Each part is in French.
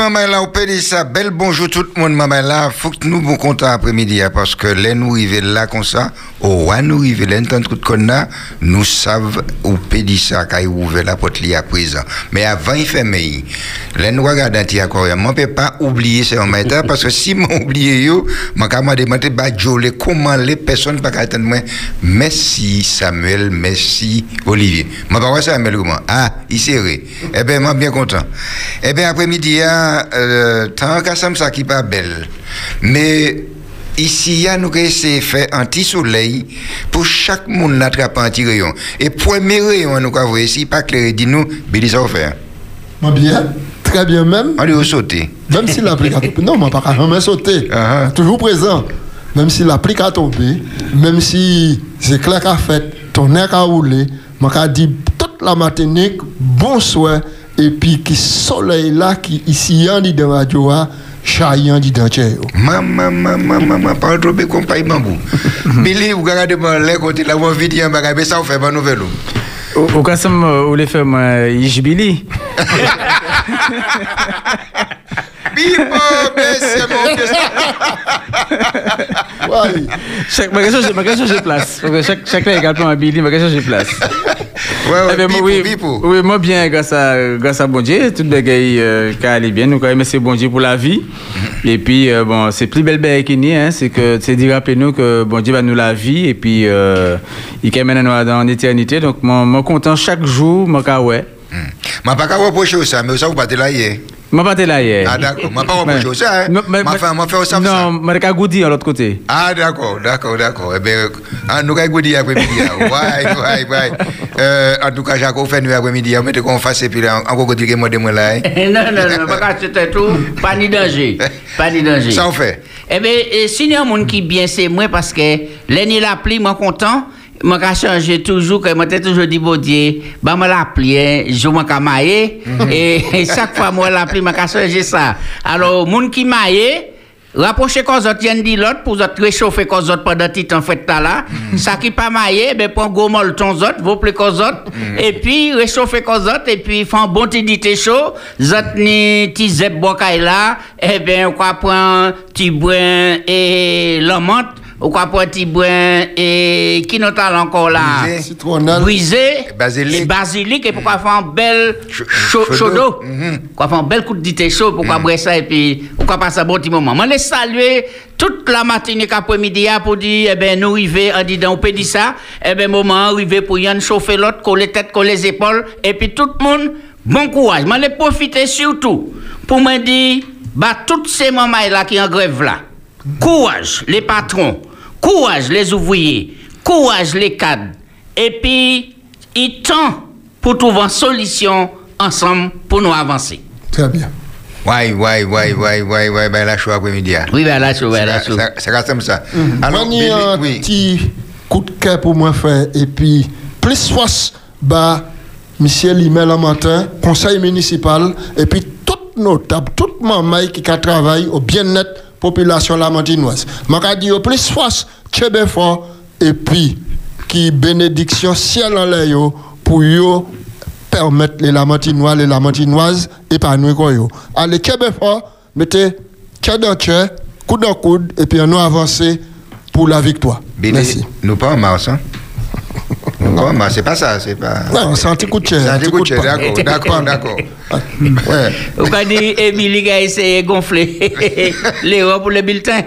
maman là, on peut dire ça. Bel bonjour tout le monde, maman là. Faut que nous bon content après-midi, hein, parce que là, nous arrivons là comme ça. Au roi, nous arrivons là, tant que qu'on nous savons peut dire ça, quand il ouvre la porte là à présent. Mais avant, il mais. Là, nous regardons accord. Moi, je ne peux pas oublier ce matin, parce que si je oublié, yo, vais demander, bah, Jolé, comment les personnes pas attendre moi. Merci Samuel, merci Olivier. Ne pas Samuel comment? Ah, il serré. Eh bien, moi, bien content. Eh bien, après-midi, euh, tant qu'à ça, qui pas belle. Mais ici, nous avons essayé de faire un petit soleil pour chaque monde n'attraper un petit rayon. Et premier rayon, nous avons ici, pas clair, dis-nous, Billy, ça va faire. Bien. Très bien même. On lui sauter. Même si tombé. Non, moi, pas jamais sauter. Uh-huh. Toujours présent. Même si l'applique a tombé, même si c'est clair qu'a fait, ton air a roulé, qu'a dit toute la matinée, bonsoir, et puis qui soleil là, qui ici, en dit de radio, chaillant dit dans le Maman, maman, maman, pas trop bien compagnie bambou. Billy, vous regardez moi, les côtés là, vous vidéo, mais ça, vous fait pas nouvelle. Au au cas où vous voulez faire moi, Ishbili. Bibo, monsieur, mon Ouais. Chaque, ma question, ma question, j'ai place. Chaque, également Billy, question, j'ai place. Ouais, Eh ouais, ben, oui, oui, moi bien, grâce à, grâce à bon Dieu, tout le gars euh, qui allait bien. Nous, quand même, c'est bon Dieu pour la vie. Et puis, euh, bon, c'est plus belle belle qu'il n'y hein, c'est que, c'est dire, rappelez-nous que bon Dieu va nous la vie. Et puis, euh, il même nous dans l'éternité. Donc, moi, moi, content chaque jour, moi, quand ouais. Je ne pas reprocher ça, mais ça, vous partez là hier. Moi, pas là hier. Ah, d'accord. Je ne pas reprocher ça. hein. Non, mais- Ma fait ça. Non, moi, je goûter à l'autre côté. Ah, d'accord, d'accord, d'accord. Eh bien, ah, nous avons dit après-midi. hein. Ouais, ouais, ouais. Euh, en tout cas, Jacques, on fait nous après-midi. On met qu'on fasse et puis là, encore dire que moi, de moi là. hein. non, non, non, pas c'était tout, pas ni danger. Pas ni danger. Ça, on fait. Eh bien, eh, si il y a un monde qui bien, c'est moi parce que l'année l'appli, moi content. Moi, j'ai changé toujours, que moi, j'ai toujours dit, bon Dieu, bah, moi, l'appli, hein, je m'en maillé. Et et chaque fois, moi, l'appli, moi, j'ai changé ça. Alors, monde qui maillé, Rapprochez quand autres viennent dit l'autre pour autres réchauffer quand autres pendant petit temps fait là. Ça qui pas maillé, ben prend gros molleton autres, vous plaît quand autres et puis réchauffer quand autres et puis font bon petit dit chaud, autres ni petit zep bocaille là, et ben on quoi prend petit brin et l'amante ou quoi petit brin et qui nous a encore là Brisé. Citronnelle. brisé Basilic. et basilic et pourquoi faire un bel Ch- chaud d'eau. d'eau quoi faire un bel coup de dité chaud pourquoi boire ça et puis pourquoi passer un bon petit moment moi les saluer toute la matinée qu'après-midi hein, pour dire eh ben nous arriver en disant on peut dire ça eh ben moment arrivé pour y en chauffer l'autre coller tête coller les épaules et puis tout le monde bon courage moi les profiter surtout pour me dire bah toutes ces mamans là qui en grève là courage les patrons courage les ouvriers courage les cadres et puis il temps pour trouver une solution ensemble pour nous avancer. Très bien. Ouais, ouais, ouais, ouais, ouais, ouais, ben là, je suis après-midi. Oui, ben là, je vais là, Ça- ça- Ça reste comme ça. Alors, un oui. petit coup de cœur pour moi faire. Et puis, plus force, bah, Michel Limel le matin, conseil municipal, et puis toute notable, toute maman qui a travaillé au bien-être population lamantinoise. Je dis plus force, bien fort, et puis, qui bénédiction ciel en l'air pour yo permettre les lamantinois, les lamantinoises épanouir quoi yo. Allez, fort, mettez cœur dans cœur, coude en coude, et puis on a avancé pour la victoire. Merci. nous pas en mars, hein? Mars, c'est pas ça, c'est pas. Non, c'est un petit coup de chair. C'est un un petit petit coup de coup de chair, pas. d'accord, d'accord, d'accord. Ouais. Vous avez dit, Émilie qui a essayé de gonfler les robes pour les bulletins?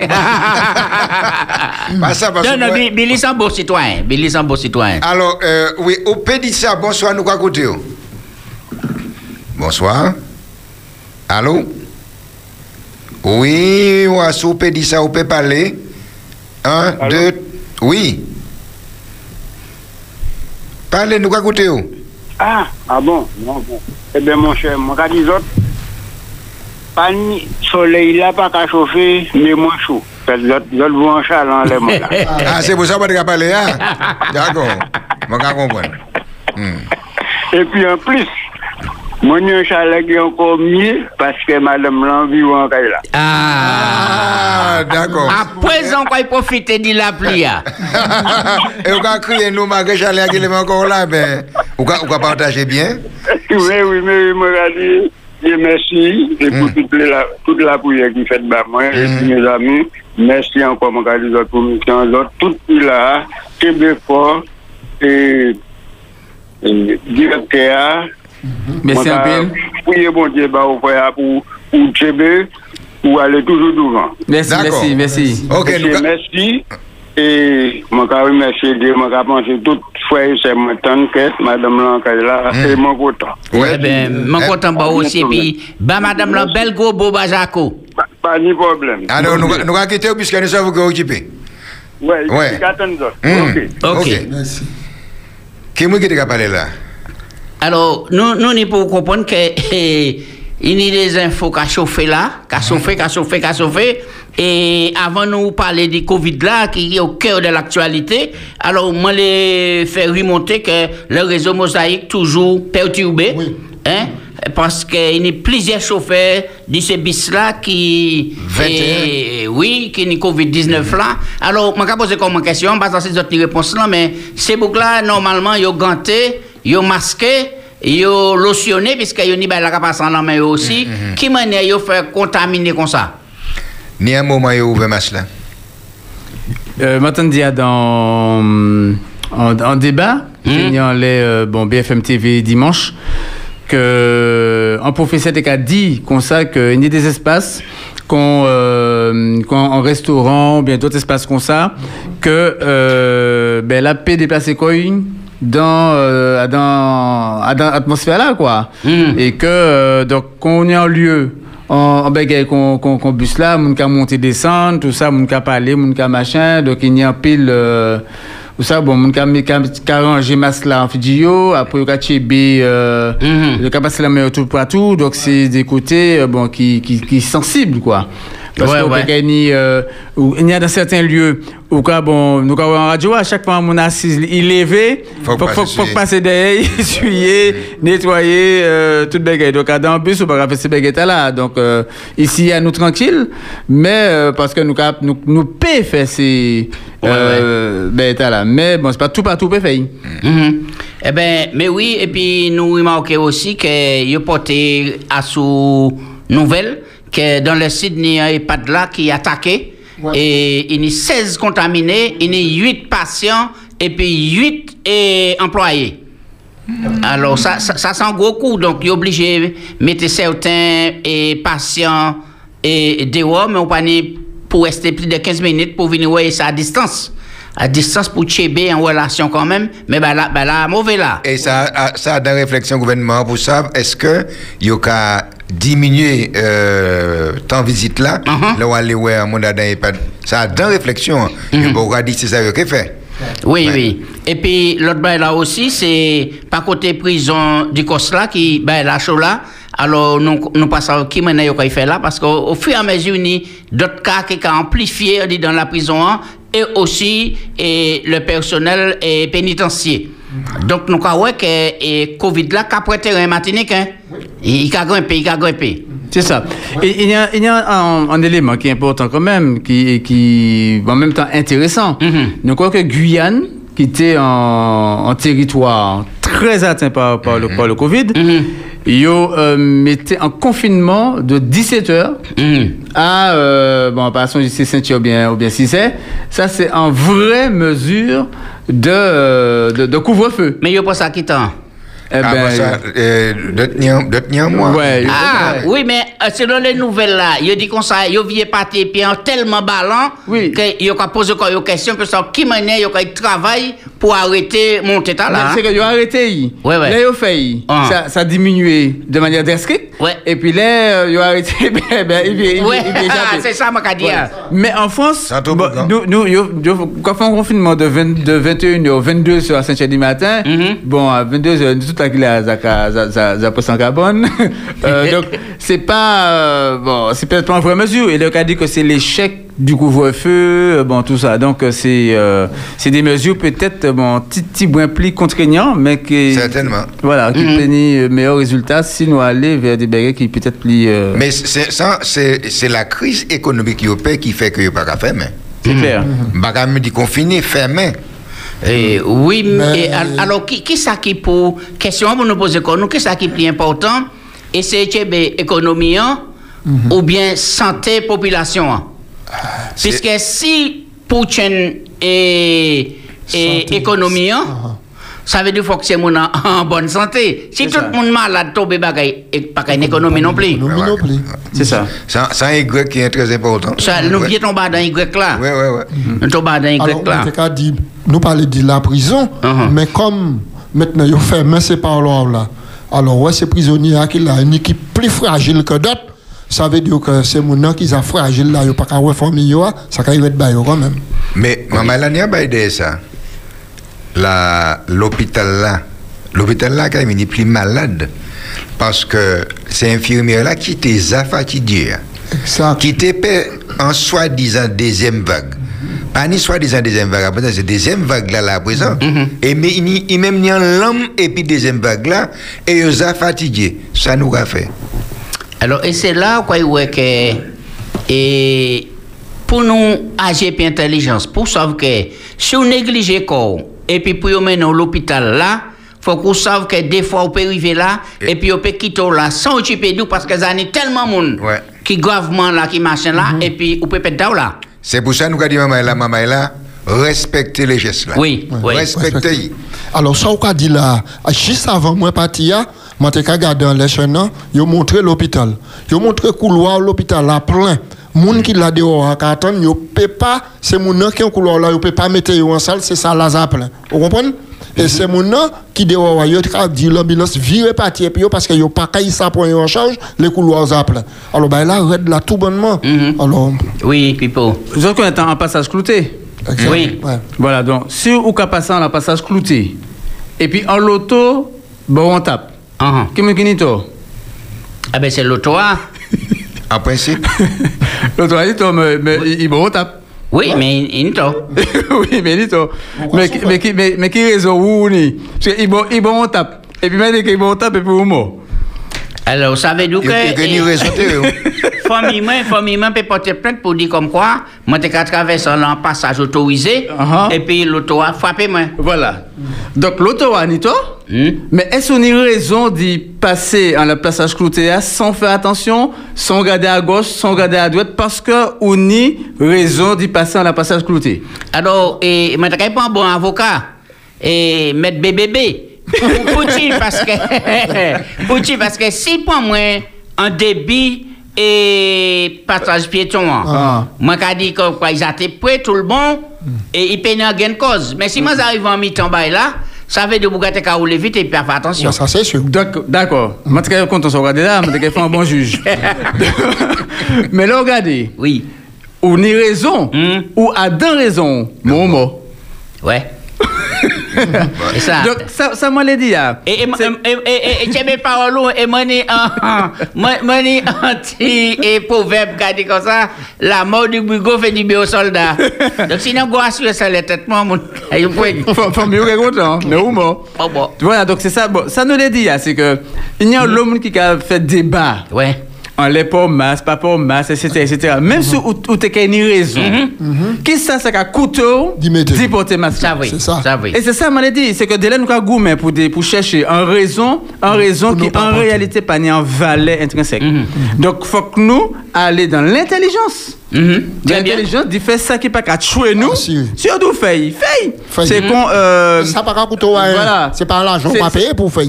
Pas ça, parce non, que non, Billy c'est un beau citoyen. Billy c'est un beau citoyen. Alors, euh, oui, au Pédissa, bonsoir, nous quoi côté oh? Bonsoir. Allô? Oui, ou à sous Pédissa, on peut parler? Un, deux, oui. Parlez, nous quoi oh? Ah, ah bon, bon, bon. Eh bien, mon cher, mon cas des autres, pas ni soleil là, pas qu'à chauffer, mais moins chaud. Que l'autre, vous en chalant, les mots là. Ah, c'est pour ça qu'on va parler, hein? D'accord. Je comprends. Hmm. Et puis en plus, mon un chalet qui est encore mieux parce que madame l'envie ou en là. Ah. Ah, d'accord. À présent, quoi, il profite de la pluie. ah. Et on va crier, nous, malgré Chalet qui est encore là, mais on va on va partager bien. oui, oui, mais oui, moi, j'ai dit, merci et pour toute la, toute la prière qui fait par moi et puis mes amis. Merci encore, mon gars, les autres commissions, l'autre, tout qui là, Québécois et, et directeur. Merci un peu. Priez bon Dieu, bah, pour, pour Tchébé, pour aller toujours devant. Merci, merci, merci. Ok, merci. Et mon cas remercier Dieu, cas penser tout frère et sœur m'entendent que madame est là et mon content. ouais. Eh ben, mon Eh, content bah aussi, et puis, bah, madame la belle gros beau Bajako. Pas, de problème. Alors, nous, nous allons quitter puisque nous c'est qu'attendre ça. Hmm. Ok. Ok. Merci. Qui est-ce qui t'a parlé là? Alors, nous, nous, nous pour comprendre que eh, il y a des infos qui chauffé là, qui chauffé, qui chauffé, qui chauffé. Et avant nous parler du Covid là, qui est au cœur de l'actualité, alors moi les faire remonter que le réseau mosaïque toujours perturbé. Oui. Hein? Parce qu'il y a plusieurs chauffeurs de ce bis là qui. 21. eh, oui, qui est Covid-19 là. Alors, je vais poser comme question, parce que c'est d'autres réponses là, mais ces boucles là, normalement, ils ont ganté, ils ont masqué, ils ont lotionné, puisqu'ils ont mis la capacité en main aussi. Qui manière ont fait contaminer comme ça? Ni un moment, a ouvert match là. Euh, M'entends dire dans en, en débat, il y a les euh, bon BFM TV dimanche que un professeur a dit comme ça qu'il y a des espaces qu'on euh, qu'on- en restaurant, bien d'autres espaces comme ça, que euh, ben, la paix déplacée quoi dans euh, dans dans l'atmosphère là quoi. Mhm. et que euh, donc qu'on est en lieu en, bagaille qu'on qu'on qu'on bus là moun ka monter descendre tout ça moun ka parler moun ka machin donc il y a un pile euh, tout ça bon moun ka ka ka ranger masse là en fidio après il ka tchébé euh, le ka passer la main tout partout donc c'est des côtés euh, bon qui qui qui sensibles quoi parce Ouais, que ouais. ni euh, il y a dans certains lieux où quand bon nous quand en radio à chaque fois mon assise il levé. Faut faut faut, faut passer derrière essuyer nettoyer euh, toute bagaille donc dans le bus ou pas faire ces bagailles là. Donc euh, ici à nous tranquille mais euh, parce que nous cap- nous nous peut faire ces euh, ben, là. Mais bon c'est pas tout partout peut faire. Mhm. Eh ben, mais oui, et puis nous remarquons aussi que y a porté à sous nouvelle que dans le Sydney, il y a un EHPAD là qui est attaqué. Ouais. Et il y a 16 contaminés, il y a 8 patients et puis 8 eh, employés. Alors, ça, ça, ça c'est un gros coup. Donc, il est obligé de mettre certains eh, patients et dehors, mais on pas pour rester plus de 15 minutes pour venir voir ça à distance. À distance pour Tchébé en relation quand même, mais ben là, ben là, mauvais là. Et ça, a- ça a dans la réflexion gouvernement pour ça, est-ce que il y a diminuer euh, temps visite là, Mhm. là où aller ouais dans EHPAD. Ça a dans la réflexion. Il y a dit c'est ça qu'il fait. Oui, Ouais. oui. Et puis, l'autre bail là aussi, c'est par côté prison du COSLA qui, là, chaud là. Alors, nous, nous passons qui maintenant qu'il fait là, parce qu'au au fur et à mesure, d'autres cas qui ont amplifié dans la prison hein, et aussi et le personnel et pénitentiaire. Donc, nous avons que et Covid là, qu'après terrain matinique, hein, il a grimpé, il a grimpé. C'est ça. Et il y a, il y a un, un élément qui est important quand même, qui est qui, en même temps intéressant. Mhm. Nous croyons que Guyane, qui était en, en territoire très atteint par, par, le, par le Covid, Mhm. yo euh, mette an konfinman de 17 heures mm. a, euh, bon, apason jise senti ou bien sise, sa se an vre mesure de, euh, de, de kouvre feu. Men yo pos akitan? Eh Ah, ben, ça, euh, de tenir, de tenir moi. ouais, Ah, ouais. oui, mais euh, selon les nouvelles là, il dit comme ça, il vient partir puis en tellement ballant Oui. que il a posé une question que ça qui manière il a travail pour arrêter monter là. Hein? C'est qu'ils ont arrêté. yi. Ouais, ouais. Là, ils ont fait. Ah. Ça, ça a diminué de manière drastique. Ouais. Et puis là, euh, ils ont arrêté. ben, ben, il vient- il vient- Ouais, il échapper. c'est ça, m'a dit. hein. Mais en France, bon, nous, nous, yo- yo- quand on fait un confinement de, 20 de 21h au 22h à 5h du matin, Mhm. bon, à 22h, tout a, ça, ça passe en carbone. Euh, donc, c'est pas, euh, bon, c'est peut-être pas en vraie mesure. Et le cas dit que c'est l'échec du couvre-feu, euh, bon, tout ça. Donc, euh, c'est, euh, c'est des mesures peut-être, euh, bon, petit, petit moins plus contraignants, mais qui, Certainement. voilà, qui Mhm. peignent meilleur résultat si nous aller vers des bagages qui peut-être plus, euh, Mais c'est ça, c'est c'est la crise économique qui opère qui fait que a pas qu'à mais. c'est clair. Baga me dit confiné, fermé. Et oui, Mais- et al- alors qui, qui ça qui pour question pour nous poser nous, qui ça qui est plus important essayer de économie hein, ou bien santé population. hein. c'est- Puisque si Poutine et, et économie, hein, Ah. Ça veut dire faut que c'est mon en, en bonne santé. Si tout le monde malade, tombe bagay, et pas qu'une économie non plus. Non plus. C'est ça. Ça, ça un Y qui est très important. Ça, nous pieds tombés dans Y là. Ouais, ouais, ouais. Nous tombés dans Y Alors, là. on t'a dit, nous parler de la prison, Mhm. mais comme maintenant, ils ont fermé ces paroles là. Alors, ouais, ces prisonniers qui ont une équipe plus fragile que d'autres, ça veut dire que c'est mon nom qui sont fragiles là, ils n'ont pas qu'à reformer, yo, ça va être quand même. Mais maman là, n'y a pas aidé ça. La- L'hôpital là, l'hôpital là, quand même, il est plus malade. Parce que c'est infirmière là qui était fatigué. Ça, qui était pe- en soi-disant deuxième vague. Pas ni soi-disant deuxième vague, après c'est deuxième vague là, là, à présent. Et mais il même ni en l'homme et puis deuxième vague là, et ils ont fatigué. Ça nous a fait. Alors, et c'est là quoi, ouais, que et pour nous agir puis intelligence, pour savoir que si on néglige le corps et puis pour mener l'hôpital là, faut qu'on sache que des fois on peut arriver là et, puis on peut quitter là sans occuper nous parce que ça y a tellement de monde Ouais. qui gravement là, qui machin là, et puis on peut down là. C'est pour ça que nous avons dit, maman là, maman là, respectez les gestes là. Oui, oui. Respectez. Alors, ça, on a dit là, juste avant moi partir, moi, j'ai regardé dans les chaînes, ils ont montré l'hôpital. Ils ont montré le couloir de l'hôpital là, plein. Moun qui l'a dehors, qui attend, ils ne peuvent pas, c'est mon nom qui est au couloir là, ils ne peuvent pas mettre en salle, c'est ça là, ça plein. Vous comprenez? Et c'est mon nom qui dehors, ils ont dit l'ambulance vire partir, puis yo, parce qu'ils n'ont pas qu'à ça pour en charge, les couloirs ça plein. Alors, ben là, red là tout bonnement. Alors, Oui, Pipo. Vous est en passage clouté? Oui. Ouais. Voilà, donc, si ou qu'à passer en passage clouté, et puis en loto, bon, on tape. Qui me dit toi ah ben c'est l'auto. En principe, L'auto a dit toi, mais, mais il il- bon, on tape. Oui, mais il il oui, mais dit toi. Mais, qui- mais, qui- mais, mais qui raison où ni? Parce qu'il bon, il bon, on tape. Et puis maintenant, qu'il bon, on tape, et puis on mort. Alors, a que... famille moi famille moi peut porter plainte pour dire comme quoi moi t'ai qu'à traverser un passage autorisé Uh-huh. et puis l'auto a frappé moi Voilà. Donc, l'auto a ni toi Hmm? Mais est-ce qu'on a raison d'y passer en la passage clouté sans faire attention, sans regarder à gauche, sans regarder à droite, parce que on a raison d'y passer en la passage clouté alors et moi t'ai pas un bon avocat et mettre BBB pour dire parce que si pour moi un débit et passage piéton hein, Ah. moi qu'a dit que quoi ils étaient prêts tout le bon et ils peinaient en gain de cause mais si moi j'arrive en mi-temps bail là ça veut dire que vous gâtez qu'à rouler vite et puis faire attention Ouais, ça, c'est sûr. D'ac- D'accord. Je suis content de regarder là, je suis un bon juge. mais là, regardez, oui on a raison, Hmm. ou a deux raisons, mon mot. ouais ça Donc, ça, ça m'a dit, là. Et, et, et, et, et, et, mes paroles, et moi, ni un, moi, moi, ni un petit et proverbe qui dit comme ça, la mort du bugo fait du bien aux soldats. Donc, sinon, go assurer ça, les têtes, moi, mon, et vous Faut, mieux que content, mais où bon, bon, Voilà, donc c'est ça. Bon, ça nous l'a dit, là, c'est que il y a l'homme qui a fait débat. ouais, En l'est pas masse, pas pas masse, etc., etc. Même si où t'es a une raison. Qui ça, c'est qu'un couteau porter masse. ça oui, C'est ça. ça oui. Et c'est ça, m'a dit, c'est que là, nous avons gourmet pour, pour chercher en raison, en raison Pour qui en porter. réalité pas ni en valeur intrinsèque. Donc, il faut que nous aller dans l'intelligence. Mhm. Très bien. L'intelligence dit faire ça qui pas qu'à tuer nous. Si. Surtout fait. Fait. C'est qu'on. euh, Ça pas coûter rien. Voilà. C'est pas l'argent qu'on va payer pour faire.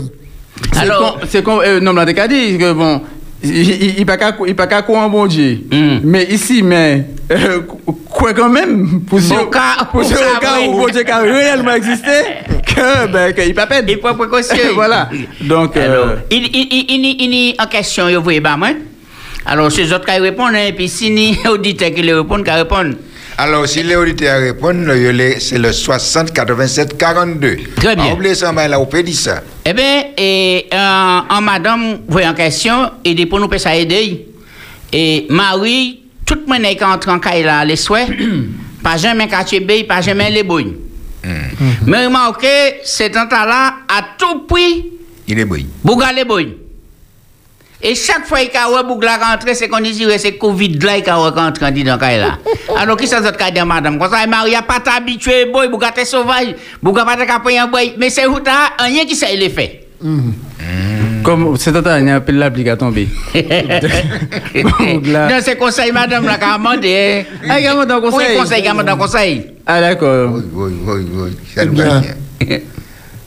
c'est Alors- qu'on- euh, non, mais on a dit que bon. Il il pas qu'à il pas qu'à quoi bon Dieu. Mhm. Mais ici, mais. euh, quoi quand même Pour ce cas- pour ce cas où. bon Dieu a réellement existé, que, ben, qu'il pas perdre. Et pour précaution. voilà. Donc, Alors, euh, il, il, il, il, il, il, en question, vous voyez, bah, moi. Alors, ces autres qui répondent, et puis si ni auditeur qui répondent, qui répondent. Alors, si les le- le- c'est le 60 87 42. Très bien. On oublie ça, mais là, on peut dire ça. Eh bien, et, euh, en madame, vous en question, et des pour nous ça aider. Et Marie, tout le monde qui entre en Kaila, les souhaits, pas jamais quartier bay, pas jamais les bouilles. Mais remarquez, cet temps-là, à tout prix, Il est bouilli. Bouga les bouilles. Et chaque fois qu'il y a un rentré, c'est qu'on dit que c'est Covid là qui a rentré dit dans Kaila. Alors, qui madame? Comme ça, pas t'habitué, boy, Bouga t'es sauvage, Bouga pas t'es capable un boy. Mais c'est où t'as rien qui ça il est fait. Comme c'est il y a un peu de l'appli qui a tombé. Non, c'est conseil, madame. Ah, il y a un conseil. Oui, conseil, conseil. Ah, d'accord. Oui, oui, oui, oui. Ça nous bien.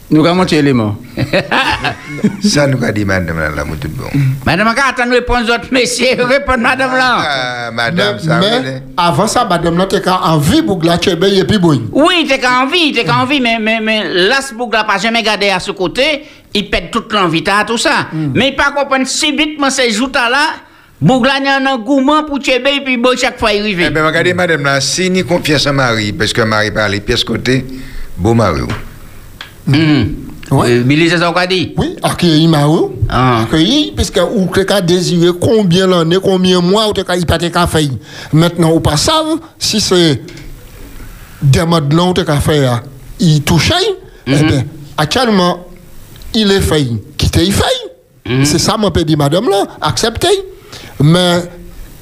Nous avons tué l'élément. Ça nous a dit, madame, là, là, tout bon. Madame, quand attend nous répondre autres messieurs, répondre madame là. Ah, madame, Mais, ça mais avant ça, madame, là, t'es qu'à envie pour la chebe et puis boy. Oui, t'es qu'à envie, t'es qu'à envie, mais, mais, mais là, ce bouc là, pas jamais gardé à ce côté, il pète toute l'envie, t'as tout ça. Mais il pas comprendre si vite, moi, ces jours là, là, y a un engouement pour Tchébé, et puis bon, chaque fois, il Eh arrive. bien, regardez, madame, là, si ni confiance à Marie, parce que Marie parle les pièces côté, beau Marie. Hum. Ouais. Euh, Billy, c'est ça qu'on a dit? Oui, accueilli. Ah. Accueilli, puisque ou t'es qu'à désirer combien l'année, combien mois, ou t'es qu'à y pas qu'à faire. Maintenant, ou pas savent si c'est des modes longs, t'es qu'à faire, il touche, eh bien, actuellement, il est fait, quitter, il fait. C'est ça, mon pédit, madame, là, acceptez. Mais,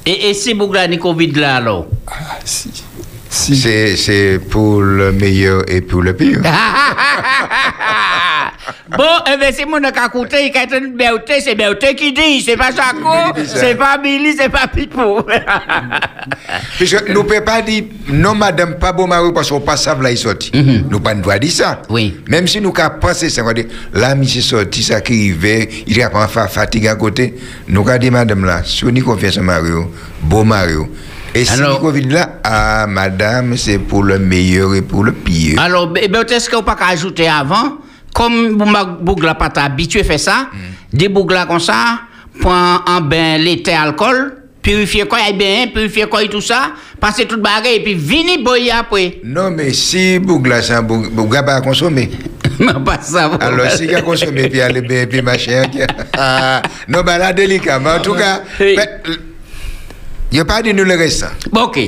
Et, si là, ni Covid là, alors? Si, C'est c'est pour le meilleur et pour le pire. bon, coûté, qui a été une beauté, c'est beauté qui dit, c'est pas Jaco, c'est pas Billy, c'est pas Pipo. Nous ne pouvons pas dire non, madame, pas beau Marie, parce qu'on pas savent là, il sorti. Nous pas doit dire ça. Oui. Même si nous avons pensé ça, on va dire, là, monsieur sorti, ça qui arrivait, il a pas fatigué à côté. Nous avons dit, madame, là, si on y confiance à Mario, beau Mario. Et si Alors- le Covid là, ah, madame, c'est pour le meilleur et pour le pire. Alors, eh ben, est-ce qu'on peut pas ajouter avant, comme Bougla pas habitué à faire ça, des Bougla comme ça, prend en bain l'été alcool, purifier quoi, il bien, purifier quoi et tout ça, passer toute bagarre et puis venir boyer après. Non, mais si Bougla, Boug- Bougla pas à consommer. Non, pas ça. Alors, si il a consommé, puis aller bien, puis machin. Ah, non, ben là, délicat. Mais en tout cas, Oui. Il n'y a pas de nous le restant. Bon, ok.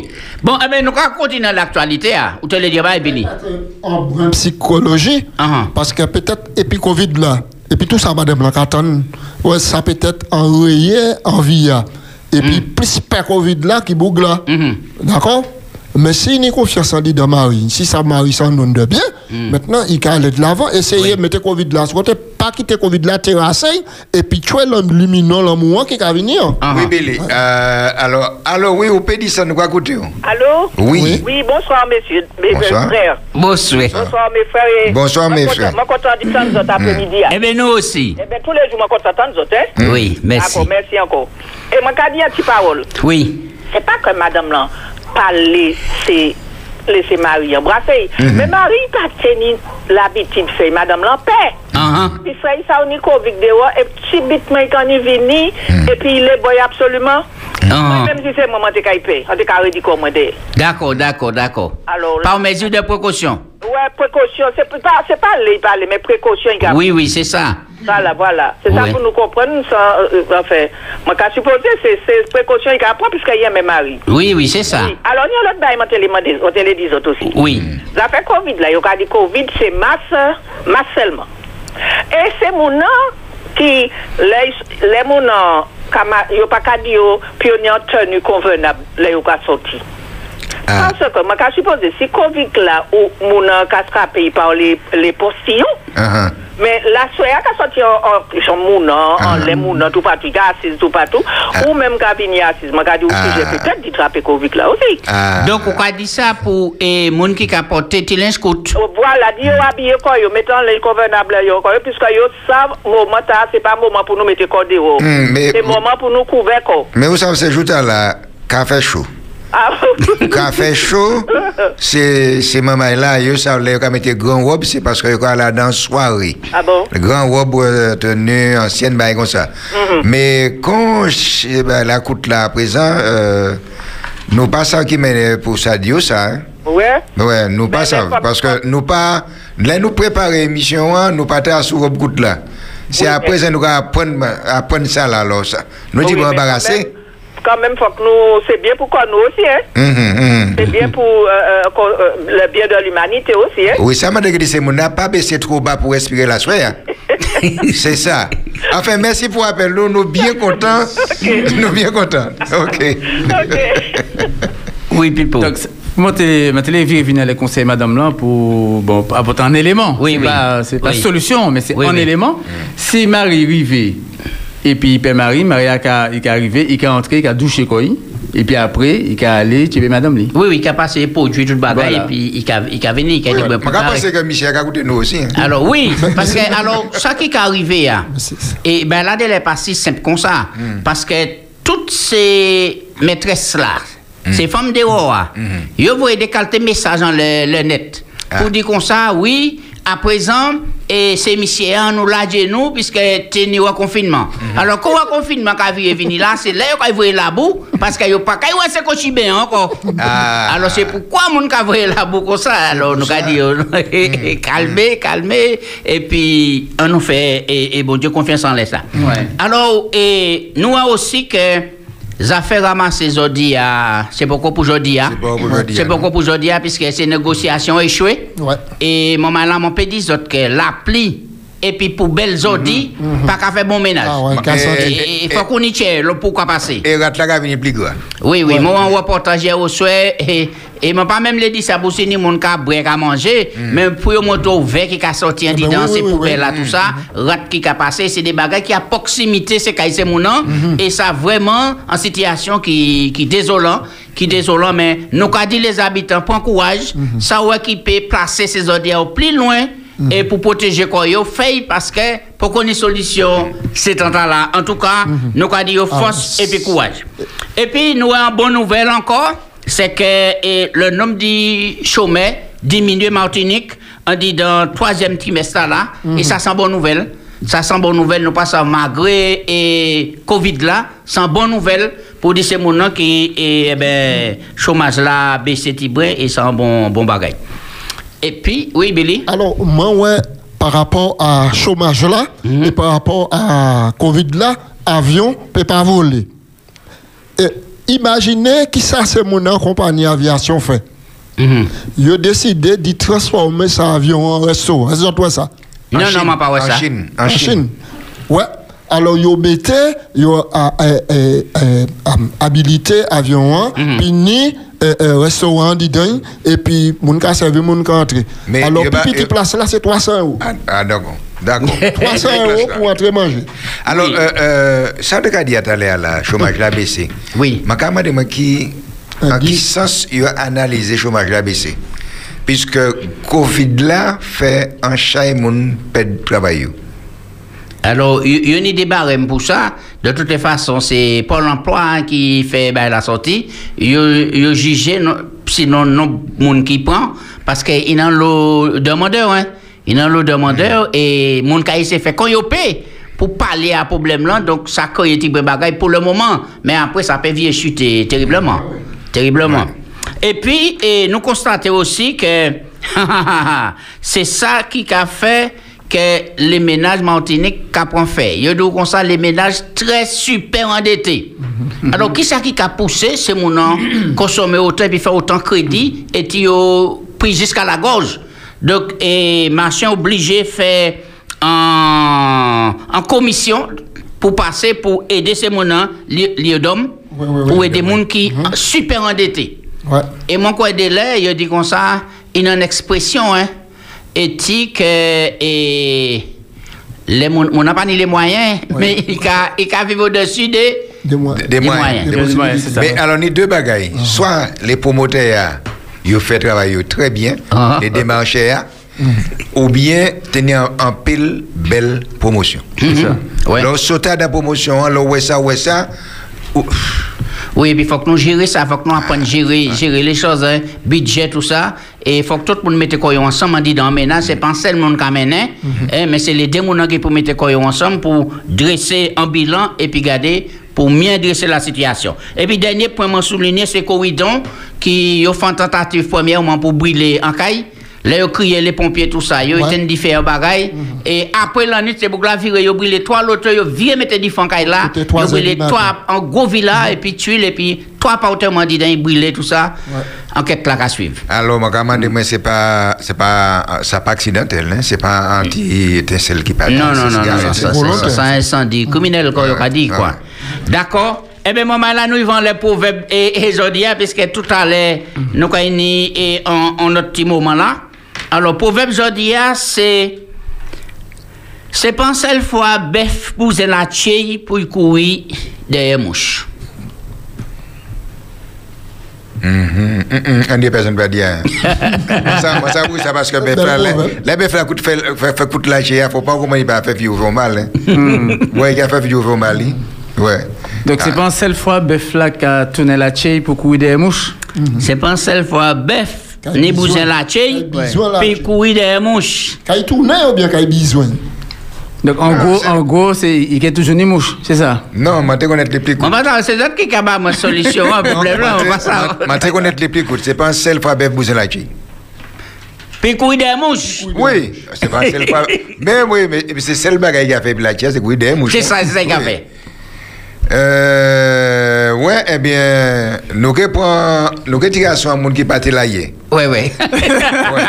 Bon, eh ben, nous allons continuer l'actualité, hein. Ou te le dire, bye, Billy. en brin psychologie, Ah. parce que peut-être, et puis Covid là, et puis tout ça, madame la attend, ouais, ça peut être enrayé en vie. hein. Et puis plus pas Covid là qui bouge là. Mhm. D'accord? Mais si il a confiance en lui de Marie, si ça Marie s'en donne de bien, maintenant il peut aller de l'avant, essayer de mettre Covid là, côté, pas quitter Covid là, terrasser, et puis tuer l'illuminant, l'amour qui va venir. Ah. Oui, Billy. Euh, alors, alors, oui, au pays, ça nous va coûter. hein. Allô? Oui. Oui, bonsoir, messieurs, mes Bonsoir. frères. Bonsoir. Bonsoir, mes frères. et- Bonsoir, mes Moi, frères. Moi, content de temps de autres après-midi. Eh ben, nous aussi. Eh bien, tous les jours, moi, content de temps de autres, hein. Oui, merci. D'accord, merci encore. Et moi, quand je dis un petit parole, Oui. c'est pas que madame là, pas laisser, laisser Marie embrasser. Mhm. Mais Marie, pas tenir l'habitude de faire madame. Ah, Puis frère, ça, on y Covid dehors, et petit bit, quand il venu, Mhm. et puis il est boy absolument. Ah. Même si c'est le moment de payer, on te carré dit comment de. D'accord, d'accord, d'accord. Par mesure de précaution. Ouais, précaution, c'est pas, c'est pas les parler, mais précaution, y Oui, oui, c'est ça. Voilà, voilà. C'est ça Oui. pour nous comprendre. Euh, euh, enfin, moi, quand supposé, c'est précaution y prendre puisqu'il y a mes maris. Oui, oui, c'est ça. Oui. Alors, il y a l'autre bail, moi, on télé des autres aussi. Oui. La Covid, là, il y a dit Covid, c'est masse, masse seulement. Et c'est mon nom qui, les, yo pa ka di yo pyo ni an tenu konvenab le yo ka soti. Ah. Parce que, moi, quand suppose, si Covid, là, où mon nom, qu'a scrapé par les, les postillons, Ah, ah. mais la soya qui a sorti en, en, en mounant, en Ah. les mounant tout partout, qui a assise tout partout, ou même qui a venu assise, moi, qui dit aussi, Ah. j'ai peut-être dit trapper Covid là aussi. Ah. Donc, on a dit ça pour les gens qui ont porté Tilin Scout. Oh, Voilà, dit yo habillé quoi, yo mettant les convenables yo quoi, puisque yo savent, moment ça, c'est pas moment pour nous mettre corps dehors. Mais- C'est moment pour nous couvrir quoi. Mais vous savez, c'est juste là, café chaud. Ah, Café chaud, c'est maman là, ils savent, ils ont mettre grand robe, c'est parce qu'ils sont là dans soirée. Ah bon? Le grand robe euh, tenue ancienne, bah, comme ça. Mais quand je- bah, la coûte là à présent, euh, nous pas ça qui mène pour ça, Dieu ça. Hein? Ouais. Ouais, nous pas Mais- ça, parce que nous pas, là nous préparer l'émission, hein, nous pas à sous robe coûte là. C'est Oui, mais- ça nous allons apprendre, apprendre ça là, alors ça. Nous Oui, disons mais quand embarrasser. Quand même, faut que nous, c'est bien pour quoi nous aussi, hein. Hum, hum, hum. C'est bien pour euh, euh, euh, le bien de l'humanité aussi, hein. Oui, ça m'a dit que c'est mon n'a pas baissé trop bas pour respirer la soirée. c'est ça. Enfin, merci pour l'appel. Nous, nous bien contents. Nous bien contents. OK. Ok. Oui, Pipo. Donc, Moi, télé vient les conseils, madame, là, pour bon, pour apporter un élément. Oui, c'est oui. pas, c'est pas Oui. solution, mais c'est Oui, un oui. élément. Si Marie arrivait, et puis il peut Marie, Marie a qu'à- il est arrivé, il est entré, il a douché quoi, et puis après, il est allé, tu veux madame, lui. Oui, oui, qui a passé produit tout le bagage Voilà. et puis il a, il a venu, il a dit, Je ben, pour pense que Michel a écouté nous aussi. hein. Alors oui, parce que alors ça qui est arrivé hein, c'est- et ben là elle est pas si simple comme ça parce que toutes ces maîtresses là, ces femmes de roi, ils voient des qualités messages dans le, le net Ah. pour dire comme ça oui, à présent et c'est monsieur hein, nous l'a nous puisque tu au confinement. Alors quand le confinement quand est venu là, c'est là qu'on voit la boue parce que yo pas qu'à c'est cochibé encore. Ah. Alors c'est pourquoi mon ka voyé la boue comme ça alors nous a dit euh, calmer, calmer et puis on nous fait et, et bon Dieu confiance en laisse. Ouais. Alors et nous a aussi que les affaires ramassées aujourd'hui à c'est beaucoup pour aujourd'hui hein. C'est beaucoup pour aujourd'hui, C'est beaucoup pour aujourd'hui hein, puisque ces négociations échouées. Ouais. Et moment là et puis pour belles audits pas qu'à faire bon ménage. Ah ouais, qu'à sortir. Et il faut qu'on y tienne le pourquoi passer. Et Rat là, venu plus gros. Oui, oui, moi, en reportage au soir, et, et pas même le dit ça pour si ni mon cas break à manger, mais pour le moto vert qui a sorti en Eh ben c'est oui, pour oui, là, tout ça, rat qui a passé, c'est des bagages qui à proximité, c'est c'est mon nom, et ça vraiment en situation qui, qui désolant, qui désolant, mais nous, qu'a dit les habitants, prends courage, ça, ouais, qui peut placer ces ordures plus loin, et pour protéger quoi yo fait parce que pour qu'on ait solution c'est temps là. En tout cas nous avons dit yo force Ah, et puis courage. Et puis nous avons une bonne nouvelle encore c'est que le nombre de chômeurs diminue Martinique. On dit dans le troisième trimestre là et ça sent bonne nouvelle. Ça sent bonne nouvelle nous passons malgré et Covid là sans bonne nouvelle pour dire ces gens qui eh, ben chômage là baissé brin et sans bon bon bagage et puis oui Billy Alors, moi, ouais, par rapport à chômage là, et par rapport à Covid là, avion peut pas voler. Et imaginez qui ça c'est mon en compagnie aviation fait. Mhm. Ils ont décidé de transformer cet avion en resto. Est-ce que tu vois ça? Non, En non, Chine, moi pas ouais en ça. Chine, en En Chine. Chine. Ouais. Alors, ils mettaient, ils ont euh, euh, habilité avion, hein, puis ni euh, euh, restaurant dedans, et puis mon cas servi, mon cas entrer. Mais Alors, il y a puis pas- petite place là, c'est 300 euros. Ah, ah, d'accord. D'accord. 300 euros pour entrer manger. Alors, Oui. euh, euh, ça de dit à l'heure, là, chômage l'a baissé. Oui. Ma camarade qui, Un en qui sens il a analysé chômage l'a baissé? Puisque Covid là fait un chat et moun perd travail. Alors, il y a des barèmes pour ça. De toutes les façons, c'est Pôle emploi hein, qui fait ben, la sortie. Il a jugé, non- sinon, non, monde qui prend, parce qu'il y a le demandeur, hein. Il y a le demandeur, et mon cas, il s'est fait paye pour parler à problème là, donc ça crée des petits bagages pour le moment, mais après, ça peut vieillir chuter terriblement. Terriblement. Et puis, et nous constatons aussi que c'est ça qui a fait que les ménages martiniques qu'apprend fait. Il y a donc comme ça les ménages très super endettés. Alors qui ça qui a poussé? C'est mon nom consommer autant et puis faire autant de crédit et puis pris jusqu'à la gorge. Donc et machin obligé faire en, en commission pour passer pour aider ces Ouais, ouais, ouais. pour aider les gens qui super endettés. Ouais. Et mon quoi de là, il dit comme ça, il a une expression hein, éthique euh, et les mon on n'a pas ni les moyens, mais il a il a vivre au-dessus des Des mois. Des moyens. moyens. Des Des moyens, c'est ça. Mais alors, ni deux bagailles. Soit les promoteurs, ils font travail très bien, Ah. les démarcheurs, ou bien tenir en pile belle promotion. Mhm. Ouais. Alors, sauter dans la promotion, alors, ouais ça, ouais ça. ou- Oui, et puis il faut que nous gérer ça, il faut que nous apprenions à gérer, gérer les choses, hein, budget, tout ça. Et il faut que tout le monde mette quoi ensemble, on dit dans le ménage, c'est pas seul monde qui amène, hein, hein, mais c'est les deux monde qui pour mettre quoi ensemble pour dresser un bilan et puis garder pour mieux dresser la situation. Et puis dernier point à souligner, c'est Corridon qui a fait une tentative premièrement pour brûler en caille. Là, ils les pompiers, tout ça. Ils ont Ouais. été différents bagailles. Et après la nuit, c'est pour la virer. Ils ont brûlé trois l'autre. Ils ont viré mettre des cailles là. Ils trois ont trois en gros villa et puis tuile et puis trois appartements dedans ils brûlés tout ça enquête là à suivre Alors, ma camarade, moi, c'est pas, c'est pas, c'est pas accidentel, hein, c'est pas anti-étincelle qui parle. non non non non, non, c'est ça, ça, ça, ça, un incendie criminel quoi on a dit quoi d'accord? Eh bien, maman, là, nous vivons les proverbes et, et aujourd'hui, puisque tout à l'heure, nous avons en notre petit moment là. Alors, proverbe aujourd'hui, c'est. C'est pas une seule fois bœuf pour la tchèque pour courir derrière mouche. Hum, hum, Un des personnes va dire. Moi, ça, moi, ça, oui, ça parce que mes Ben, frères, bon, les- les mes frères coûtent fait, fait, fait coûte la chair, faut pas comment il va faire vivre au mal. Hein. Ouais, il a fait vivre au mal. hein. Ouais. Donc, c'est pas une seule fois bœuf là qui a tourné la tchèque pour courir des mouches. C'est pas une seule fois bœuf, Quand ni besoin- la tchèque, quand il besoin la puis courir derrière mouche. Quand il tourne ou bien quand il besoin? Donc, en Ah, gros, en gros, c'est, il y a toujours une mouche, c'est ça? Non, moi, tu connais les plus courts. bah, c'est d'autres qui ont ma solution, un problème là, on va ça. Moi, tu connais les plus courts. C'est pas un seul fois bœuf bouger la chair. Puis courir derrière mouche. Oui, c'est pas un seul fois. Mais oui, mais c'est seul bagage qui a fait la c'est courir des mouches. C'est ça, c'est ça qu'il a fait. Euh, ouais, eh bien, nous prend, nous que tirons sur un monde qui partait là hier. Oui, oui. Ouais.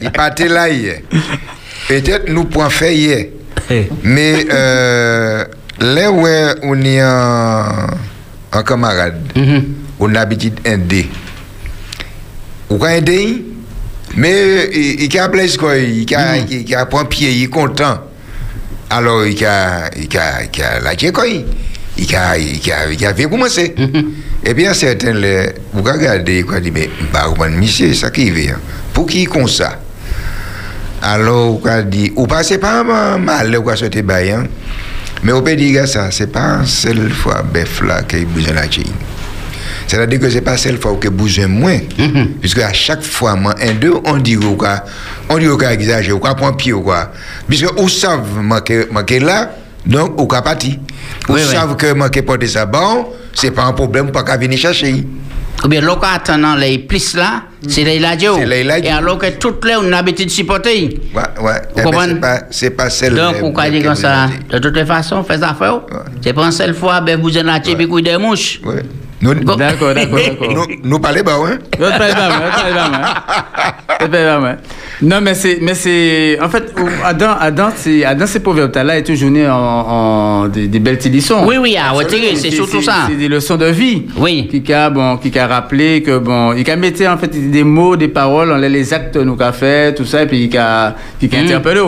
Il partait là hier. Peut-être nous pouvons faire hier. Mais euh, là où on est en, en camarade, Mhm. on a habitude un dé. Ou quand un dé, mais il il a plaisir quoi, il a il a prend pied, il est content. Alors il a il a il a la. Il? A il a il a fait commencer. Et bien certains vous regardez quoi dit mais bah monsieur ça qui vient. Pour qui comme ça? Alors, a dit, ou pas, c'est pas mal, ou quoi, c'était baillant. Mais on peut dire ça, c'est pas une seule fois, bœuf là, qui a besoin de la chine. C'est-à-dire que c'est pas seule fois que besoin moins. Puisque à chaque fois, moi, un, deux, on dit, ou quoi, on dit, ou quoi, exagérer, ou quoi, prendre pied, ou quoi. Puisque, on savent, manquer, manquer là, donc, ou quoi, parti. On Oui, oui. savent que manquer porter ça bon, c'est pas un problème, pas qu'à venir chercher. Ou bien, l'autre attendant les plis là, c'est les ladjo. C'est les. Et alors que toutes les, on a l'habitude de supporter. Ouais, ouais. Eh ben, comprenez? c'est pas, pas celle Donc, on peut dire comme ça, vous de toutes les façons, faites affaire. C'est pas une seule fois, ben, vous en avez courir des mouches. Ouais. Nous, Bon. D'accord, d'accord, d'accord. nous, nous parlons bas, hein? L'autre pas pas mal, l'autre pas pas. Non, mais c'est, mais c'est, en fait, Adam, Adam, c'est, Adam, ces proverbes-là est toujours né en, en des, des belles petites leçons. Oui, oui, à retirer, c'est surtout ça. C'est des leçons de vie. Oui. Qui a, bon, qui a rappelé que, bon, il a mis, en fait, des mots, des paroles, on les, les actes nous qu'a fait, tout ça, et puis il a, qui a Mm. interpellé.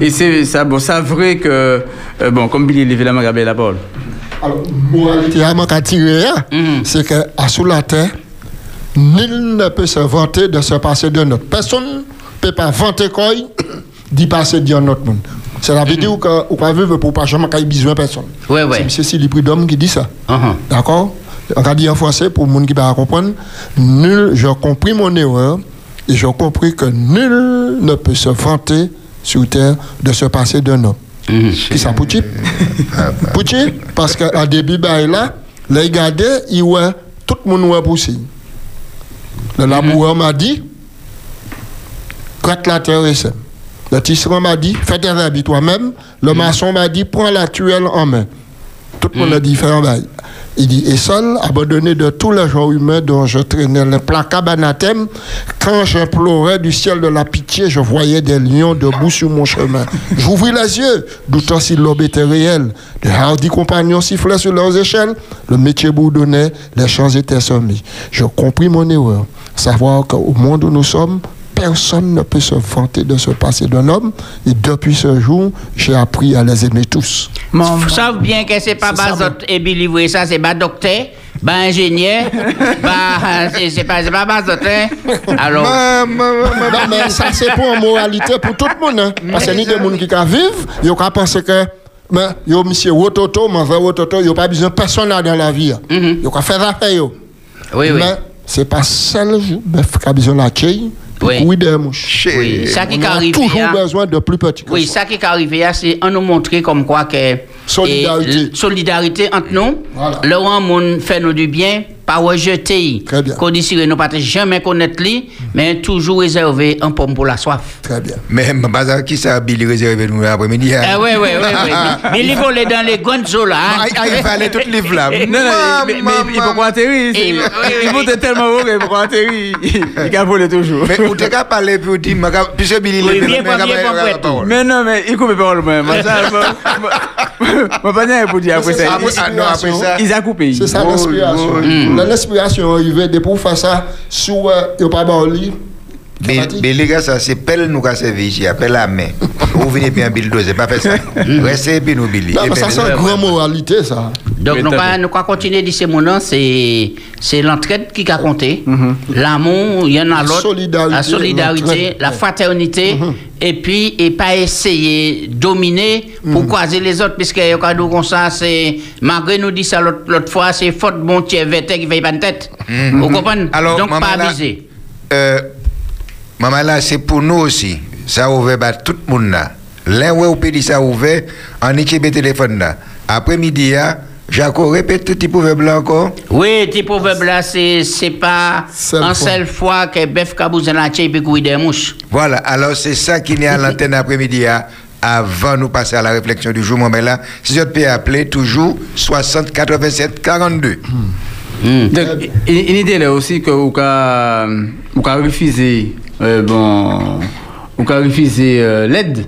Et c'est, ça, bon, ça vrai que, euh, bon, comme Billy, évidemment, Gabriel la parole. Alors, moralité à à tirer, hein, Mhm. c'est qu'à sous la terre, nul ne peut se vanter de se passer de notre personne, ne peut pas vanter quoi, d'y passer de notre monde. C'est la vidéo que vous pouvez vivre pour pas jamais qu'il besoin de personne. Ouais, ouais. C'est Prudhomme qui dit ça. Uh-huh. D'accord? On a dit en français, pour le monde qui ne va comprendre, nul, j'ai compris mon erreur et j'ai compris que nul ne peut se vanter sur terre de se passer d'un homme. Qui ça, Pouchi Pouchi, parce qu'à début, bah, là, les gardés, ils voient tout le monde voit pousser. Le laboureur m'a dit, gratte la terre et sème. Le tisserand m'a dit, fais tes habits toi-même. Le maçon m'a dit, prends la tuelle en main. Tout le monde a dit, fais un bail. Il dit, et seul, abandonné de tous les gens humains dont je traînais l'implacable anathème, quand j'implorais du ciel de la pitié, je voyais des lions debout sur mon chemin. J'ouvris les yeux, doutant si l'aube était réelle. De hardis compagnons sifflaient sur leurs échelles, le métier bourdonnait, les champs étaient semés. Je compris mon erreur, savoir qu'au monde où nous sommes, personne ne peut se vanter de se passer d'un homme, et depuis ce jour, j'ai appris à les aimer tous. Vous savez bien que c'est pas Bazot et Billy Voué, ça, c'est pas docteur, pas ingénieur, pas, c'est pas, c'est pas Bazot, hein. Alors, mais ça, c'est pour une moralité pour tout le monde. Hein. Parce que ni des gens qui vivent, ils ont pensé que. Mais, yo, monsieur Wototo, mon frère Wototo, ils n'ont pas besoin de personne là dans la vie. hein. Ils ont fait affaire. yo. oui, oui. Mais, c'est pas seul bœuf qui a besoin de Oui. ça qui On a toujours hein. besoin de plus petits Oui, ça. qui est arrivé, là, c'est en nous montrer comme quoi que. Solidarité. et solidarité entre nous. Voilà. Monde fait nous du bien, pas bien. Qu'on dit nous pas jamais connaître lui, mais toujours réserver un pomme pour la soif. Très bien. Mais bazar qui ça Billy réservé nous l'après-midi hein? Ah ouais, ouais, ouais, ouais. Mais il volait dans les gonzos là. hein. Ah, ah, il fallait tout livre là. Non, non, mais, il peut pas atterrir. Il monte tellement haut qu'il peut pas atterrir. Il a volé toujours. Mais t'es qu'à parler puis dire puisque Billy mais non, mais il coupe pas le même. Moi, pas bien pour dire après ça. Ah, non, après ça. Ils ont coupé. C'est ça Oh, l'inspiration. Là, L'inspiration arrivée de pour faire ça sous euh, il pas bon lit. Mais, les gars, ça, c'est pelle nous qu'a servi ici, appelle la main. Vous venez bien bulldozer, pas faire ça. Restez puis nous Billy. Ça c'est une grande moralité ça. Donc, nous allons continuer de ces moments, c'est c'est l'entraide qui a compté. L'amour, il y en a La l'autre. solidarité, La solidarité, la fraternité. Et puis, et pas essayer de dominer pour croiser les autres, puisque y a comme ça, c'est. Malgré nous dit ça l'autre fois, c'est faute bon Dieu vêté qui fait pas de tête. Vous comprenez? Donc, pas abuser. Maman là, c'est pour nous aussi. Ça ouvert tout le monde là. L'un ouais, au pays ça ouvert, en équipe téléphone là. Après-midi, là, Jaco répète tout petit proverbe là encore. Oui, petit proverbe là, c'est c'est pas en fois. seule fois que bœuf cabouzin la et puis des mouches. Voilà, alors c'est ça qui est à l'antenne après-midi là, avant nous passer à la réflexion du jour. Mais là, si je peux appeler toujours 60 87 42. Hmm. Donc, une une idée là aussi que vous avez refusé, euh, bon, vous avez refusé euh, l'aide.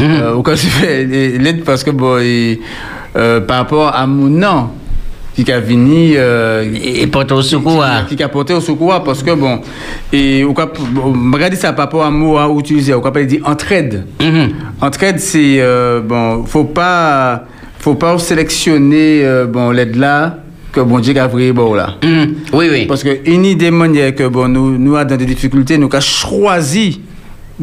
Euh, Vous avez fait l'aide parce que bon, et, euh, par rapport à mon nom qui a venu euh, Et porte au secours. hein. qui a porté au secours parce que bon et ou cap- bon, regardez ça par rapport à mot à utiliser on peut dire entraide Mhm. entraide c'est euh, bon faut pas faut pas sélectionner euh, bon l'aide là que bon Dieu a vrai bon là Mhm. Oui, oui. parce que une idée que bon nous nous a dans des difficultés nous avons choisi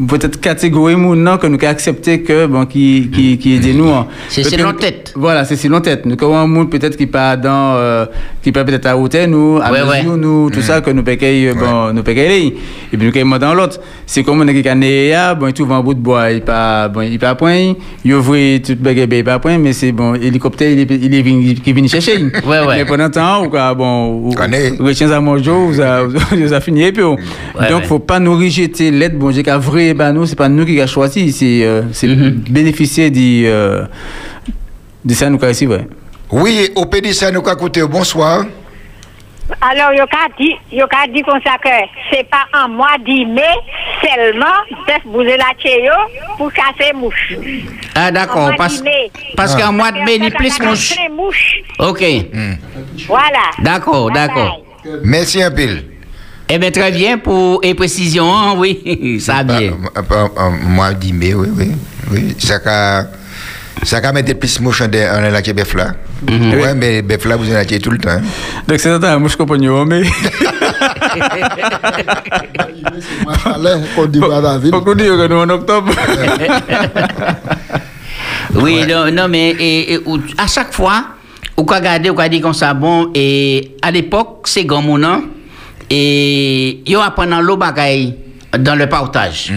peut-être catégorie maintenant que nous avons accepté que bon qui qui qui aide nous hein. C'est selon tête. voilà c'est selon tête nous avons un monde peut-être qui pas dans euh, qui pas peut-être à hauteur nous à Ouais, mesure ouais. nous tout ça que nous payons bon nous payons et puis nous payons dans l'autre c'est comme on est qui a bon il trouve un bout de bois il pas bon il pas point il ouvre tout baguette il pas point mais c'est bon hélicoptère il est il est venu qui vient chercher Ouais, ouais. mais pendant temps ou quoi bon retient à manger vous a vous a fini et puis oh. Ouais, donc ouais. faut pas nous rejeter l'aide bon Dieu qu'a vrai ben nous c'est pas nous qui a choisi c'est euh, c'est bénéficier du euh, de ça nous ici ouais Oui, au PD, ça nous a coûté. Bonsoir. Alors, yo ka dit, yo ka dit comme ça que c'est pas un mois d'imé seulement de bouger la tchéyo pour chasser mouche. Ah, d'accord. En Parce, de mai. parce qu'en mois de mai, il y a plus que mouche. c'est mouche. Ok. Voilà. D'accord, d'accord. Merci un pile. Eh bien, très bien pour et précision, hein, oui, ça bien. Ah, ah, ah, Moi, dit, mais oui, oui. oui. Ça a. Ça a mettre plus moche en en la bœuf là. Ouais, mais bœuf là, vous en avez tout le temps. hein. donc c'est ça moi je comprends mais beaucoup dire que nous en octobre Oui, non, non, mais et, et, ou- à chaque fois, ou quoi regarder, ou quoi dire comme ça, bon, et à l'époque, c'est grand mon nom, et yo apprenant l'eau bagaille dans le partage.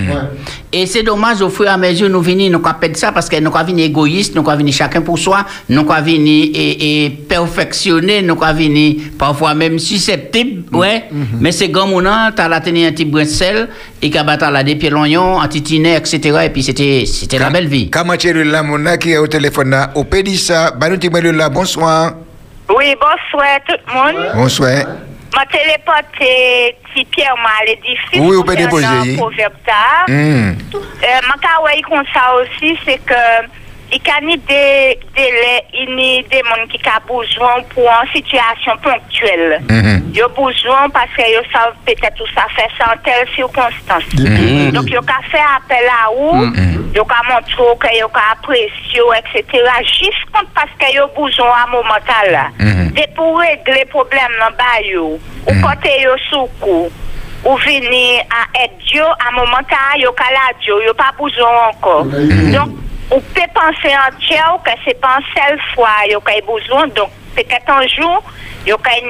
Et c'est dommage, au fur et à mesure, nous venons, nous perdre ça parce que nous avons venir égoïste, nous avons venir chacun pour soi, nous avons venir et, et perfectionner, nous avons venir parfois même susceptible, ouais. Mais c'est grand mon nom, t'as la tenir un petit brin de sel, et qu'à battre la des pieds l'oignon, un titinet, etc. Et puis c'était, c'était la belle vie. Comment tu es là, mon qui est au téléphone là, au ça, bah, nous t'es là, bonsoir. Oui, bonsoir tout le monde. Bonsoir. Si Pierre m'a l'édifice. Oui, vous pouvez déposer, oui. ça. Hum. Euh, ma kawaii comme ça aussi, c'est que il y a ni des délais, il y a des gens qui ont besoin pour une situation ponctuelle. Mhm. Ils ont besoin parce qu'ils savent peut-être où ça fait sans telle circonstance. Mhm. Donc, ils ont fait appel à vous, ils ont montré qu'ils ont apprécié, etc. Juste compte parce qu'ils ont besoin à un moment là. Mhm. C'est pour régler le problème dans le bayou, ou côté yo sous coup ou venir à Dieu à un moment là, Dieu, yo pas besoin encore. Donc, on peut penser en Dieu que c'est pas une seule fois yo ka besoin. Donc, peut-être un jour,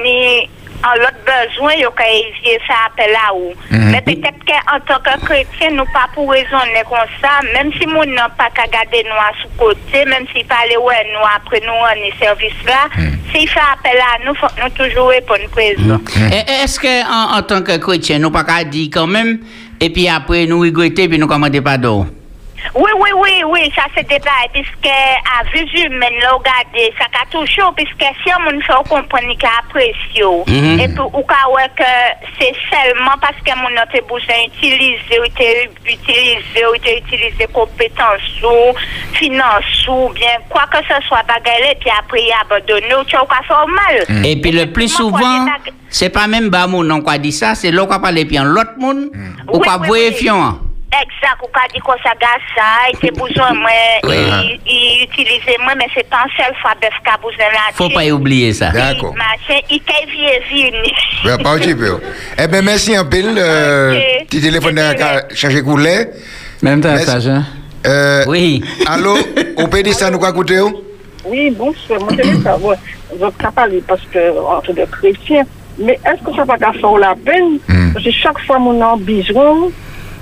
ni en l'autre besoin, yo ka éviter faire appel à ou. Mais peut-être qu'en tant que chrétien, nous pas pour raisonner comme ça, même si nous n'a pas qu'à garder nous à sous côté, même s'il fallait ouais nous après nous rendre service là, s'il fait appel à nous, faut nous toujours répondre présent. Est-ce que en, en tant que chrétien, nous pas qu'à dire quand même, et puis après nous regretter, puis nous commander pardon? Oui, oui, oui, oui, ça c'est débat, puisque à vue humaine, là, regardez, ça a toujours, puisque si on fait comprendre qu'il apprécie, Mhm. et puis, ou que c'est seulement parce que mon autre besoin utilisé, utilisé, utilisé compétence ou finance ou bien quoi que ce soit, bagarre, et puis après, ou tu as fait mal. Et puis le plus souvent, c'est pas même bas moun on quoi dit ça, c'est l'autre qui parle puis l'autre monde, ou quoi oui. fion. Exact, ou ka di kon sa gaz ça, et te besoin moi, il il utilise moi, mais c'est pas une seule fois bœuf ka besoin là. Faut pas y oublier ça. D'accord. Il kay vie vini. Ouais, pas un petit peu. Eh bien, merci un peu. Euh, Ok. Petit téléphone C'est à changer couleur. Même temps, sage, hein? Euh, Oui. Allô, au pays de ça, nous quoi coûter ou? Oui, bon, c'est moi, je veux savoir. Je ne parler parce que, entre des chrétiens, mais est-ce que ça va pas faire la peine? Mm. Parce que chaque fois, mon a besoin,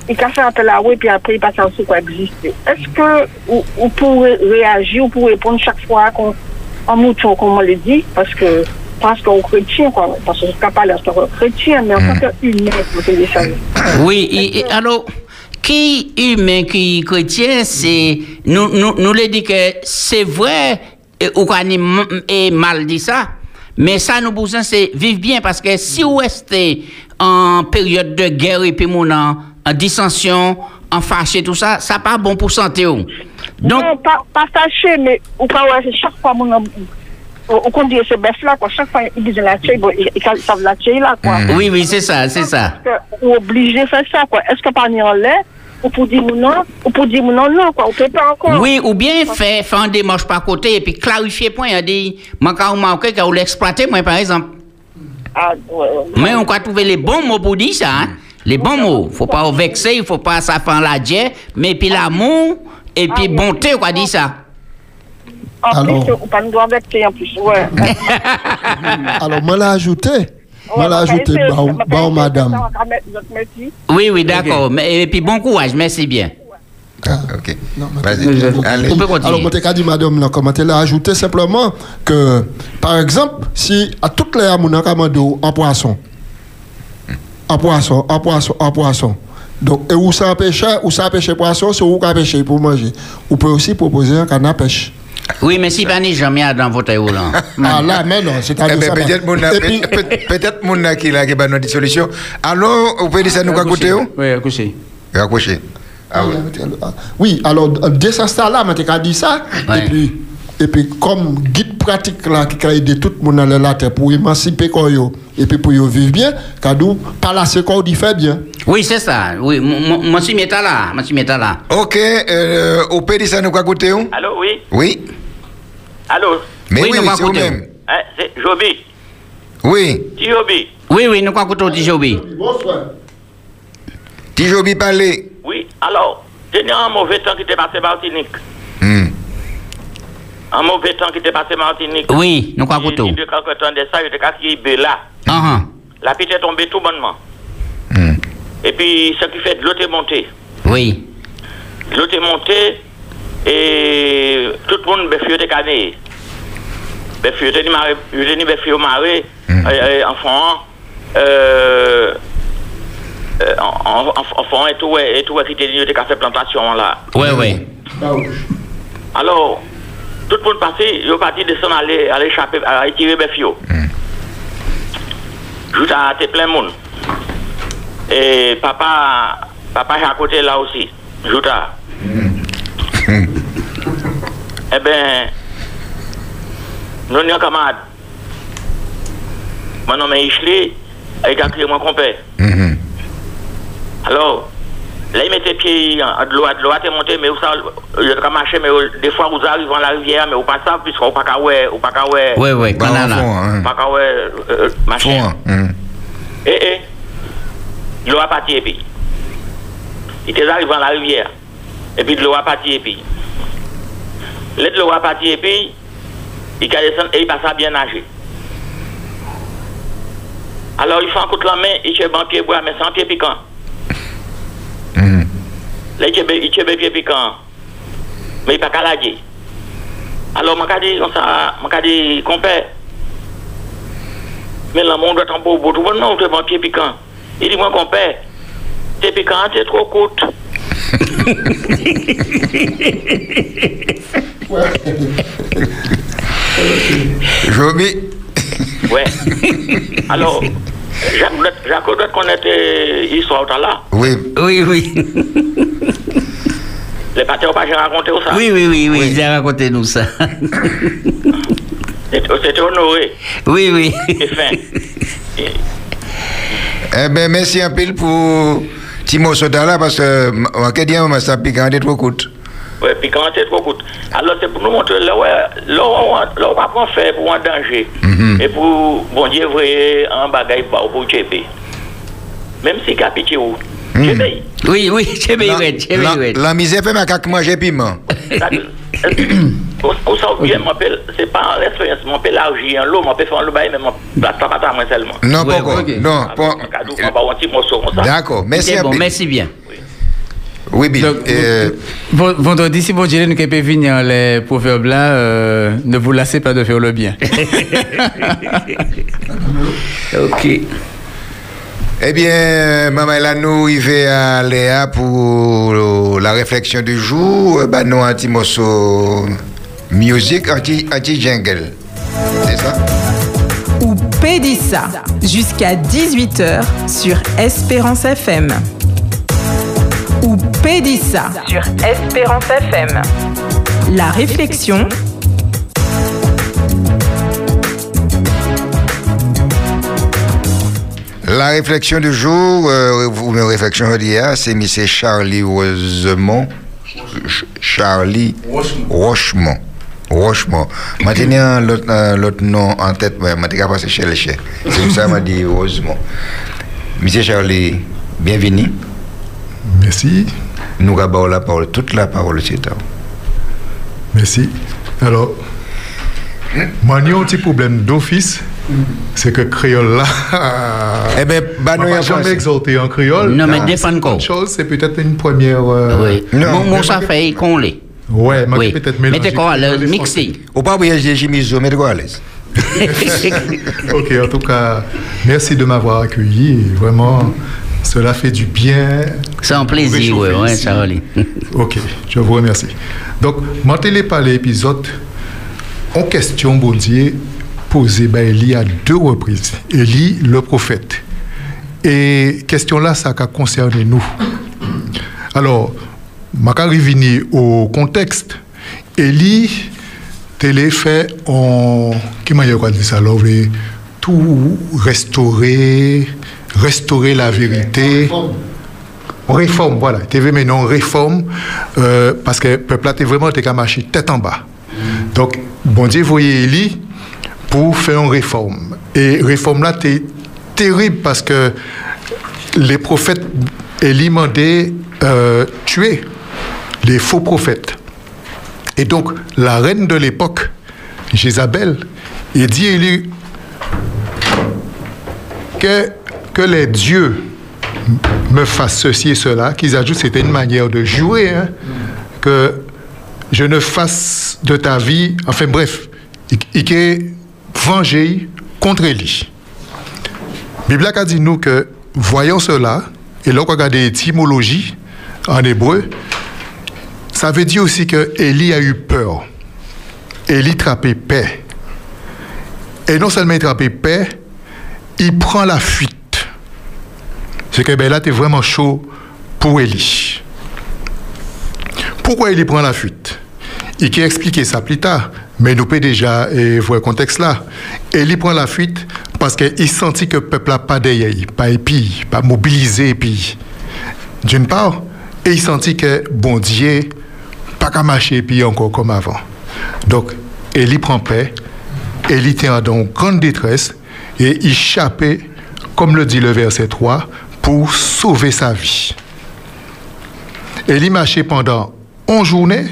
il a fait appel à oui, puis après, il passe en dessous quoi exister. Est-ce que vous, vous pourrez réagir, vous pourrez répondre chaque fois qu'on, en mouton, comme on le dit, parce que, parce qu'on chrétien, quoi, parce que je ne pas en tant que chrétien, mais en tant qu'humain, vous ça. Oui, et- et alors, qui humain, qui chrétien, c'est. Nous, nous, nous le dit que c'est vrai, et, ou qu'on est mal dit ça, mais ça, nous besoin, c'est vivre bien, parce que si vous restez en période de guerre et puis mon en, en dissension, en fâché, tout ça, ça pas bon pour santé. ou. Donc, non, pas, pas fâché, mais ou pas ouais, chaque fois mon on qu'on dit ce bœuf là quoi chaque fois ils disent la tuer bon ils savent la tuer là quoi oui, oui, c'est ça, c'est ça. Ou obligé de faire ça quoi est-ce que pas en l'air ou pour dire non ou pour dire non non quoi on peut pas encore Oui, ou bien faire, faire un démarche par côté et puis clarifier point, il y a des, moi, quand on manque, quand on l'exploiter, moi, par exemple. Ah, ouais, ouais. Mais on doit trouver les bons mots pour dire ça. hein. Les bons mots. Faut pas vexer, il faut pas faire la dieu, mais puis l'amour et puis bonté, on va dire ça. en plus on pas nous vexer en plus ouais Alors, moi, l'ai ajouté? Moi, l'ai ajouté, bah, bah, madame. Oui, oui, d'accord. Et puis bon courage, merci bien. Ok. Non. Allez. Continuer. Alors, qu'à dire, madame, là, comment elle a ajouté simplement que, par exemple, si à toutes les amours, on en poisson, en poisson, en poisson, en poisson. Donc, et où ça pêche, où ça pêche poisson, c'est où qu'on pêche pour manger. On peut aussi proposer un canne à pêche. Oui, mais si pas ni jamais dans votre roulant. Ah là, mais non, Eh ben, ça. peut-être mon Et puis, peut- peut- peut-être mon a qui là qui va nous dire solution. Alors, au pays de ça, nous coûter ou? Oui, accouché. Accroché. Ah oui. Oui, alors, dès ce stade-là, je t'ai dit ça. Ouais. Et puis, et puis, comme guide pratique là, qui a aidé tout le monde dans la terre pour émanciper quoi yo, et puis pour yo vivre bien, kadou, par là, c'est quoi, dit fait bien. Oui, c'est ça. Oui, mon- mon suis métal là. Mon suis métal là. Ok, euh, au pays de ça, nous quoi coûter ou? Allô, oui Oui. Allô? Mais Oui, oui, nous oui, quoi c'est même. hein, C'est Joby. Oui. Oui, oui, nous quoi coûter Tijobi. Bonsoir. Tijobi parler. Oui, alors, j'ai un mauvais temps qui était passé Martinique. Hmm. Un mauvais temps qui était passé Martinique. Oui, nous quoi dit de quelque temps de ça, il était cassé là. Ah, ah. La pite est tombée tout bonnement. Hmm. Et puis, ce qui fait de l'eau est montée. Oui. L'eau est montée et tout le monde a fait des canets. Ben, fio teni mare, yo teni ben fio mare, enfant, en- en- enfant et tout, et tout, qui teni yo te ka fait plantation là. Ouais, ouais. Alors, tout moun pase, yo pati deson ale, ale chape, ale tire bef yo. Mm. Jouta ate plen moun. E papa, papa e jakote la osi, jouta. Mm. e ben, non yon kamad, manon men ishli, e kakli mwen kompe. Mm -hmm. Alors, là, il mettait pied en de l'eau, de l'eau, monté, mais vous savez, il a marché, mais des fois, vous arrivez dans la rivière, mais vous pas ça, puisqu'on pas qu'à ouais, ou pas qu'à ouais, Ouais, ouais, Bah, banana. hein. pas qu'à ouais, euh, euh, machin. Fond, hein. Eh, eh, l'eau a parti et puis. Il était arrivé dans la rivière. Et puis de l'eau a parti et puis. Là, de l'eau a parti et puis, il a descendu et il passe à bien nager. Alors, il fait un coup de la main, il tient un pied bois, mais sans pied piquant. Mhm. Là, il tient il tient un pied piquant. Mais il pas qu'à. Alors, je dis, ça, je dis, compère. Mais là, mon doit un beau bout. Non, tu un pied piquant. Il dit, moi, compère, t'es piquant, t'es trop courte. Jomi, Ouais. Alors, Jacques doit- connaître euh, l'histoire tout à l'heure. oui, Oui, oui. Les pâtés ont pas raconté ça. Oui, oui, oui, oui. J'ai raconté nous ça. C'était honoré Oui, oui. et fin. Et- eh ben, merci un pile pour Timo Soda là, parce que, on va dire, mais ça pique un des trop coûte. Ouais, puis quand c'est trop coûte. Alors, c'est pour nous montrer là, ouais, là, on va faire pour un danger. Mhm. Et pour, bon Dieu, voyez, un bagage bah, pour Tchébé. Même si capité ou. Tchébé. Oui, oui, bien, j'ai La, misère fait ma manger piment. Bien, père, c'est pas en expérience, mon père l'argent en l'eau, en l'eau, mais mon plat pas à moi seulement. Non, Ouais, pas encore. ok. Non, Alors, pas. D'accord, bon, merci bien. Oui. Donc, euh, Ven- Vendredi, si bon Dieu nous peut venir les proverbes là, euh, ne vous lassez pas de faire le bien. Ok. Eh bien, maman, là, nous arrivons à Léa pour la réflexion du jour. Bah, nous, un petit morceau musique, jingle. C'est ça? ou Pédissa jusqu'à 18h sur Espérance FM. Ou Pédissa sur Espérance FM. La réflexion. La réflexion du jour, euh, ou une réflexion d'hier, c'est M. Charlie Rosemont. Ch- Charlie Rochemont. Rochemont. Maintenant, l'autre l'autre nom en tête, mais je vais. C'est pour ça que je dit Rosemont. M. Charlie, bienvenue. Merci, Nous avons la parole, toute la parole, c'est à vous. merci. Alors, moi, j'ai un petit problème d'office, c'est que créole là. Eh bien, bah, nous, en jamais exalté en créole. Non, mais Ah, défends c'est quoi. chose, c'est peut-être une première. euh, Oui. Non, Mon, mon mais- ça fait qu'on l'est. Ouais, moi, Oui. peut-être mélanger Mettez quoi, le et mixing? Ou pas oublier j'ai mais de quoi à l'aise. Ok, en tout cas, merci de m'avoir accueilli. Vraiment, cela fait du bien. C'est un plaisir, oui, ouais. Charlie. Ok, je vous remercie. Donc, m'entendez par l'épisode en question, bon Dieu, posé par Élie à deux reprises. Élie, le prophète. Et question là, ça a concerné nous. Alors, je vais revenir au contexte. Élie, télé fait en. Comment dit ça Tout restaurer, restaurer la vérité. Réforme, voilà. TV maintenant réforme, euh, parce que le peuple t'es vraiment qu'à marcher tête en bas. Donc, bon Dieu, voyez Élie pour faire une réforme. Et réforme là, t'es terrible parce que les prophètes, Élie mandait euh, tuer les faux prophètes. Et donc, la reine de l'époque, Jézabel, il dit à Élie que, que les dieux me fassent ceci et cela, qu'ils ajoutent, c'était une manière de jouer, hein, que je ne fasse de ta vie, enfin bref, il est vengé contre Élie. La Bible a dit nous que, voyant cela, et là on regarde l'étymologie en hébreu, ça veut dire aussi que Élie a eu peur. Élie trappait paix. Et non seulement il trappait paix, il prend la fuite. C'est que ben là, tu es vraiment chaud pour Élie. Pourquoi Élie prend la fuite? Il qui expliqué ça plus tard, mais nous peut déjà eh, voir le contexte là. Élie prend la fuite parce qu'il sentit que le peuple n'a pas derrière, pas épi, pas mobilisé épi. D'une part, et il sentit que bon Dieu, pas qu'à marcher puis encore comme avant. Donc, Élie prend paix, Élie était en grande détresse et il échappait, comme le dit le verset 3, pour sauver sa vie. Élie marchait pendant 11 journées,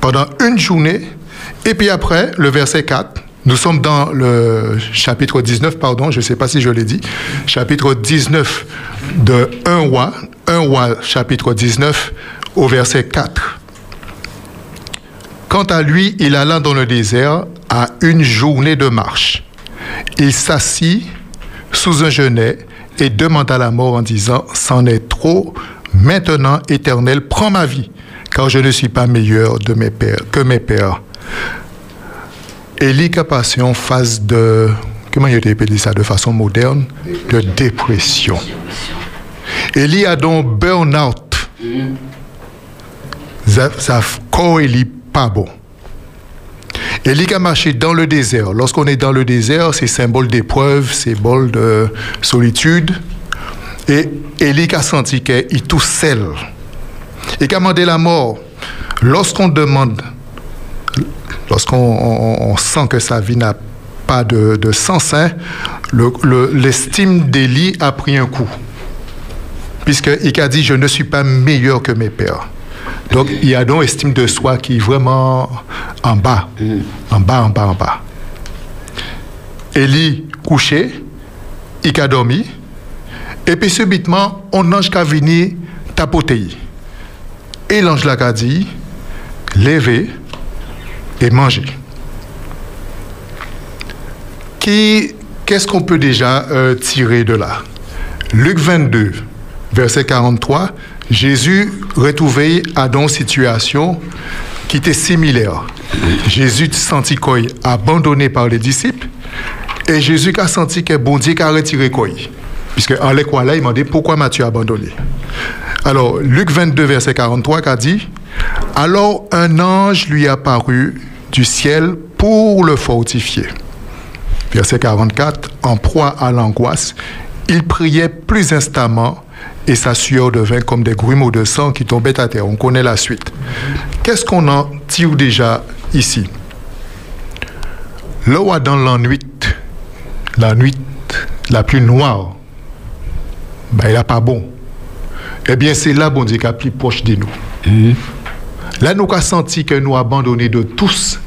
pendant une journée, et puis après, le verset 4 Nous sommes dans le chapitre 19, pardon, je ne sais pas si je l'ai dit, chapitre 19 de 1 roi, 1 roi chapitre 19 au verset 4. Quant à lui, il alla dans le désert à une journée de marche. Il s'assit sous un genêt et demanda la mort en disant, C'en est trop, maintenant, éternel, prends ma vie, car je ne suis pas meilleur de mes pères, que mes pères. Élie a passé en phase de, comment il a appelé ça de façon moderne, de dépression. Élie a donc burn-out. Ça, ça corps Élie pas bon. Élie a marché dans le désert. Lorsqu'on est dans le désert, c'est symbole d'épreuve, symbole de solitude. Et Élie a senti qu'il tout seul. Il a demandé la mort? Lorsqu'on demande, lorsqu'on on- on sent que sa vie n'a pas de, sens, hein, le- le- l'estime d'Élie a pris un coup. Puisqu'il a dit, je ne suis pas meilleur que mes pères. Donc, il y a donc estime de soi qui est vraiment en bas, en bas, en bas, en bas. Élie couché, il a dormi, et puis subitement, on ange qui a venu tapoter. Et l'ange là a dit, levez et mangez. Qui, qu'est-ce qu'on peut déjà euh, tirer de là? Luc 22, verset 43, Jésus retrouvé à dans situation qui était similaire. Jésus sentit qu'il abandonné par les disciples et Jésus a senti que bon Dieu a retiré quoi. Puisque en l'équation là, il m'a dit pourquoi m'as-tu abandonné? Alors, Luc 22, verset 43, a dit Alors un ange lui apparut du ciel pour le fortifier. Verset 44, en proie à l'angoisse, il priait plus instamment et sa sueur devint comme des grumeaux de sang qui tombaient à terre. On connaît la suite. Qu'est-ce qu'on en tire déjà ici? Le roi dans la nuit, la nuit la plus noire, ben, il n'a pas bon. Eh bien, c'est là, bon Dieu, qui est plus proche de nous. Là, nous avons senti que nous abandonnés de tous.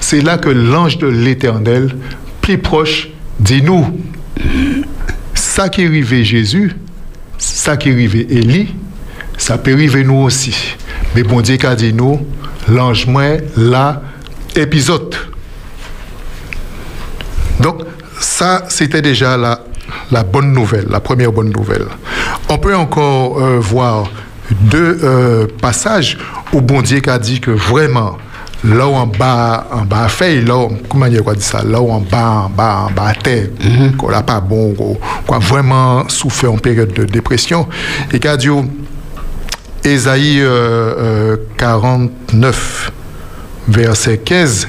C'est là que l'ange de l'éternel, plus proche, dit nous. Ça qui est arrivé Jésus, ça qui est arrivé Élie, ça peut arriver nous aussi. Mais bon Dieu dit nous, l'ange là, épisode. Donc, ça, c'était déjà la, bonne nouvelle, la première bonne nouvelle. On peut encore euh, voir deux euh, passages où bon Dieu a dit que vraiment, là où en bas, en bas fait, là, où- comment il a dit ça, là où en bas, en bas, en bas à terre, qu'on n'a pas bon, qu'on a vraiment souffert en période de dépression, et qu'a dit, Ésaïe euh, euh, 49, verset 15,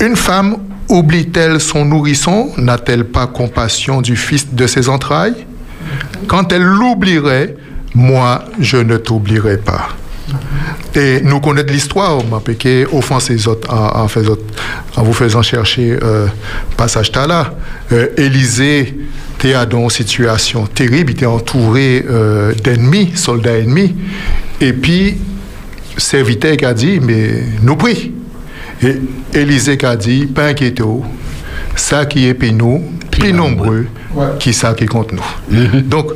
Une femme oublie-t-elle son nourrisson? N'a-t-elle pas compassion du fils de ses entrailles? Quand elle l'oublierait, moi, je ne t'oublierai pas. Et nous connaissons l'histoire, m'a piqué offenser les autres en, en faisant- en vous faisant chercher euh, passage là. Euh, Élisée était dans une situation terrible, il était entouré euh, d'ennemis, soldats ennemis. Et puis, serviteur qui a dit, mais nous prie. Et Élisée qui a dit, pas inquiétez-vous, ça qui est puis nous, plus nombreux, qui ça qui compte nous. Donc,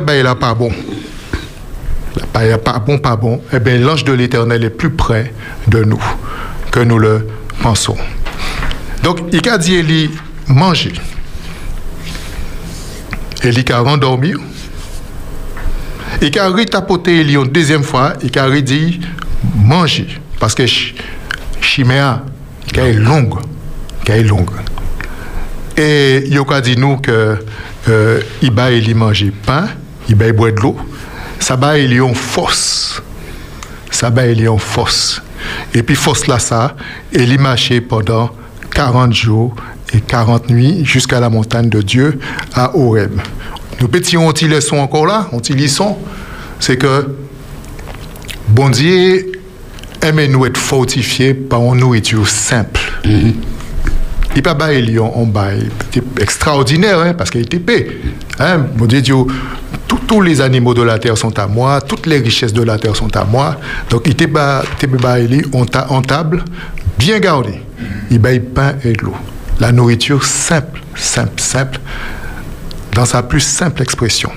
ben, il n'a pas bon. Pas, pas bon, pas bon. Eh bien, l'ange de l'Éternel est plus près de nous que nous le pensons. Donc, il a dit Élie, mangez. Élie a rendormi. Il a retapoté Élie une deuxième fois. Il a dit, mangez. Parce que Ch- Chiméa, qui est longue, qui est longue. Et il a dit nous que euh, va Élie manger pain, il va boire de l'eau. Ça va Élie en force. Ça va Élie en force. Et puis force là ça, Élie marchait pendant 40 jours et 40 nuits jusqu'à la montagne de Dieu à Horeb. Nous pétions on leçon encore là, on leçon, c'est que bon Dieu aime nous être fortifiés par une nourriture simple. Il pas bail Lyon en bail. C'était extraordinaire, hein, parce qu'il était paix. Hein, mon Dieu, Dieu, tous- tous les animaux de la terre sont à moi, toutes les richesses de la terre sont à moi. Donc, il était en, ta- en table, bien gardé. Il baille pain et de l'eau. La nourriture simple, simple, simple, dans sa plus simple expression.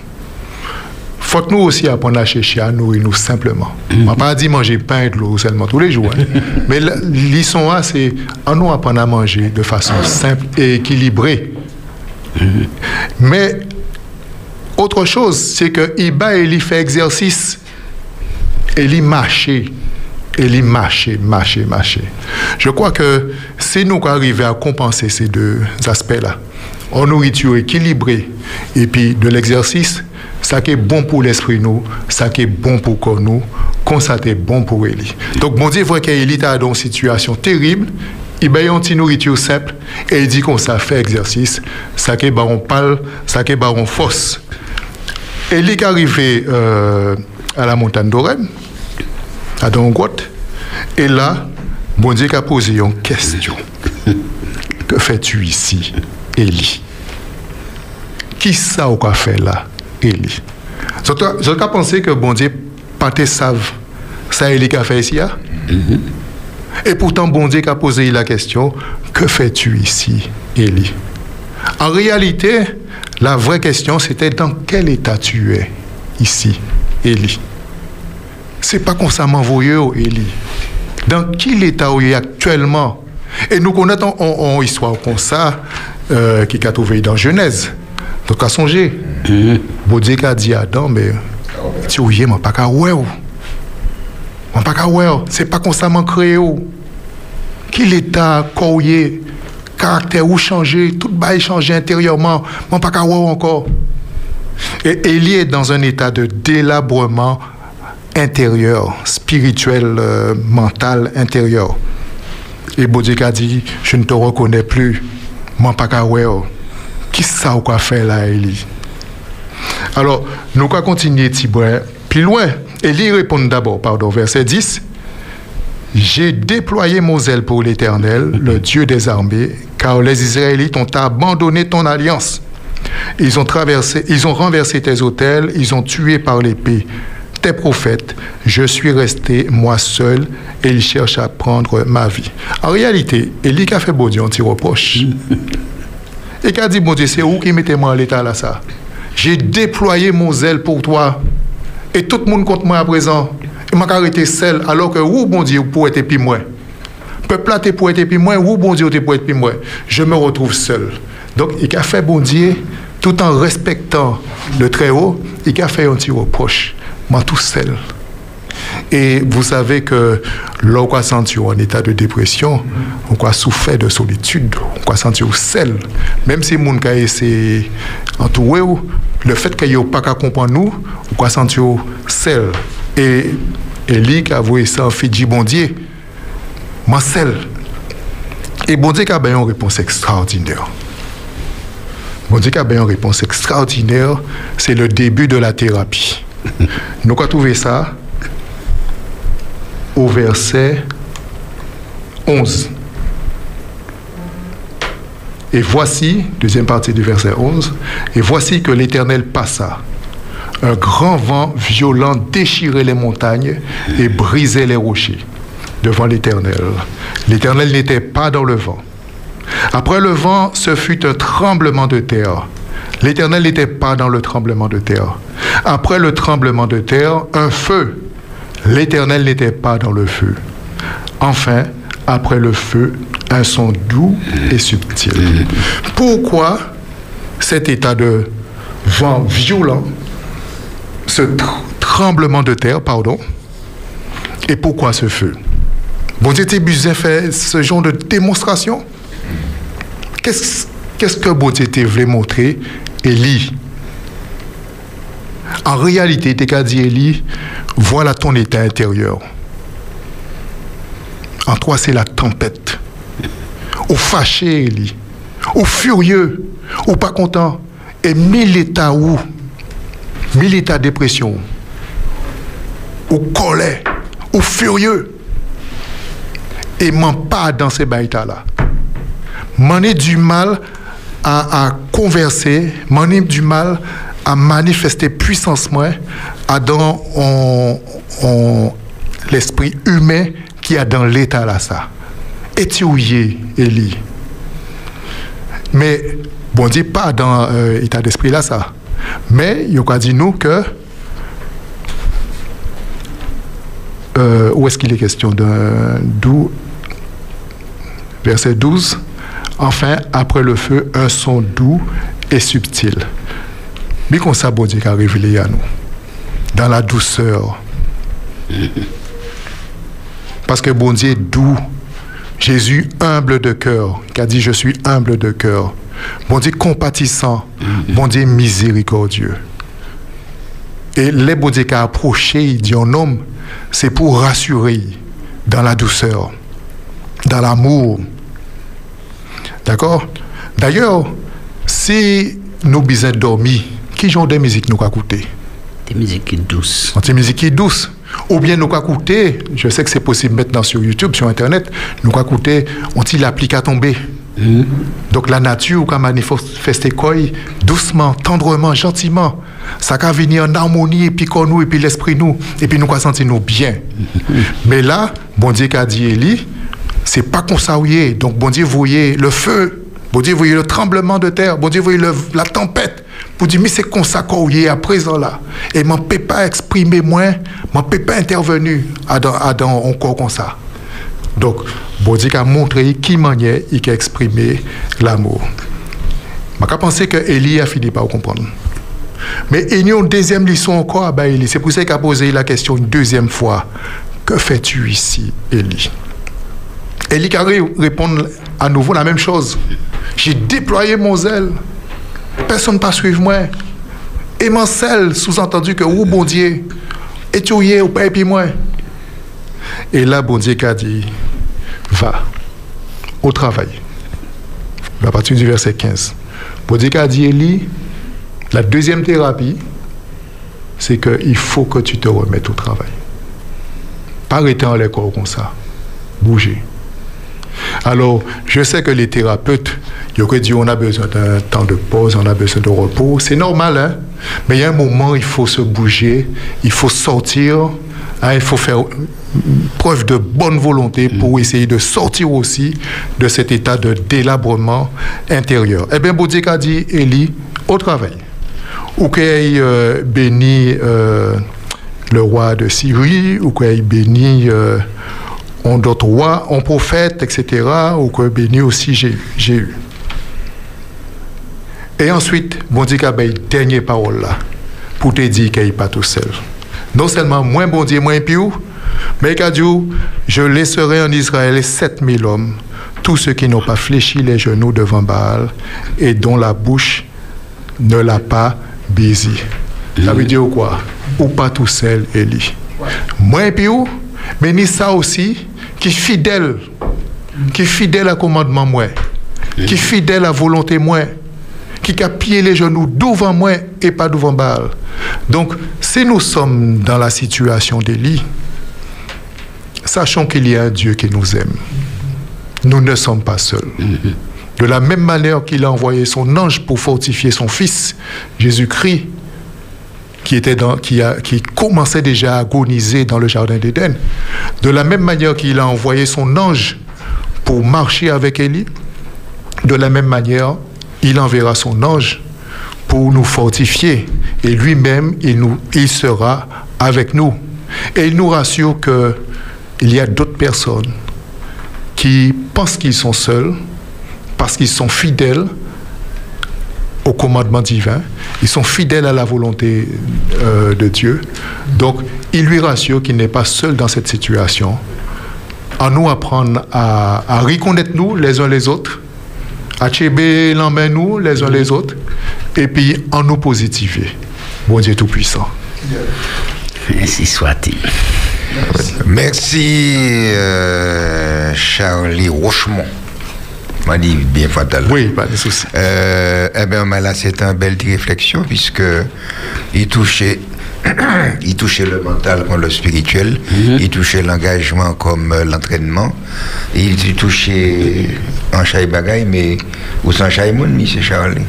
Faut que nous aussi apprendre à chercher à nourrir nous simplement. On va pas dire manger pain et de l'eau seulement tous les jours. hein. Mais la- l'isson A, c'est à nous apprendre à manger de façon simple et équilibrée. Mais autre chose, c'est que Iba, il fait exercice il marcher. Et il marcher, marcher, marcher. Je crois que si nous arrivons à compenser ces deux aspects-là, en nourriture équilibrée et puis de l'exercice, ça qui est bon pour l'esprit nous, ça qui est bon pour corps nous, comme ça c'est bon pour Eli. Donc, mon Dieu, voit qu'Eli est dans une situation terrible, il a une nourriture simple et il dit qu'on ça fait exercice, ça qui est baron pâle, ça qui est baron force. Eli est arrivé euh, à la montagne d'Orem, à Dongote, et là, bon Dieu a posé une question. que fais-tu ici, Eli Qui ça qu'a fait là, Eli Je pensé que bon Dieu pas te savent ça Eli qu'a fait ici, hein? Et pourtant, bon Dieu a posé la question, que fais-tu ici, Eli En réalité, la vraie question, c'était dans quel état tu es ici, Eli C'est pas qu'on s'en m'envoyé, Eli. Dans quel état il est actuellement? Et nous connaissons une histoire comme ça, euh, qui a trouvé dans Genèse. Donc, à songer. Bon Dieu a dit à Adam, mais tu es, moi, pas qu'à ouais, pas qu'à ouais, c'est pas s'en créé. Quel état caractère ou changé, tout va changé intérieurement, moi pas encore. Et Élie est dans un état de délabrement intérieur, spirituel, euh, mental intérieur. Et Bodiek a dit, je ne te reconnais plus, moi pas. Qui ça ou quoi faire là, Élie? Alors, nous allons continuer Thibaut, plus loin. Élie répond d'abord, pardon, verset 10. J'ai déployé mon zèle pour l'Éternel, le Dieu des armées, car les Israélites ont abandonné ton alliance. Ils ont traversé, ils ont renversé tes autels, ils ont tué par l'épée tes prophètes. Je suis resté moi seul et ils cherchent à prendre ma vie. En réalité, Élie qui a fait bon Dieu un petit reproche. Et qui a dit, bon Dieu, c'est où qui mettez moi en l'état là ça? J'ai déployé mon zèle pour toi. Et tout le monde contre moi à présent. Et m'a arrêté seul, alors que où, bon Dieu, pour être puis moi? Peuple là, t'es pour être puis moi, où, bon Dieu, t'es pour être puis moi Je me retrouve seul. Donc, il a fait bon Dieu, tout en respectant le Très-Haut, il a fait un petit reproche. Moi, tout seul. Et vous savez que l'on va sentir en état de dépression, on va souffrir de solitude, on va sentir seul. Même si mon cas c'est entouré, le fait qu'il n'y ait pas comprendre nous, on va sentir seul. Et Élie qui a voué ça en Fidji, bon Seul. Et bon Dieu a bien une réponse extraordinaire. Bon Dieu a bien une réponse extraordinaire, c'est le début de la thérapie. Nous avons trouvé ça au verset 11. Et voici, deuxième partie du verset 11, et voici que l'Éternel passa. Un grand vent violent déchirait les montagnes et brisait les rochers devant l'Éternel. L'Éternel n'était pas dans le vent. Après le vent, ce fut un tremblement de terre. L'Éternel n'était pas dans le tremblement de terre. Après le tremblement de terre, un feu. L'Éternel n'était pas dans le feu. Enfin, après le feu, un son doux et subtil. Pourquoi cet état de vent violent, ce tr- tremblement de terre, pardon, et pourquoi ce feu? Bon Dieu t'es faire ce genre de démonstration Qu'est-ce que bon Dieu voulu montrer Élie? En réalité, t'es qu'à dire Élie, voilà ton état intérieur. En toi, c'est la tempête. Au fâché, Élie. Au furieux. Au pas content. Et mille états où? Mille états de dépression. Au colère. Au furieux. Et m'en pas dans ces baïtas-là. M'en ai du mal à, converser, m'en ai du mal à manifester puissance moi dans l'esprit humain qui a dans l'état là ça. Et tu Élie Mais, bon Dieu, pas dans euh, l'état d'esprit là, ça. Mais, il a dit nous que. euh, où est-ce qu'il est question d'où verset 12 enfin après le feu un son doux et subtil. Mais qu'on ça Dieu a révélé à nous. Dans la douceur. Parce que bon Dieu est doux. Jésus humble de cœur. Qui a dit je suis humble de cœur. Bon Dieu compatissant. Bon Dieu miséricordieux. Et les bon Dieu qui a approché dit un homme c'est pour rassurer dans la douceur dans l'amour D'accord? D'ailleurs, si nous besoin dormir, qui genre de musique nous écouter Des musiques douces. Des musiques douces. Ou bien nous écouter, je sais que c'est possible maintenant sur YouTube, sur Internet, nous écouter, on-t-il l'applique à tomber Donc la nature qui manifeste quoi doucement, tendrement, gentiment. Ça va venir en harmonie, et puis nous, et puis l'esprit nous, et puis nous sentir nous bien. Mais là, bon Dieu qu'a dit Élie, c'est pas est. Donc, bon Dieu, vous voyez le feu, bon Dieu, vous voyez le tremblement de terre, bon Dieu, vous voyez la tempête. Vous dites, mais c'est qu'on est à présent là. Et peux pas exprimer moins, peux pas intervenir à dans, à dans encore comme ça. Donc, bon Dieu a montré qui manière il a exprimé l'amour. Je pense que Élie a fini par comprendre. Mais il y a une deuxième leçon encore à Élie. C'est pour ça qu'il a posé la question une deuxième fois. Que fais-tu ici, Élie? Élie qui répond à nouveau la même chose. J'ai déployé mon zèle. Personne ne pas suivre moi. Et mon zèle, sous-entendu que, ou bon Dieu, et es ou pas et puis moi. Et là, bon Dieu a dit, va au travail. À partir du verset 15. Bon Dieu a dit, Élie, la deuxième thérapie, c'est qu'il faut que tu te remettes au travail. Pas rester en corps comme ça. Bouger. Alors, je sais que les thérapeutes, ils auraient dit on a besoin d'un temps de pause, on a besoin de repos. C'est normal, hein? Mais il y a un moment, il faut se bouger, il faut sortir, hein, il faut faire preuve de bonne volonté pour essayer de sortir aussi de cet état de délabrement intérieur. Eh bien, Bouddhique a dit, Élie, au travail. Ou qu'il euh, béni euh, le roi de Syrie, ou qu'il béni euh, on d'autres rois, on prophète, etc., ou que béni aussi j'ai eu. Et ensuite, bon Dieu a une dernière parole là, pour te dire qu'il n'est pas tout seul. Non seulement moins bon Dieu, moins pire, mais il a dit, je laisserai en Israël 7000 hommes, tous ceux qui n'ont pas fléchi les genoux devant Baal et dont la bouche ne l'a pas baisé. Ça veut dire quoi? Ou pas tout seul, Élie. Moins pire, mais ni ça aussi, qui est fidèle, qui est fidèle à commandement moi, qui est fidèle à volonté moi, qui a pied les genoux devant moi et pas devant Baal. Donc, si nous sommes dans la situation d'Élie, sachons qu'il y a un Dieu qui nous aime. Nous ne sommes pas seuls. De la même manière qu'il a envoyé son ange pour fortifier son fils, Jésus-Christ, qui, était qui, a, qui commençait déjà à agoniser dans le jardin d'Éden. De la même manière qu'il a envoyé son ange pour marcher avec Élie, de la même manière, il enverra son ange pour nous fortifier. Et lui-même, il, nous, il sera avec nous. Et il nous rassure qu'il y a d'autres personnes qui pensent qu'ils sont seuls parce qu'ils sont fidèles au commandement divin, ils sont fidèles à la volonté euh, de Dieu. Donc, il lui rassure qu'il n'est pas seul dans cette situation. À nous apprendre à, à reconnaître nous les uns les autres, à tchéber l'emmène nous les uns les autres, et puis en nous positiver. Bon Dieu Tout-Puissant. Ainsi soit-il. Merci, euh, Charlie Rochemont. M'a dit bien fatal. Oui, pas de souci. Euh, eh bien, là, c'est une belle réflexion, puisque il touchait, il touchait le mental comme le spirituel, il touchait l'engagement comme euh, l'entraînement, il touchait en chai bagaille, mais ou sans chai moun, monsieur Charlie?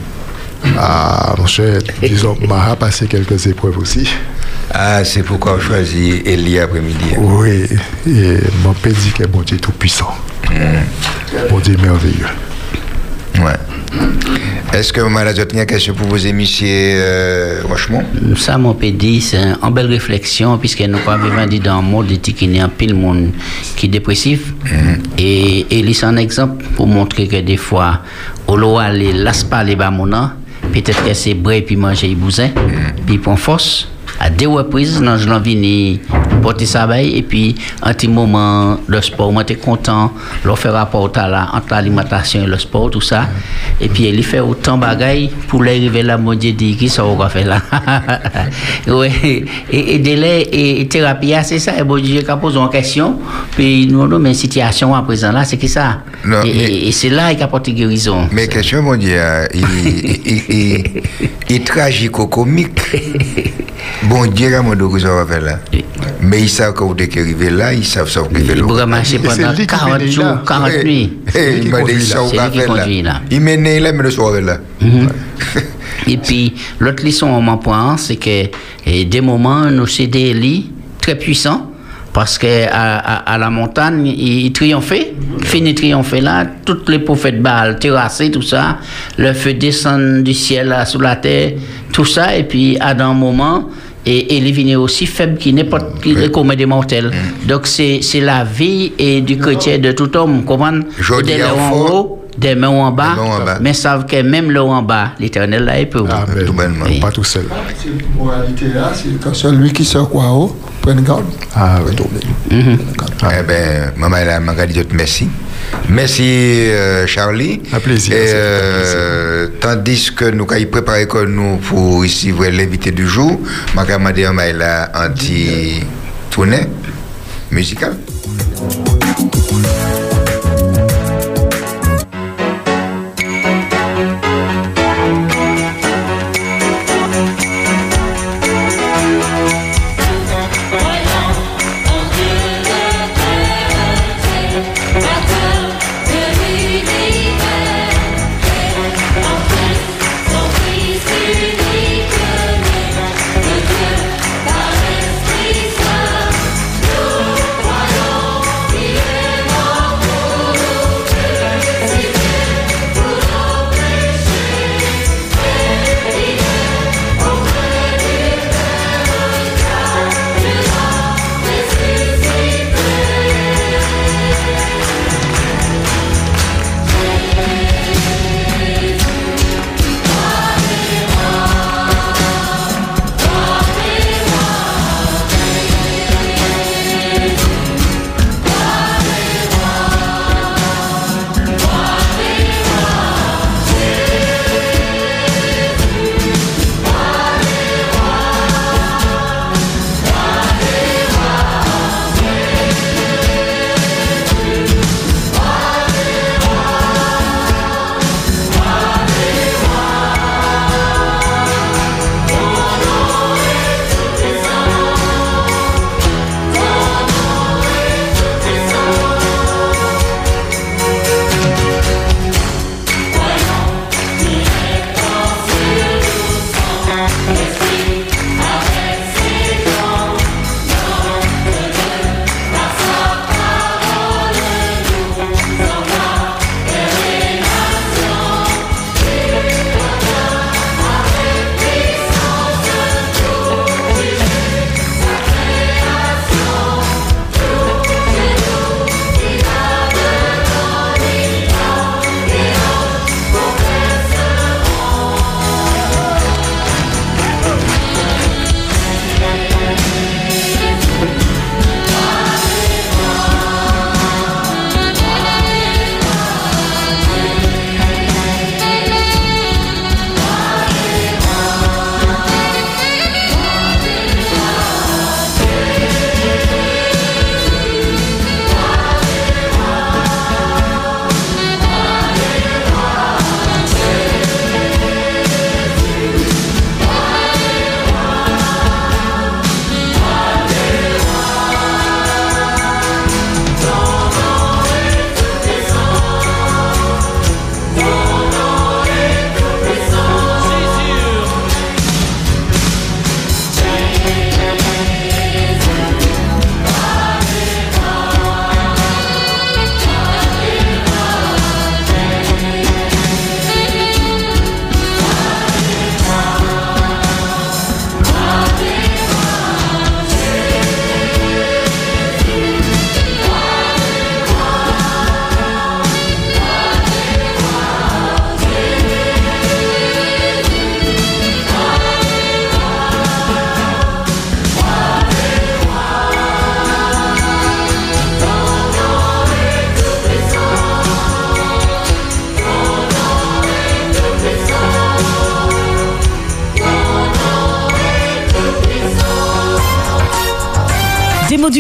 Ah, mon cher, disons, m'a passé quelques épreuves aussi. Ah, c'est pourquoi on choisit Elie après-midi. Oui, et mon père dit que bon Dieu est tout puissant. Bon Dieu est merveilleux. Ouais. Est-ce que vous m'avez une question pour vous, monsieur euh, Rochemont? Ça, mon pédit, c'est une belle réflexion, puisque nous pas vivre dans un monde qui est un pile monde qui est dépressif. Et, et il un exemple pour montrer que des fois, au lieu aller lasse pas les bamona, peut-être que c'est bré puis manger bousin, puis prend force. À deux reprises, non, je l'ai venu porter ça et puis un petit moment de sport, moi j'étais content, leur faire rapport à la, entre l'alimentation et le sport, tout ça. Et puis il fait autant de bagailles pour l'arriver là, mon Dieu dit, qui ça va faire là? ouais. Et, et délai et, et thérapie, ah, c'est ça, et bon Dieu, quand pose une question, puis nous avons une situation à présent là, c'est qui ça? Non, et, mais- et- et c'est là qu'il apporte guérison. Mais question, mon Dieu, euh, il, est tragico-comique. Bon Dieu, comment de ça va faire là Mais ils savent que vous êtes arrivé là, ils savent ça que vous Il pourrait marcher pendant lui qui 40 mène jours, là. 40 Eh, nuits. lui qui il m'a dit conduit ça, faire là. Il m'a né là, mais le soir là. Et puis, l'autre leçon on m'en c'est que des moments, nous c'est des lits très puissants. Parce que à, à- à la montagne, il, il triomphait, fini triompher là, toutes les prophètes Baal terrassés, tout ça, le feu descend du ciel là, sous la terre, tout ça, et puis à un moment, et, venait aussi faible qui n'importe qui commet des mortels. Donc c'est c'est la vie et du chrétien de tout homme, comment Jodi Des en haut, des mains en bas, mais savent que même là en bas, l'éternel là est pour vous. Tout bonnement. Oui. Pas tout seul. La moralité là, c'est que celui qui se croit haut, prenne garde. Ah oui. Eh bien, maman, elle m'a dit merci. Merci, euh, Charlie. Un plaisir, Et, euh, tandis que nous avons préparé comme nous pour ici l'invité du jour, je vais demander à Maïla un petit tournée musical.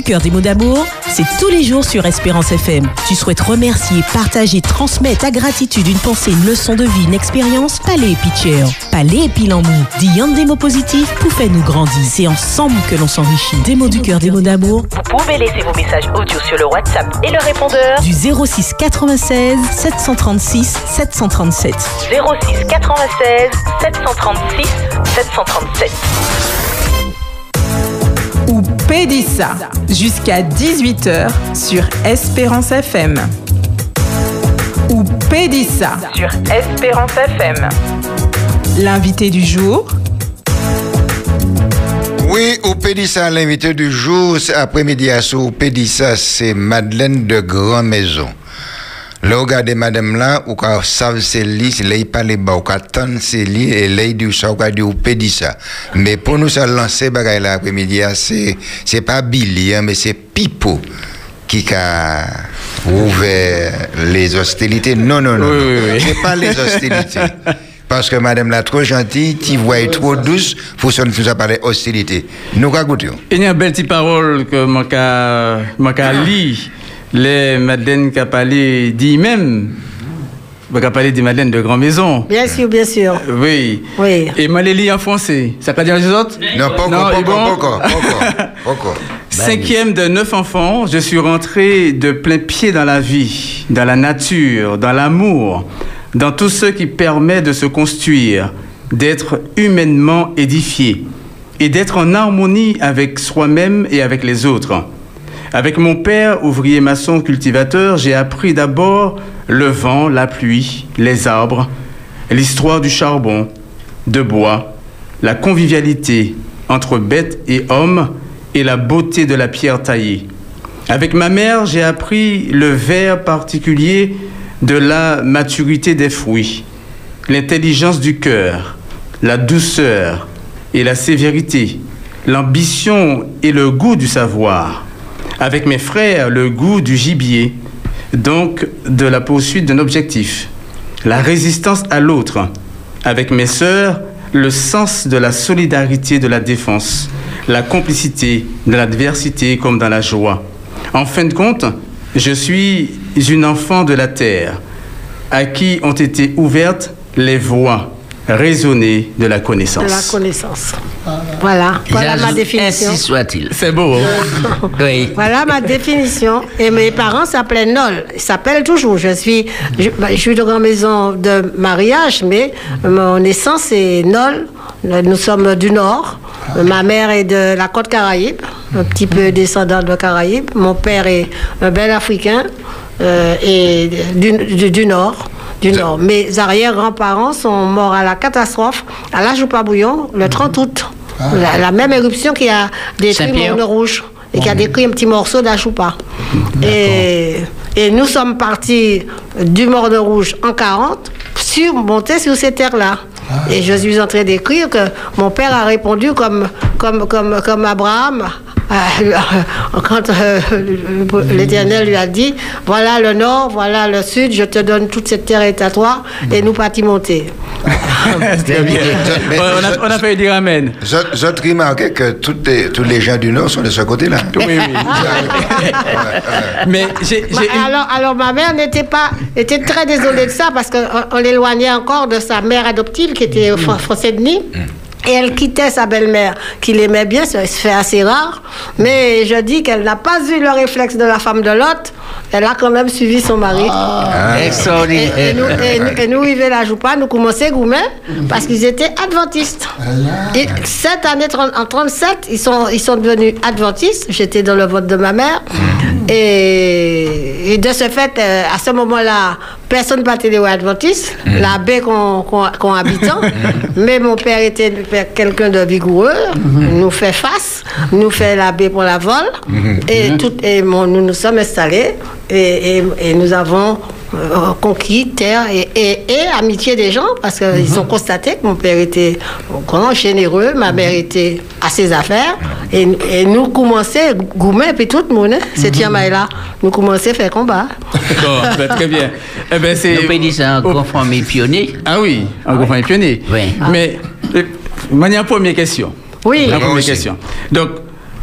Cœur, des mots d'amour, c'est tous les jours sur Espérance FM. Tu souhaites remercier, partager, transmettre ta gratitude, une pensée, une leçon de vie, une expérience Palais Pitcher. Palais et. Dis un des mots positifs pour faire nous grandir. C'est ensemble que l'on s'enrichit. Des mots du cœur, des mots d'amour. Vous pouvez laisser vos messages audio sur le WhatsApp et le répondeur Du 06 96 736 737. 06 96 736 737. Pédissa jusqu'à 18h sur Espérance FM. Ou Pédissa sur Espérance FM. L'invité du jour, Oui, au Pédissa, l'invité du jour, c'est après-midi à Pédissa, c'est Madeleine de Grand Maison. Là, regardez madame là, ou quand savent c'est c'est là, il parle bas, ou quand tant c'est et il dit ça, ou quand dit Pédissa. Mais pour nous, ça lancer, bagaille là, après-midi, ah, c'est, c'est pas Billy, hein, mais c'est Pipo qui a ouvert les hostilités. Non, non, non. Oui, non. oui, oui. C'est pas les hostilités. Parce que madame là, trop gentille, tu vois, trop douce, faut ça nous a parlé hostilité. Nous, qu'à goûter. Il y a une belle petite parole que moi qu'a moi qu'a li les Madeleine qu'a parlé dit même parlé de Madeleine de Grand Maison. Bien sûr, bien sûr. Oui. Oui. Et lis en français. Ça peut dire les autres? Non, pas encore, Non, pas et bon? encore, pas encore, pas encore, pas encore. Cinquième de neuf enfants, je suis rentré de plein pied dans la vie, dans la nature, dans l'amour, dans tout ce qui permet de se construire, d'être humainement édifié et d'être en harmonie avec soi-même et avec les autres. Avec mon père, ouvrier maçon cultivateur, j'ai appris d'abord le vent, la pluie, les arbres, l'histoire du charbon, de bois, la convivialité entre bêtes et hommes et la beauté de la pierre taillée. Avec ma mère, j'ai appris le vers particulier de la maturité des fruits, l'intelligence du cœur, la douceur et la sévérité, l'ambition et le goût du savoir. Avec mes frères, le goût du gibier, donc de la poursuite d'un objectif, la résistance à l'autre. Avec mes sœurs, le sens de la solidarité, de la défense, la complicité, de l'adversité comme dans la joie. En fin de compte, je suis une enfant de la terre, à qui ont été ouvertes les voies raisonnées de la connaissance. Voilà, voilà ma définition. Ainsi soit-il. C'est beau. hein? Oui. Voilà ma définition. Et mes parents s'appelaient Nol. Ils s'appellent toujours. Je suis, je, bah, je suis de grande maison de mariage, mais mon naissance est Nol. Nous sommes du Nord. Ma mère est de la côte Caraïbe, un petit peu descendante de Caraïbes. Mon père est un bel Africain euh, et du, du- du Nord. Du Nord. Mes arrière-grands-parents sont morts à la catastrophe à la Joupa-Bouillon le 30 août. La, la même éruption qui a détruit. Morne Rouge et qui a détruit un petit morceau de la Choupa. Et, et nous sommes partis du Morne Rouge en 40 sur, monter sur ces terres-là. Et je suis en train d'écrire que mon père a répondu comme, comme, comme, comme Abraham. Euh, Quand euh, l'Éternel lui a dit, voilà le nord, voilà le sud, je te donne toute cette terre est à toi, et nous partis monter. Très bien. on, a, on a failli dire Amen. Je, te remarque que toutes les- tous les gens du Nord sont de ce côté-là. Oui, oui. Mais une- alors, alors ma mère n'était pas était très désolée de ça parce qu'on on l'éloignait encore de sa mère adoptive qui était Fran- Français de Nîmes. Et elle quittait sa belle-mère, qui l'aimait bien, ça se fait assez rare. Mais je dis qu'elle n'a pas eu le réflexe de la femme de l'autre. Elle a quand même suivi son mari. Ah. Extraordinaire. Et, et nous, et, nous- et nous, Yves la joue pas, nous commençons Goumet parce qu'ils étaient adventistes. Et cette année, 30 en 37, ils sont, ils sont devenus adventistes. J'étais dans le vote de ma mère. Et, et de ce fait, euh, à ce moment-là, personne ne battait les adventistes. La baie qu'on habitant. Mais mon père était quelqu'un de vigoureux. Il nous fait face, nous fait la baie pour la vol. Et, tout, et mon- nous nous sommes installés et, et- et nous avons euh, conquis terre et, et- et amitié des gens parce qu'ils ont constaté que mon père était grand, généreux, ma mère était à ses affaires et, et nous commençons, Goumet puis tout le monde, hein, c'est là nous commençons à faire combat. Bon, ben, très bien. Eh ben, c'est... Nous ça un grand famille pionnier. Ah oui, un gros fan pionnier. Oui. Mais, euh, manière première question. Oui. La première aussi. question. Donc,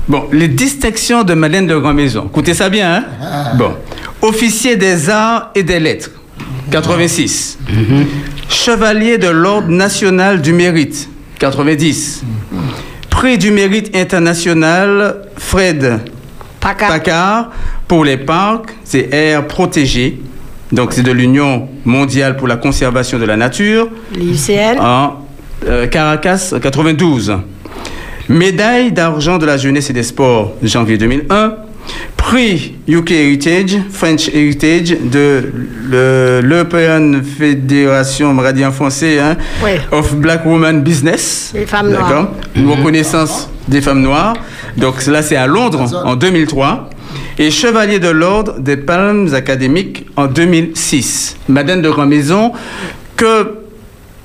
Bon, les distinctions de Madeleine de Grand Maison. Écoutez ça bien, hein? Bon. Officier des arts et des lettres, 86. Chevalier de l'Ordre national du mérite, 90. Prix du mérite international, Fred Packard, pour les parcs et aires protégées. Donc, c'est de l'Union mondiale pour la conservation de la nature L'ICN. en euh, Caracas 92. Médaille d'argent de la jeunesse et des sports janvier 2001. Prix UK Heritage, French Heritage de le- l'European Fédération, on m'a dit en français, hein, Oui. of Black Women Business. Les femmes noires. D'accord. Une reconnaissance des femmes noires. Donc cela c'est à Londres en 2003. Et chevalier de l'ordre des palmes académiques en 2006. Madame de Grand Maison,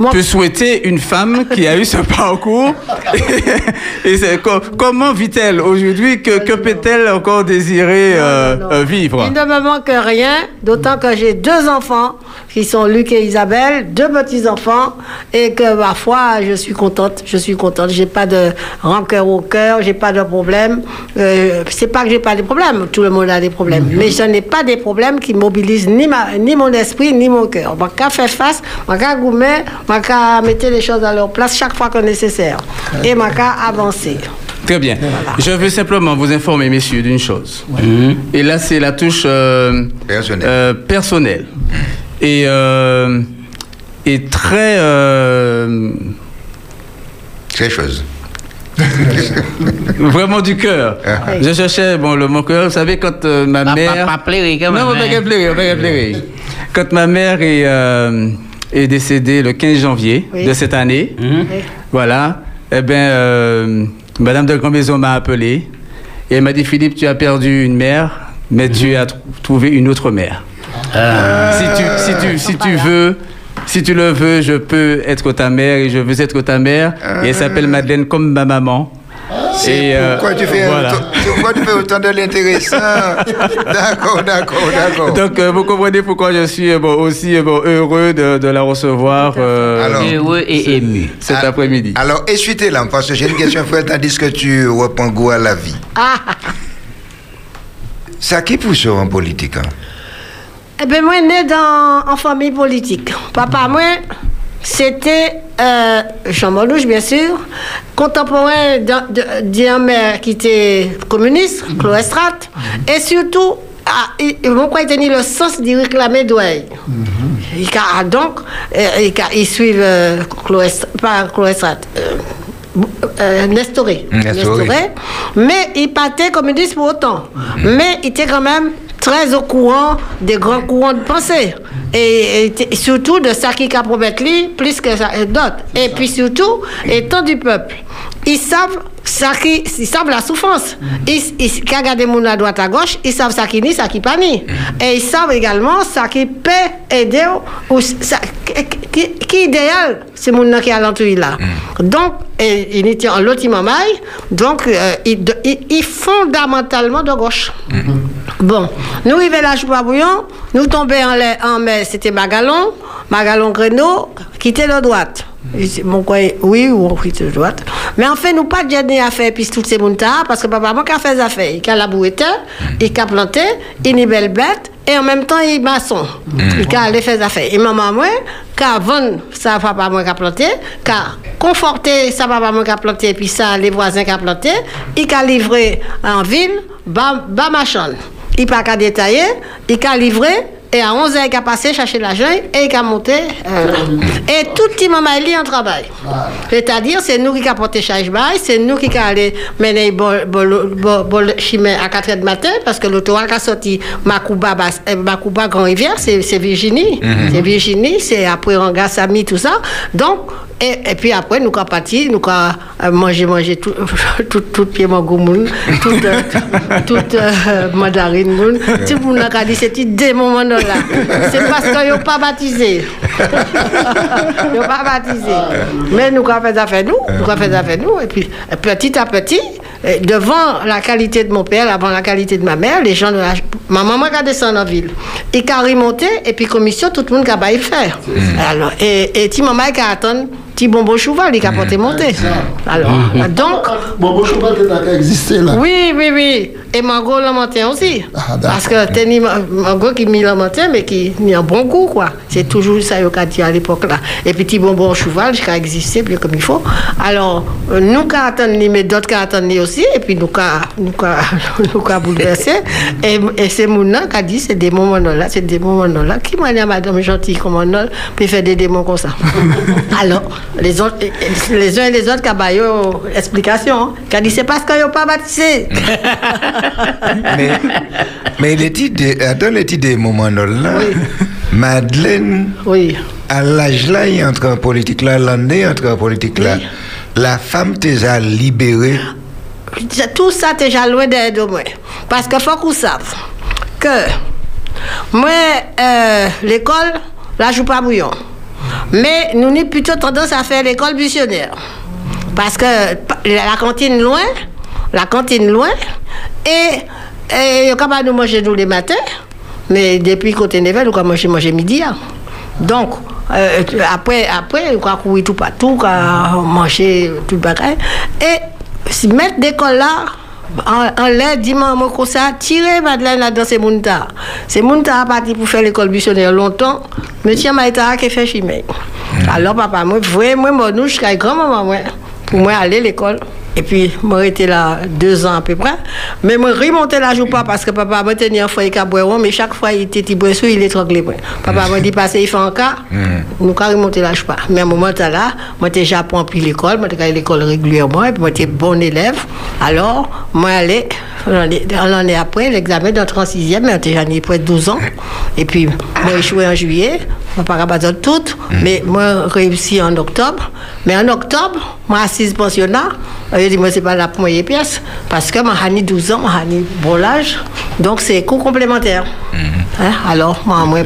que peut souhaiter une femme qui a eu ce parcours Et c'est comment vit-elle aujourd'hui? Que, que peut-elle encore désirer euh, vivre? Il ne me manque rien, d'autant que j'ai deux enfants qui sont Luc et Isabelle, deux petits-enfants, et que parfois je suis contente, je suis contente. J'ai pas de rancœur au cœur, j'ai pas de problème. Euh, c'est pas que j'ai pas de problèmes, tout le monde a des problèmes, mais je n'ai pas des problèmes qui mobilisent ni, ma, ni mon esprit ni mon cœur. Je qu'à faire face, qu'à mettre les choses à leur place chaque fois que nécessaire, et qu'à avancer. Très bien. Je veux simplement vous informer, messieurs, d'une chose. Et là, c'est la touche euh, euh, personnelle. Et, euh, et très. euh, Très chose. Vraiment du cœur. Je cherchais bon, le mot cœur. Vous savez, quand euh, ma Pas- mère. pas- pas pleurer, quand même, Non, pas hein. pas. Quand ma mère est, euh, est décédée le 15 janvier Oui. de cette année, Oui. voilà, eh bien, euh, Madame de Grand Maison m'a appelé et elle m'a dit Philippe, tu as perdu une mère, mais tu as tr- trouvé une autre mère. Si tu, si tu, si tu veux. Si tu le veux, je peux être ta mère et je veux être ta mère. Et elle s'appelle Madeleine comme ma maman. Et, euh, pourquoi tu fais voilà. autant, pourquoi tu fais autant de l'intéressant? D'accord, d'accord, d'accord. Donc, euh, vous comprenez pourquoi je suis euh, bon, aussi euh, bon, heureux de, de la recevoir euh, Alors, Heureux et ému. cet après-midi. Alors, là, parce que j'ai une question, frère, tandis que tu reprends goût à la vie. Ah, Ça qui pousse en politique hein? Eh bien, moi, né dans, en famille politique. Papa, moi, c'était euh, Jean Monouche, bien sûr, contemporain d'un- maire qui était communiste, Cloestrat, et surtout, ah, il, il- mon quoi, il tenait le sens d'y réclamer d'ouai. Il a- donc, euh, il, il suit euh, pas euh, euh, Nestoré. Nestoré. Nestoré. Mais il partait communiste pour autant. Mais il était quand même très au courant des grands courants de pensée. Et, et était- surtout de ça qui a promettre lui, plus que ça- d'autres. Et puis surtout, étant du peuple. Ils savent ça qui, ils savent la souffrance. Ils, ils, regardent gens à droite à gauche, ils savent ça qui ni, ça qui pas ni. Et ils savent également ça qui peut aider ou ça, qui, qui, idéal, c'est mon qui est à l'entour là. Donc, et, il était en l'autre donc euh, il, de- il, il fondamentalement de gauche. Bon, nous arrivons là, je pas bouillon, nous tombons en, lait- en mai, c'était Magalon, Magalon Greno, qui était de droite. C'est Mon oui, ou on était de droite. Mais en fait, nous pas de faire, puis tous ces gens parce que papa, qui a fait des affaires, il a la bouette, il a planté, il est belle bête, et en même temps, il est maçon. Il a allé faire des affaires. Et maman, moi, a vendu ça, papa, moi, a planté, a conforté ça, papa, moi, a planté, puis ça, les voisins qui a planté, il a livré en ville, bas, bas machin. Il pas qu'à détailler, il a livré, et à 11 h il a passé chercher l'argent, et il a monté. euh, et tout petit maman, il est en travail. C'est-à-dire, c'est nous qui avons porté charge c'est nous qui avons allé mener bol, bol, bol, bol chimé à 4 h du matin, parce que l'autorail qui a sorti Makouba, euh, Makouba Grand Rivière, c'est Virginie. Mhm. C'est Virginie, c'est après Ranga Sami, tout ça. Donc, et, et puis après, nous avons parti, nous avons mangé, mangé tout, tout, tout pied mangoumoun, tout, euh, tout, tout euh, mandarine moun. Tout le monde a dit, c'est des moments là. C'est parce qu'ils n'ont pas baptisé. Ils n'ont pas baptisé. Mais nous avons fait ça fait nous, nous avons fait ça fait nous. Et puis, petit à petit, devant la qualité de mon père, avant la qualité de ma mère, les gens de la... Ma maman a descendu en ville. Il a remonté, et puis commission, tout le monde a baillé faire. Alors, et, et ti maman qui a attendu petit bonbon chouval, il a porté monter. Alors, donc. Bonbon chouval qui n'a existé là. Oui, oui, oui. Et mango le matin aussi. Ah, Parce que t'es ni mango qui mis le matin, mais qui a un bon goût, quoi. C'est toujours ça qu'on a dit à l'époque là. Et puis, petit bonbon chouval, qui a existé bien comme il faut. Alors, euh, nous qui attendons, mais d'autres qui attendent aussi, et puis nous qui bouleversé. Et, et c'est mon nom qui a dit, c'est des moments là, c'est des moments là. Qui m'a dit à madame gentille comme on a, puis faire des démons comme ça? Alors, les autres, les uns et les autres qui ont explication, a dit, c'est parce qu'ils n'ont pas baptisé. mais, mais les dans les idées moments là, Madeleine, oui. à l'âge là, il entre en politique là, l'année entre en politique là, la femme t'a libérée. Tout ça déjà loin de moi. Parce qu'il faut qu'on sache que moi, euh, l'école, là, je joue pas bouillon. Mais nous avons plutôt tendance à faire l'école missionnaire. Parce que la cantine loin, la cantine loin, et, et capable de manger tous les matins, mais depuis côté Nevel, nous avons manger, manger midi. hein. Donc, euh, après, après, on a courir tout partout, on a manger tout le bagage. Et si mettre d'école là, en, en l'air, dis-moi, moi, comme ça, tirer Madeleine là dans ces mountas. Ces mountas parti pour faire l'école missionnaire longtemps. Monsieur Maïta qui fait chimie. Alors, papa, moi, vraiment, moi, je suis grand-maman, moi, pour moi aller à l'école. Et puis, moi, j'étais là deux ans à peu près. Mais moi, remonter là, je pas parce que papa m'a tenu un foyer qu'à boire, mais chaque fois, il était sous, il est tranquille. Papa m'a dit, passer, il fait un cas. Nous, quand remonter là, je pas. Mais à un moment là, moi, Japon, puis l'école, moi, j'étais à l'école régulièrement, et puis moi, j'étais bon élève. Alors, moi, allais, l'année après, l'examen d'entrée en sixième, j'en ai près de 12 ans. Et puis, moi, échoué en juillet, moi, pas capable tout, mais moi, réussi en octobre. Mais en octobre, moi, assise pensionnat, je dis, moi, c'est pas la première pièce, parce que moi, j'ai 12 ans, moi, j'ai bon âge, donc c'est cours complémentaire. Hein? Alors, moi, moi,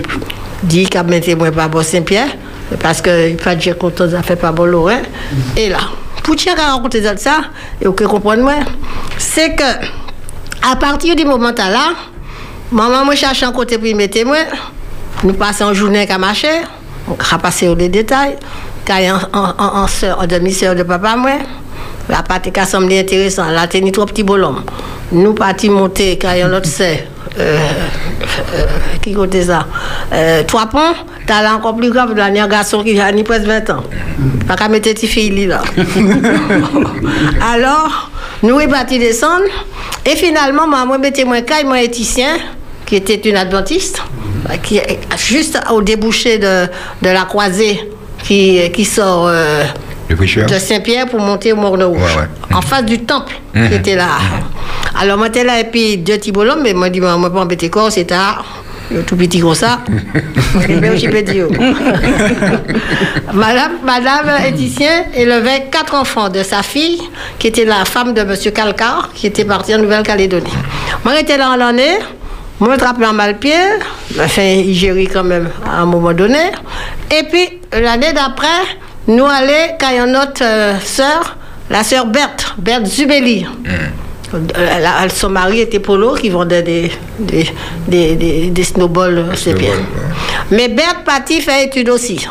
dit qu'à mettre moi pas bon Saint-Pierre, parce que il pas dire content, ça fait pas bon Lorrain. Et là, pour tiens à raconter ça, et vous comprendre moi, c'est que, à partir du moment là, maman, moi, cherche un côté pour y mettre moi, nous passons une journée à marcher, on va passer aux détails, quand il y a un, un, un, un demi-sœur de papa, moi, la partie qui a semblé intéressant, la tenue trois petits bolons. Nous partis monter quand il y a l'autre sœur, euh, euh, qui côté ça, euh, trois ponts, t'as là encore plus grave, là, il y a un garçon qui a ni presque 20 ans. Pas qu'à mettre tes filles là. Alors, nous sommes partis descendre, et finalement, moi, mettez moi caille, moi, éthicien, qui était une adventiste, qui est juste au débouché de, de la croisée qui, qui sort euh, de Saint-Pierre pour monter au Morne Rouge, Ouais, ouais. en face du temple Mhm. qui était là. Alors, moi, j'étais là, et puis deux petits bolons, mais moi, je dis, moi, moi, pas tard. Il est tout petit comme ça. Madame, Madame Édicien élevait quatre enfants de sa fille, qui était la femme de M. Calcar, qui était parti en Nouvelle-Calédonie. Moi, j'étais là en l'année. Moi, je attrapé un mal pied. Enfin, il gérit quand même à un moment donné. Et puis, l'année d'après, nous allons, quand il y a notre euh, sœur, la sœur Berthe, Berthe Zubeli. Euh, elle- son mari était Polo qui vendait des, des, des, des, des snowballs, euh, c'est bien. Mais Berthe partit faire études aussi.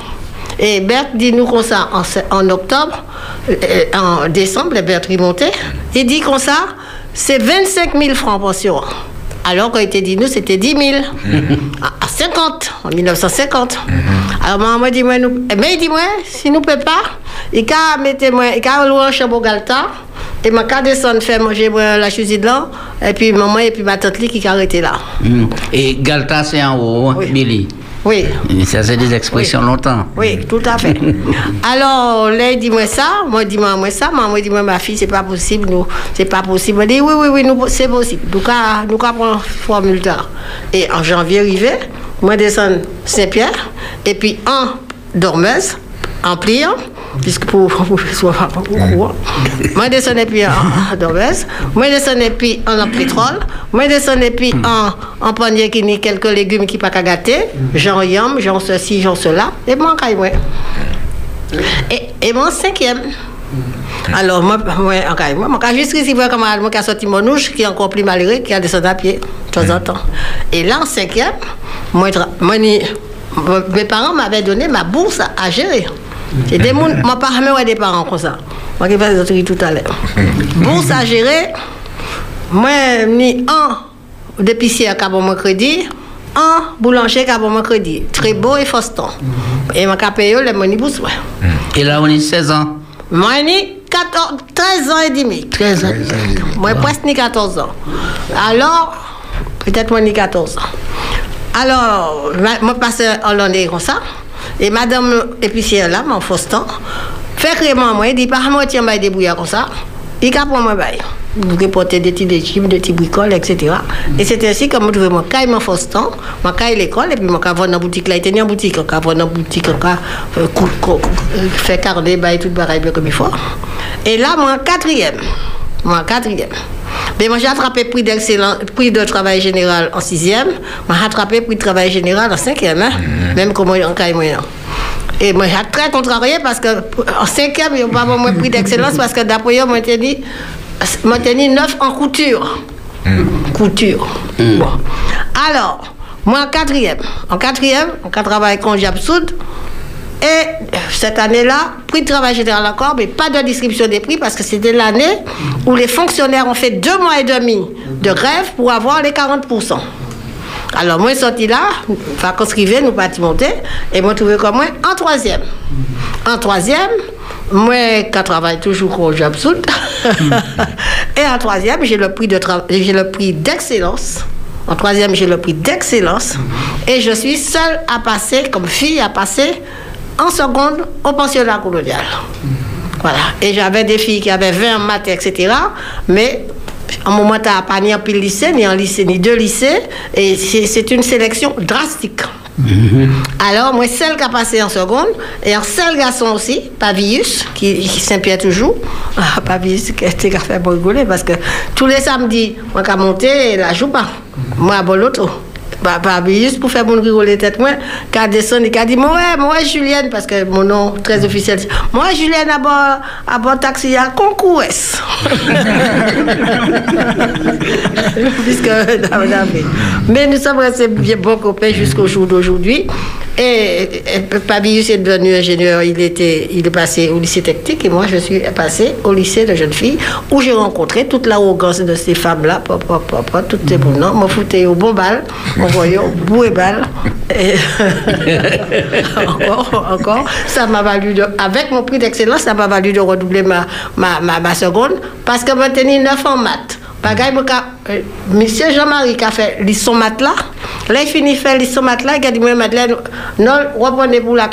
Et Berthe dit nous comme ça en, en octobre, euh, en décembre, Berthe remontait, il dit comme ça, c'est 25 000 francs pension. Alors qu'on était dit nous, c'était 10 000. À, à 50, en 1950. Alors maman dit moi, nous, mais il dit moi, si nous ne pouvons pas, il a mettre moi, il a loué un chambre Galta, et ma cas descendre faire manger moi, la cuisine là, et puis maman et puis ma tante qui a arrêté là. Mm. Et Galta, c'est en haut, hein, Billy. Oui. Ça, c'est des expressions longtemps. Oui, tout à fait. Alors, là, il dit moi ça, moi dit moi, moi ça, maman dit moi ma fille, c'est pas possible, nous, c'est pas possible. Elle dit oui, oui, oui, nous, c'est possible. Nous, qu'à- nous, qu'à prendre formule tard. Et en janvier arrivé, moi descends Saint-Pierre, et puis en dormeuse, en pliant, puisque pour, pour, pour, pour, pour moi descends et puis en, en dormeuse, moi descends et puis en, en pétrole, moi descends et puis en, en panier qui n'y quelques légumes qui pas qu'à gâter, j'en yam, j'en ceci, j'en cela, et moi, quand moi. Et, et mon cinquième. Alors, moi, moi, encore, moi, moi, quand juste ici, moi, qui a sorti mon ouche, qui est encore plus malheureux, qui a descendu à pied, de temps en temps. Et là, en cinquième, moi, tra- moi, ni- mes parents m'avaient donné ma bourse à gérer. C'est des gens, moi, pas jamais des parents comme ça. Moi, qui fais des autres tout à l'heure. Bourse à gérer, moi, ni un d'épicier qui a mon crédit, un boulanger qui a mon crédit. Très beau et Foston. Et moi, qui paye le money bourse, ouais. Et là, on est 16 ans. Moi, ni 14, 13 ans et demi. 13 ans. Moi, presque ni 14 ans. Alors, peut-être moi, ni 14 ans. Alors, moi, passe en Hollandais comme ça. Et madame épicière là, mon Foston, fait crément moi, il dit, par moi, tiens, bah, débrouillard comme ça. Il cap pour moi. Nous reporter des petits légumes, des petits bricoles, etc. Et c'est ainsi que je trouvais mon caille, mon Foston, mon caille l'école, et puis mon caille dans la boutique là, il était en boutique, on caille dans la boutique, on caille euh, euh, fait carnet, et tout pareil, bien comme il faut. Et là, moi, quatrième, moi, en quatrième. Mais moi, j'ai attrapé prix d'excellence, prix de travail général en sixième. Moi, j'ai attrapé prix de travail général en cinquième, hein? même comme moi, en caille moyen. Et moi, j'ai très contrarié parce que en cinquième, il n'y a pas moins prix d'excellence parce que d'après eux, moi, j'ai dit, neuf en couture. Couture. Bon. Alors, moi, en quatrième, en quatrième, on travaille Conjab Soud. Et cette année-là, prix de travail général encore, mais pas de distribution des prix parce que c'était l'année où les fonctionnaires ont fait deux mois et demi de grève pour avoir les 40%. Alors, moi, sorti là, quand je nous pas monter, et moi, trouvé comme moi en troisième. En troisième, moi, qui travaille toujours au job et en troisième, j'ai le prix de j'ai le prix d'excellence. En troisième, j'ai le prix d'excellence. Et je suis seule à passer, comme fille, à passer en seconde au pensionnat colonial. Voilà. Et j'avais des filles qui avaient 20 en maths, etc. Mais en moment, tu n'as pas ni en pile lycée, ni en lycée, ni deux lycées. Et c'est une sélection drastique. Alors, moi, celle qui a passé en seconde, et un seul garçon aussi, Pavius, qui, qui toujours. Ah, Pavius, qui a fait bon rigoler, parce que tous les samedis, moi, qui monté, la joue pas. Moi, à l'autre. Bah, Pavius, pour faire mon rigoler tête, moi, qui a descendu, qui a dit, moi, moi, Julienne, parce que mon nom très officiel, moi, Julienne, à bord, à bord taxi, à concours. Puisque, mais nous sommes restés bien bons copains jusqu'au jour d'aujourd'hui. Et, et Pabius est devenu ingénieur, il, était, il est passé au lycée technique et moi je suis passé au lycée de jeunes filles où j'ai rencontré toute l'arrogance de ces femmes-là, toutes ces bonnes noms, m'ont foutu au bon bal, m'ont envoyé au bout et bal. Et encore, encore, ça m'a valu, de, avec mon prix d'excellence, ça m'a valu de redoubler ma, ma, ma, ma seconde parce que maintenant, 9 en maths. Bagay, moi, ka- euh, Monsieur Jean-Marie qui a fait l'histoire maths là, là il finit faire l'histoire maths là, il a dit, moi, Madeleine, non, reprenez pour la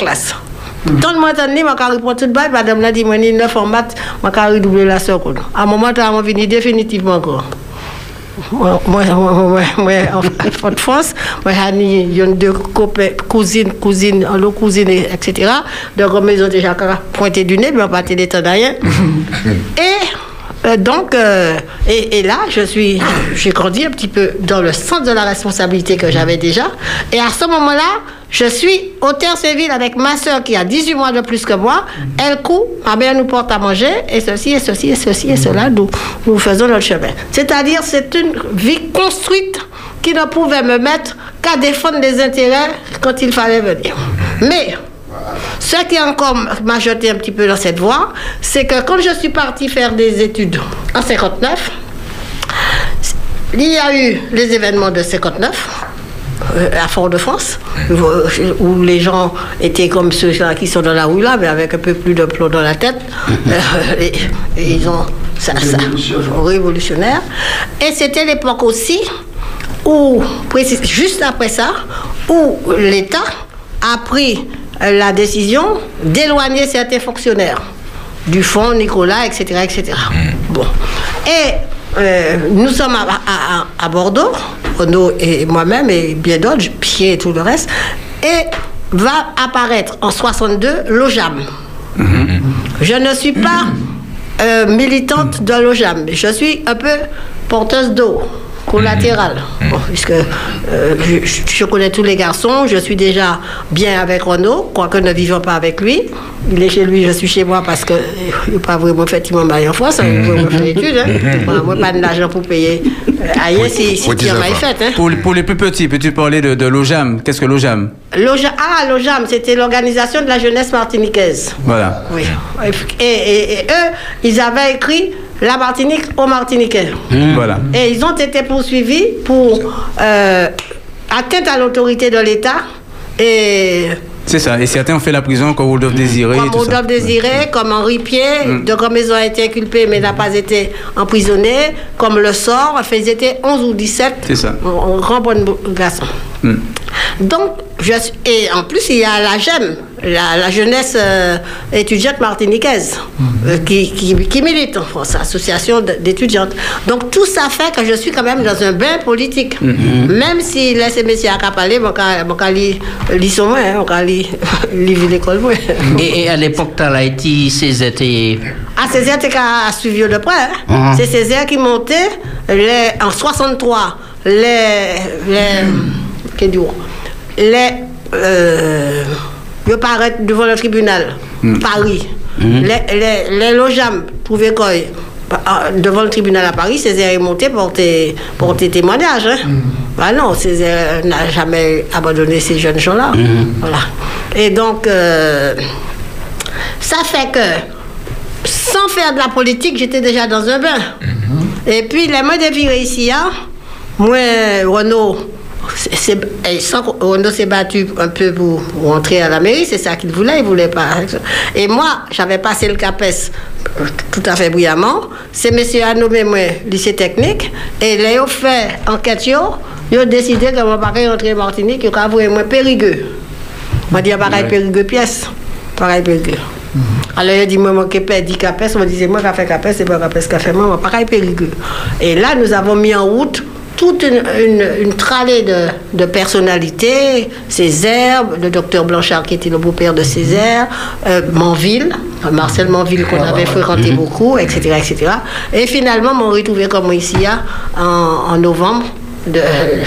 de moi, quand répond tout madame l'a dit, moi, ni 9 en maths, moi, quand redoubler la seconde. À un moment, tu as fini définitivement encore. Moi, moi, moi, moi, moi, en France, moi, j'ai eu deux copains, cousines, cousines, l'autre cousine, etc. Du. Euh, donc, euh, et, et là, je suis, j'ai grandi un petit peu dans le sens de la responsabilité que j'avais déjà. Et à ce moment-là, je suis au Terre-Séville avec ma soeur qui a 18 mois de plus que moi. Elle court, ma mère nous porte à manger, et ceci, et ceci, et ceci, et cela, nous, nous faisons notre chemin. C'est-à-dire, c'est une vie construite qui ne pouvait me mettre qu'à défendre des intérêts quand il fallait venir. Mais, ce qui encore m'a jeté un petit peu dans cette voie, c'est que quand je suis partie faire des études en 59, il y a eu les événements de 59 euh, à Fort-de-France, où, les gens étaient comme ceux qui sont dans la rue là, mais avec un peu plus de plomb dans la tête. Euh, et, et ils ont ça, ça révolutionnaire. Et c'était l'époque aussi où, juste après ça, où l'État a pris la décision d'éloigner certains fonctionnaires du fonds Nicolas, etc. etc. Bon. Et euh, nous sommes à, à- à- à Bordeaux, Renaud et moi-même, et bien d'autres, Pierre et tout le reste, et va apparaître en 62 l'OJAM. Je ne suis pas euh, militante de l'OJAM, mais je suis un peu porteuse d'eau. Collatéral. Bon, puisque euh, je, je connais tous les garçons, je suis déjà bien avec Renaud, quoique ne vivons pas avec lui. Il est chez lui, je suis chez moi parce que euh, il n'a pas vraiment fait il m'a marié en France, il n'a pas fait l'étude. Hein. Moi, pas d'argent pour payer euh, ailleurs si, si tu as fait. Hein. Pour, pour les plus petits, peux-tu parler de, de l'OJAM? Qu'est-ce que l'OJAM? L'OJA- ah, l'OJAM, c'était l'organisation de la jeunesse martiniquaise. Voilà. Oui. Et, et- et eux, ils avaient écrit la Martinique aux Martiniquais. Voilà. Et ils ont été poursuivis pour euh, atteinte à l'autorité de l'État et C'est ça. Et certains ont fait la prison comme Rodolphe Désiré. comme. Rodolphe Désiré, comme Henri Pied, Mm. de comme ils ont été inculpés mais n'a pas été emprisonné, comme le sort, enfin, ils étaient 11 ou 17. C'est ça. Un un grand bon garçon. Donc, je et en plus, il y a la GEM, la, la jeunesse euh, étudiante martiniquaise, euh, qui, qui, qui milite en France, association d'étudiantes. Donc, tout ça fait que je suis quand même dans un bain politique. Même si laisse messieurs à parler, lit lit son moi, hein, lit l'école, moi. Et, à l'époque, tu as été CZT. Ah, Césaire, t'es qu'à suivre de près. hein. Mhm. C'est Césaire qui montait les, en 63 les. les qu'est-ce que Les. Euh, je parais devant le tribunal, Paris. Mhm. Les, les, les logeams trouvaient quoi devant le tribunal à Paris, Césaire est monté pour tes, pour tes témoignages. Hein. Ah non, Césaire n'a jamais abandonné ces jeunes gens-là. Voilà. Et donc, euh, ça fait que sans faire de la politique, j'étais déjà dans un bain. Et puis, les mois de viré ici, hein, moi, Renaud, sans Renaud s'est battu un peu pour rentrer à la mairie, c'est ça qu'il voulait, il voulait pas. Et moi, j'avais passé le CAPES tout à fait brillamment. C'est monsieur a nommé moi lycée technique, et là, ils ont fait enquête, ils ont décidé que mon papa rentrer en Martinique, ils ont avoué moi périgueux. On dit pareil périgueux pièce, pareil périgueux. Alors, il a dit, moi, moi, qui dit CAPES, on disait, moi, qui a fait CAPES, c'est pas CAPES qui a fait moi, moi, pareil périgueux. Et là, nous avons mis en route toute une, une, une tralée de, de personnalités, Césaire, le docteur Blanchard qui était le beau-père de Césaire, euh, Manville, Marcel Manville qu'on avait fréquenté beaucoup, etc., etc. Et finalement, m'ont retrouvé comme ici en, en novembre. De, euh,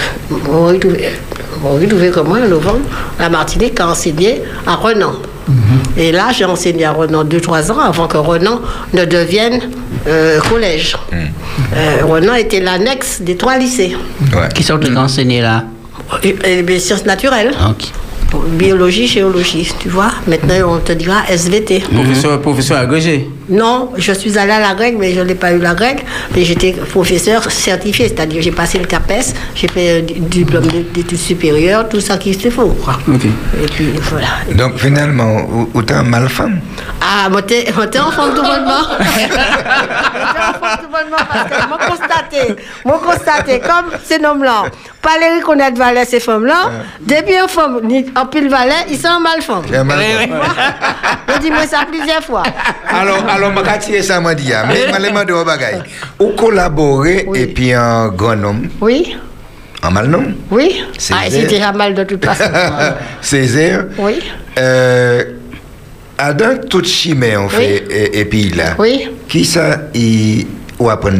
m'ont retrouvé, comme moi en novembre, la Martinique a enseigné à Renan. Et là, j'ai enseigné à Renan 2-3 ans avant que Renan ne devienne euh, collège. Euh, Renan était l'annexe des trois lycées. Qui sont enseignés là? Et, et les sciences naturelles. Ok. Biologie, géologie, tu vois. Maintenant, on te dira SVT. Professeur, professeur agrégé. Non, je suis allée à la grecque, mais je n'ai pas eu la grecque. Mais j'étais professeur certifié, c'est-à-dire j'ai passé le CAPES, j'ai fait un di- diplôme d'é- d'études supérieures, tout ça qui se faut. quoi. Et puis voilà. Donc finalement, ou- ou t'es un malfemme Ah, moi, t'es moi, t'es enfant tout bonnement. Enfant tout bonnement parce que moi constaté, moi constaté, comme ces noms-là, pas les reconnaître valait ces femmes-là, depuis un femme, ni en pile valait, ils sont en mal femme. Mal Je dis moi ça plusieurs fois. Alors, alors, je vais tirer ça, dis, ah, mais je vais demander au bagage. Ou collaborer et puis un grand homme, Oui, un mal nom, oui. Césaire. Ah, c'est déjà mal de toute façon. Césaire. Oui. Euh, Adam, tout chimé, on fait, et, et puis là. Oui. Qui ça, il ou apprendre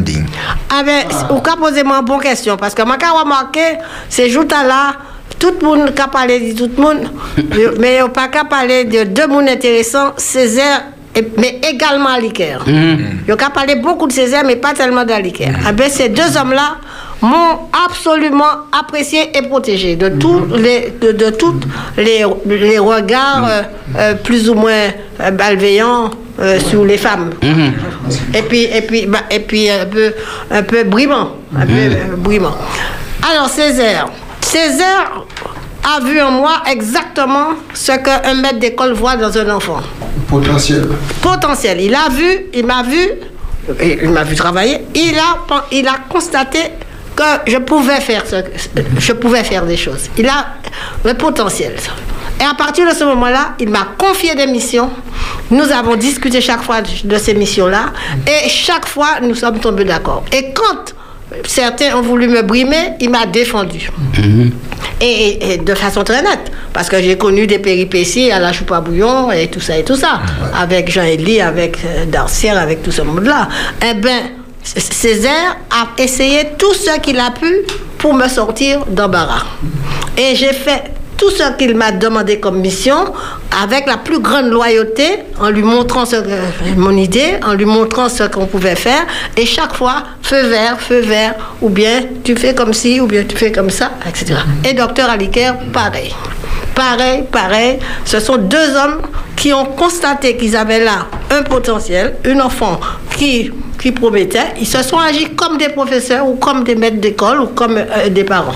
Ah ben, ou ka poser moi une bonne question parce que moi ka remarqué ces jours là tout le monde a parlé de tout le monde mais on pas qu'à parler de deux monde intéressants Césaire et- mais également Aliker. Il a parlé beaucoup de Césaire mais pas tellement d'Aliker. Ah ben ces deux hommes là m'ont absolument apprécié et protégé de tous les de, de toutes les, les regards euh, euh, plus ou moins euh, malveillants euh, sur les femmes. Et puis, et puis, bah, et puis un peu, un peu brimant. Un peu brimant. Alors, Césaire. Césaire a vu en moi exactement ce qu'un maître d'école voit dans un enfant. Potentiel. Potentiel. Il a vu, il m'a vu, il m'a vu travailler, il a, pen- il a constaté que je pouvais faire ce, je pouvais faire des choses. Il a le potentiel. Et à partir de ce moment-là, il m'a confié des missions. Nous avons discuté chaque fois de, de ces missions-là. Et chaque fois, nous sommes tombés d'accord. Et quand certains ont voulu me brimer, il m'a défendu. Et, et- et de façon très nette. Parce que j'ai connu des péripéties à la choupe à bouillon et tout ça et tout ça. Avec Jean-Élie, avec euh, Darciel, avec tout ce monde-là. Eh bien, Césaire a essayé tout ce qu'il a pu pour me sortir d'embarras. Et j'ai fait tout ce qu'il m'a demandé comme mission avec la plus grande loyauté, en lui montrant mon idée, en lui montrant ce qu'on pouvait faire. Et chaque fois, feu vert, feu vert, ou bien tu fais comme ci, ou bien tu fais comme ça, etc. Et docteur Aliker, pareil. Pareil, pareil. Ce sont deux hommes qui ont constaté qu'ils avaient là un potentiel, une enfant qui, qui promettait. Ils se sont agis comme des professeurs ou comme des maîtres d'école ou comme euh, des parents.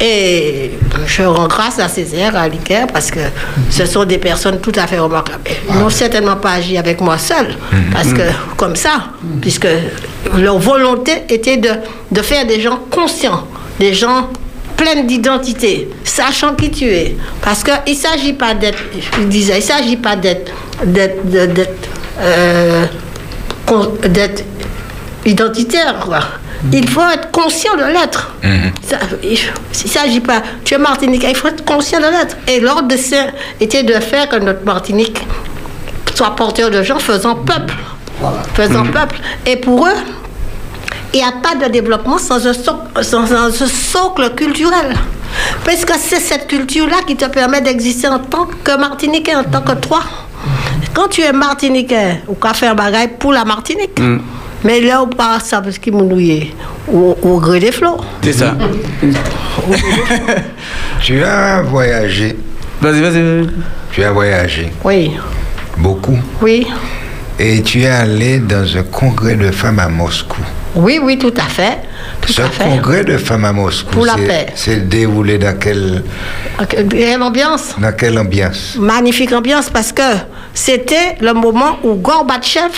Et je rends grâce à Césaire, à Liker, parce que ce sont des personnes tout à fait remarquables. Ils n'ont certainement pas agi avec moi seul, parce que comme ça, puisque leur volonté était de, de faire des gens conscients, des gens pleins d'identité, sachant qui tu es. Parce qu'il ne s'agit pas d'être, je disais, il ne s'agit pas d'être, d'être, euh, d'être identitaire, quoi. Il faut être conscient de l'être. Ça, il il s'agit pas. Tu es Martiniquais, il faut être conscient de l'être. Et l'ordre de ça était de faire que notre Martinique soit porteur de gens faisant peuple. Faisant peuple. Et pour eux, il n'y a pas de développement sans un, socle, sans un socle culturel. Parce que c'est cette culture-là qui te permet d'exister en tant que Martiniquais, en tant que toi. Quand tu es Martiniquais, ou qu'à faire bagaille pour la Martinique. Mais là, on part ça parce qu'il m'a nouillé au, au gré des flots. C'est ça. Tu as voyagé. Vas-y, vas-y. Tu as voyagé. Oui. Beaucoup. Oui. Et tu es allé dans un congrès de femmes à Moscou. Oui, oui, tout à fait. Tout Ce à fait. congrès de femmes à Moscou, Pour la paix. c'est déroulé dans quelle, Quelle ambiance? Dans quelle ambiance? Magnifique ambiance parce que c'était le moment où Gorbatchev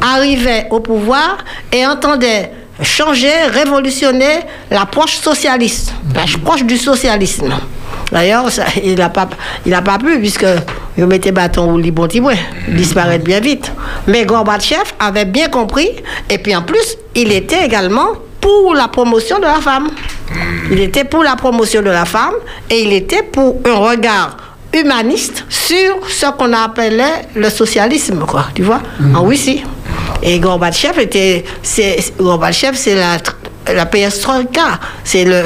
arrivait au pouvoir et entendait changer, révolutionner l'approche socialiste, l'approche du socialisme. D'ailleurs, il n'a pas, pas pu, puisque il mettait bâton au lit bon petit bout, il disparaît bien vite. Mais Gorbatchev avait bien compris, et puis en plus, il était également pour la promotion de la femme. Il était pour la promotion de la femme, et il était pour un regard humaniste sur ce qu'on appelait le socialisme, quoi, tu vois, en Russie. Et Gorbatchev était, c'est, Gorbatchev, c'est la, la perestroïka, c'est le,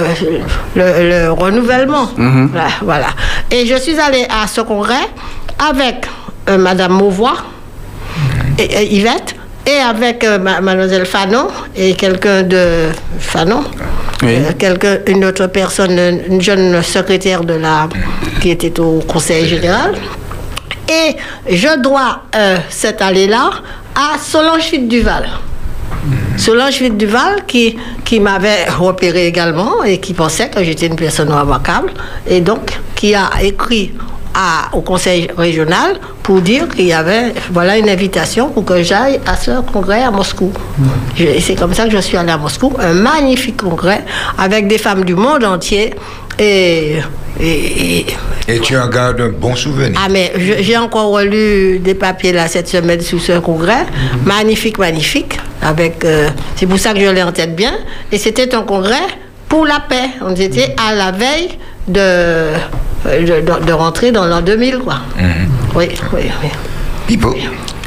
le, le renouvellement. Mhm. Voilà, voilà. Et je suis allée à ce congrès avec euh, Madame Mauvois et, et Yvette et avec euh, ma- Mademoiselle Fanon et quelqu'un de Fanon. Euh, quelqu'un, une autre personne, une jeune secrétaire de la, qui était au Conseil général. Et je dois euh, cette allée-là à Solange Duval. Solange Duval qui, qui m'avait repéré également et qui pensait que j'étais une personne remarquable et donc qui a écrit à- au conseil régional pour dire qu'il y avait voilà une invitation pour que j'aille à ce congrès à Moscou. Et c'est comme ça que je suis allée à Moscou, un magnifique congrès avec des femmes du monde entier et, et- et Et tu en gardes un bon souvenir. ah, mais j'ai encore relu des papiers là cette semaine sur ce congrès. Magnifique, magnifique. Avec, euh, c'est pour ça que je l'ai en tête bien. Et c'était un congrès pour la paix. On était à la veille de, de, de- rentrer dans l'an 2000, quoi. Oui, oui, oui. Pipo.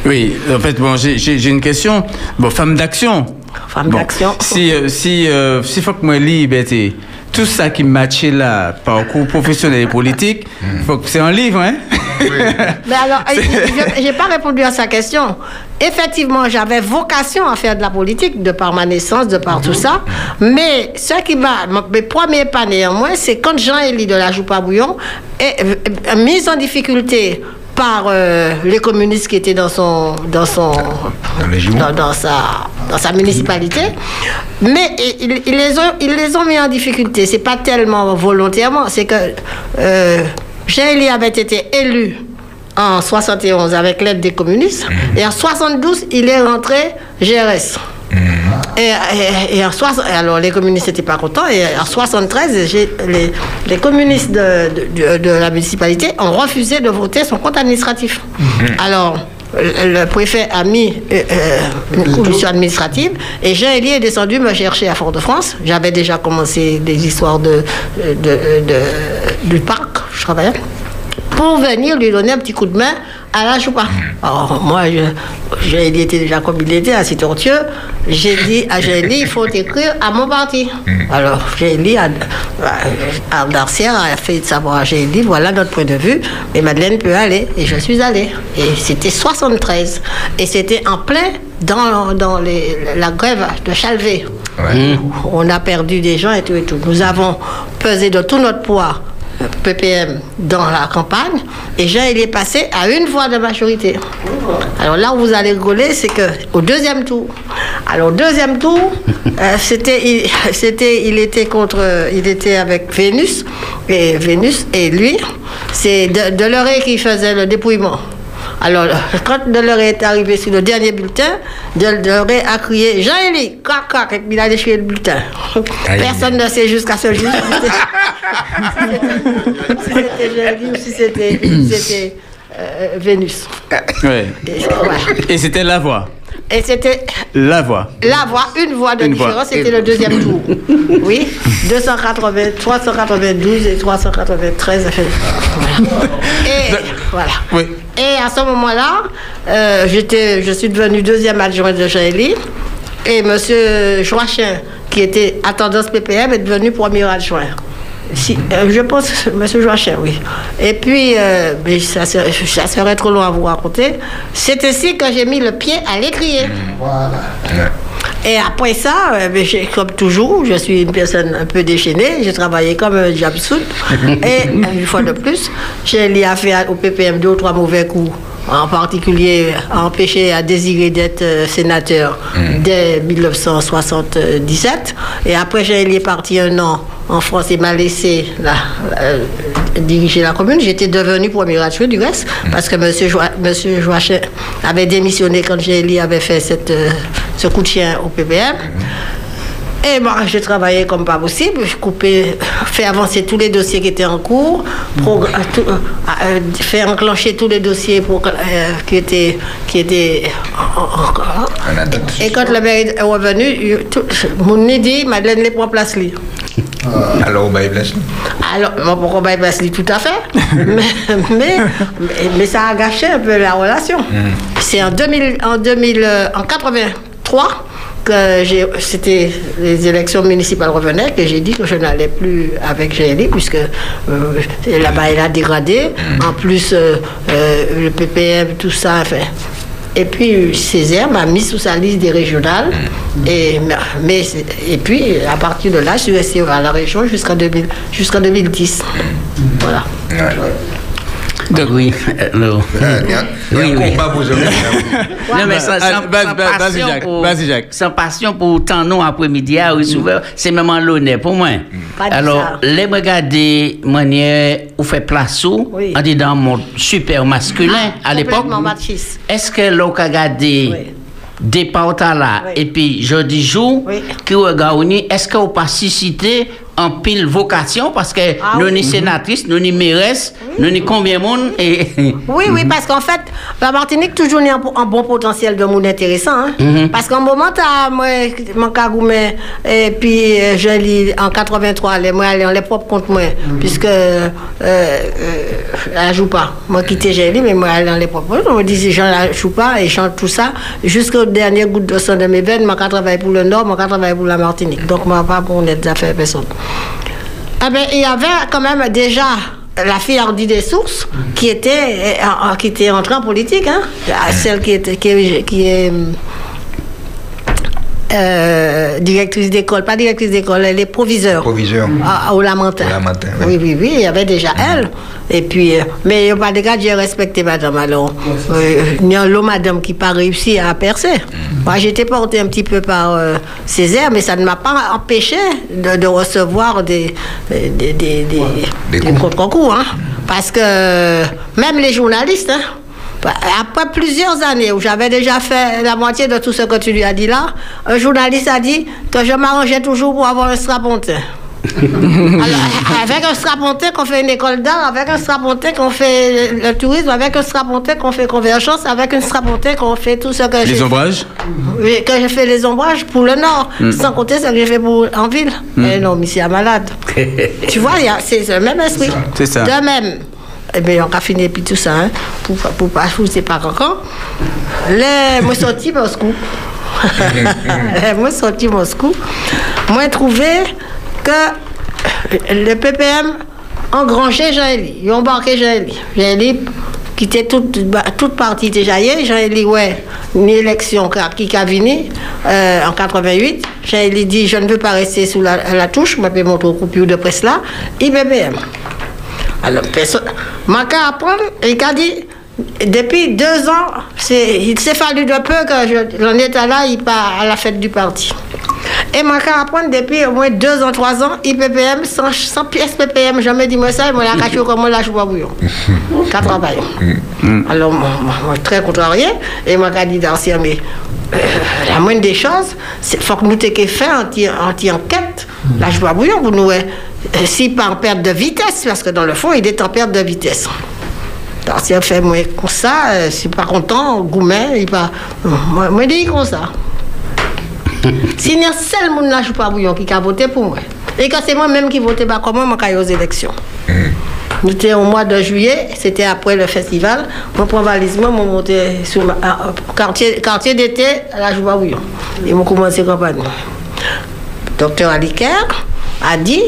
Oui, en fait, bon, j'ai- j'ai j'ai une question. Bon, femme d'action. Femme Bon, d'action. Si, euh, si, euh, si faut que moi lis, t'es- tout ça qui matchait là, parcours professionnel et politique, faut que c'est un livre, hein? Mais alors, je n'ai pas répondu à sa question. Effectivement, j'avais vocation à faire de la politique de par ma naissance, de par tout ça. Mais ce qui m'a. Mes premiers pas néanmoins, c'est quand Jean-Élie de la Joupa Bouillon est euh, euh, mis en difficulté par euh, les communistes qui étaient dans son dans son dans, dans sa dans sa municipalité mais ils, ils les ont ils les ont mis en difficulté c'est pas tellement volontairement c'est que euh, Jean-Élie avait été élu en 71 avec l'aide des communistes et en 72 il est rentré GRS et, et- et en soix- alors les communistes n'étaient pas contents et en 73 j'ai- les, les communistes de, de- de- de la municipalité ont refusé de voter son compte administratif. Alors le, préfet a mis euh, euh, une commission administrative et Jean-Élie est descendu me chercher à Fort-de-France. J'avais déjà commencé des histoires de, de, de- du parc, je travaillais. Pour venir lui donner un petit coup de main à la choupa. Alors, moi, je, Gélie était déjà comme il était, assez tortueux. J'ai dit à Gélie, il faut écrire à mon parti. Alors, Gélie, à, à, a fait savoir à Gélie, voilà notre point de vue, mais Madeleine peut aller. Et je suis allée. Et c'était 73. Et c'était en plein dans, dans les- la grève de Chalvet. On a perdu des gens et tout et tout. Nous avons pesé de tout notre poids PPM dans la campagne et Jean il est passé à une voix de majorité. Alors là où vous allez rigoler, c'est que au deuxième tour. Alors deuxième tour, euh, c'était il, c'était il était contre il était avec Vénus et Vénus et lui, c'est de, Deloré qui faisait le dépouillement. Alors, quand Deloré est arrivé sur le dernier bulletin, Del- Deloré a crié Jean-Élie, cac, cac, et puis il a déchiré le bulletin? Aïe. Personne ne sait jusqu'à ce jour si c'était Jean-Élie ou si c'était si euh, Vénus. Ouais. Et, voilà. Et c'était la voix. Et c'était La voix. la voix, une voix de Une différence, c'était le deuxième tour. Oui, 280, 392 et 393. Voilà. Et voilà. Oui. Et à ce moment-là, euh, j'étais, je suis devenue deuxième adjointe de Jaélie. Et M. Joachim, qui était à tendance PPM, est devenu premier adjoint. Si, euh, je pense, M. Joachim, oui. Et puis, euh, mais ça, serait, ça serait trop long à vous raconter. C'est ainsi que j'ai mis le pied à l'étrier. Et après ça, euh, comme toujours, je suis une personne un peu déchaînée. J'ai travaillé comme un Jamsoud. Et une fois de plus, j'ai lié à faire au PPM deux ou trois mauvais coups. En particulier, empêché à désirer d'être euh, sénateur dès 1977. Et après, j'ai lié parti un an en France et m'a laissé la- la- diriger la commune. J'étais devenu premier adjoint du reste parce que M. Monsieur Joachim avait démissionné quand Gélie avait fait cette, euh, ce coup de chien au PBM. Et moi, j'ai travaillé comme pas possible. J'ai coupé, fait avancer tous les dossiers qui étaient en cours, progr- euh, tout- euh, enclencher tous les dossiers pour, euh, qui étaient, qui étaient en- en- en- Et quand le maire est revenu, il- tout- mon dit, Madeleine les prend place lui. Alors, bah, il. Alors, moi, pourquoi parce que tout à fait. mais, mais, mais- mais ça a gâché un peu la relation. C'est en, 2000, en, 2000, euh, en 83 que c'était les élections municipales revenaient que j'ai dit que je n'allais plus avec Gélie puisque euh, là-bas elle a dégradé. En plus, euh, euh, le PPM, tout ça, enfin, et puis Césaire m'a mis sous sa liste des régionales. Et, mais, et puis à partir de là, je suis resté à la région jusqu'en 2000 jusqu'en 2010. Voilà. Donc, oui. euh, non. Oui, oui. combat pour eux. Non, mais sans, Ah, sans- vas-y, sans vas-y, passion pour- sans passion pour tant non après-midi à recevoir, c'est même en l'honneur pour moi. Dit Alors, les regarder manière où fait place où, Oui. on dit dans mon super masculin à l'époque. Est-ce que l'on a regardé départ là? Oui. et puis jeudi jour Oui. qui regarde est-ce qu'on pas suscité en pile vocation parce que Ah nous oui. ni sénatrices, nous ni mairesse, nous ni combien de monde et Oui, oui, parce qu'en fait, la Martinique toujours n'est un, un bon potentiel de monde intéressant. hein. Mhm. Parce qu'en moment, moi, mon cagoumé, et puis euh, je lis en 83, les, moi, aller en les propres comptes, moi, puisque euh, euh, elle joue pas. Moi, quitté Gélie, mais moi, aller dans les propres comptes. On me dit, gens la joue pas et chante tout ça. Jusqu'au dernier goutte de sang de mes veines, moi, quand travaille pour le Nord, moi, quand travaille pour la Martinique. Donc, moi, pas pour les affaires personne. Ah ben, il y avait quand même déjà la fille Hardy des Sources qui était, euh, qui était entrée en politique, hein, Ah, celle qui, était, qui est euh, directrice d'école, pas directrice d'école, elle est proviseure. Proviseur. Ah, au Lamentin. Au Lamentin, oui. oui, oui, il y avait déjà elle. Et puis, euh, mais il n'y a pas de cas, j'ai respecté madame. Alors, euh, il y a l'homme madame qui n'a pas réussi à percer. Moi, j'étais portée un petit peu par euh, Césaire, mais ça ne m'a pas empêché de, de recevoir des, des, des, des, des contre-coups. Hein. Parce que même les journalistes, hein, après plusieurs années où j'avais déjà fait la moitié de tout ce que tu lui as dit là, un journaliste a dit que je m'arrangeais toujours pour avoir un strapontin. Alors, avec un strapontin qu'on fait une école d'art, avec un strapontin qu'on fait le, tourisme, avec un strapontin qu'on fait convergence, avec un strapontin qu'on fait tout ce que Les ombrages oui, que j'ai fait les ombrages pour le Nord, Mm. sans compter ce que j'ai fait pour, en ville. Mm. Mais non, mais c'est un malade. tu vois, c'est le même esprit. C'est ça. De même, eh bien, on a fini puis tout ça, hein, pour, pour pas foutre par encore. Les, moi, sorti Moscou. Moi, sorti Moscou. Moi, trouvé que le PPM engrangeait Jean-Élie. Ils ont embarqué Jean-Élie. Jean-Élie quittait toute, toute partie déjà. Jean-Élie, ouais, une élection qui a venu euh, en 88. Jean-Élie dit Je ne veux pas rester sous la, la touche, je vais montrer au coupure de presse là. IBPM. Alors, personne. Maka apprendre, il a dit depuis deux ans, il s'est fallu de peu que je- l'on est là, il part à la fête du parti. Et moi, qu'à apprendre depuis au moins deux ans, trois ans, IPPM, sans, sans pièce PPM, jamais dit moi ça, et moi, la caché comme moi, là, je vois bouillon. Qu'à travailler. Alors, moi, moi, moi, très contrarié, et moi, j'ai dit d'ancien, mais euh, la moindre des choses, il faut que nous t'ayons fait anti- anti-enquête. Là, je vois bouillon, vous nous, euh, si pas en perte de vitesse, parce que dans le fond, il est en perte de vitesse. Alors, si elle fait moi comme ça, euh, suis pas content, Goumet, il pas. Moi, moi, je dis comme ça. S'il y a seul monde là, je pas bouillon qui a voté pour moi. Et que c'est moi-même qui votais pas comment, moi, quand aux élections? Nous étions au mois de juillet, c'était après le festival. Moi, prends valise, moi, moi, monté sur ma, à- au quartier, quartier d'été à la Joie Bouillon. Et moi, commencé campagne. Docteur Aliker a dit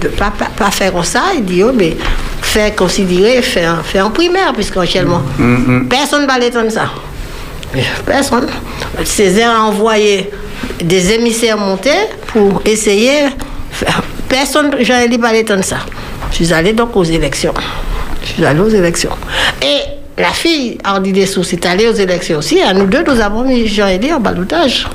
de ne pas, pas, pas faire ça. Il dit, oh, mais faire considérer, faire, faire en primaire, puisqu'entiellement, personne ne va l'étendre ça. Personne. Césaire a envoyé des émissaires monter pour essayer. Personne, j'en ai dit pas l'étendre ça. Je suis allé donc aux élections. Je suis allé aux élections. Et la fille, Hardy Dessous, est allée aux élections aussi. À nous deux, nous avons mis Jean-Élie en balotage.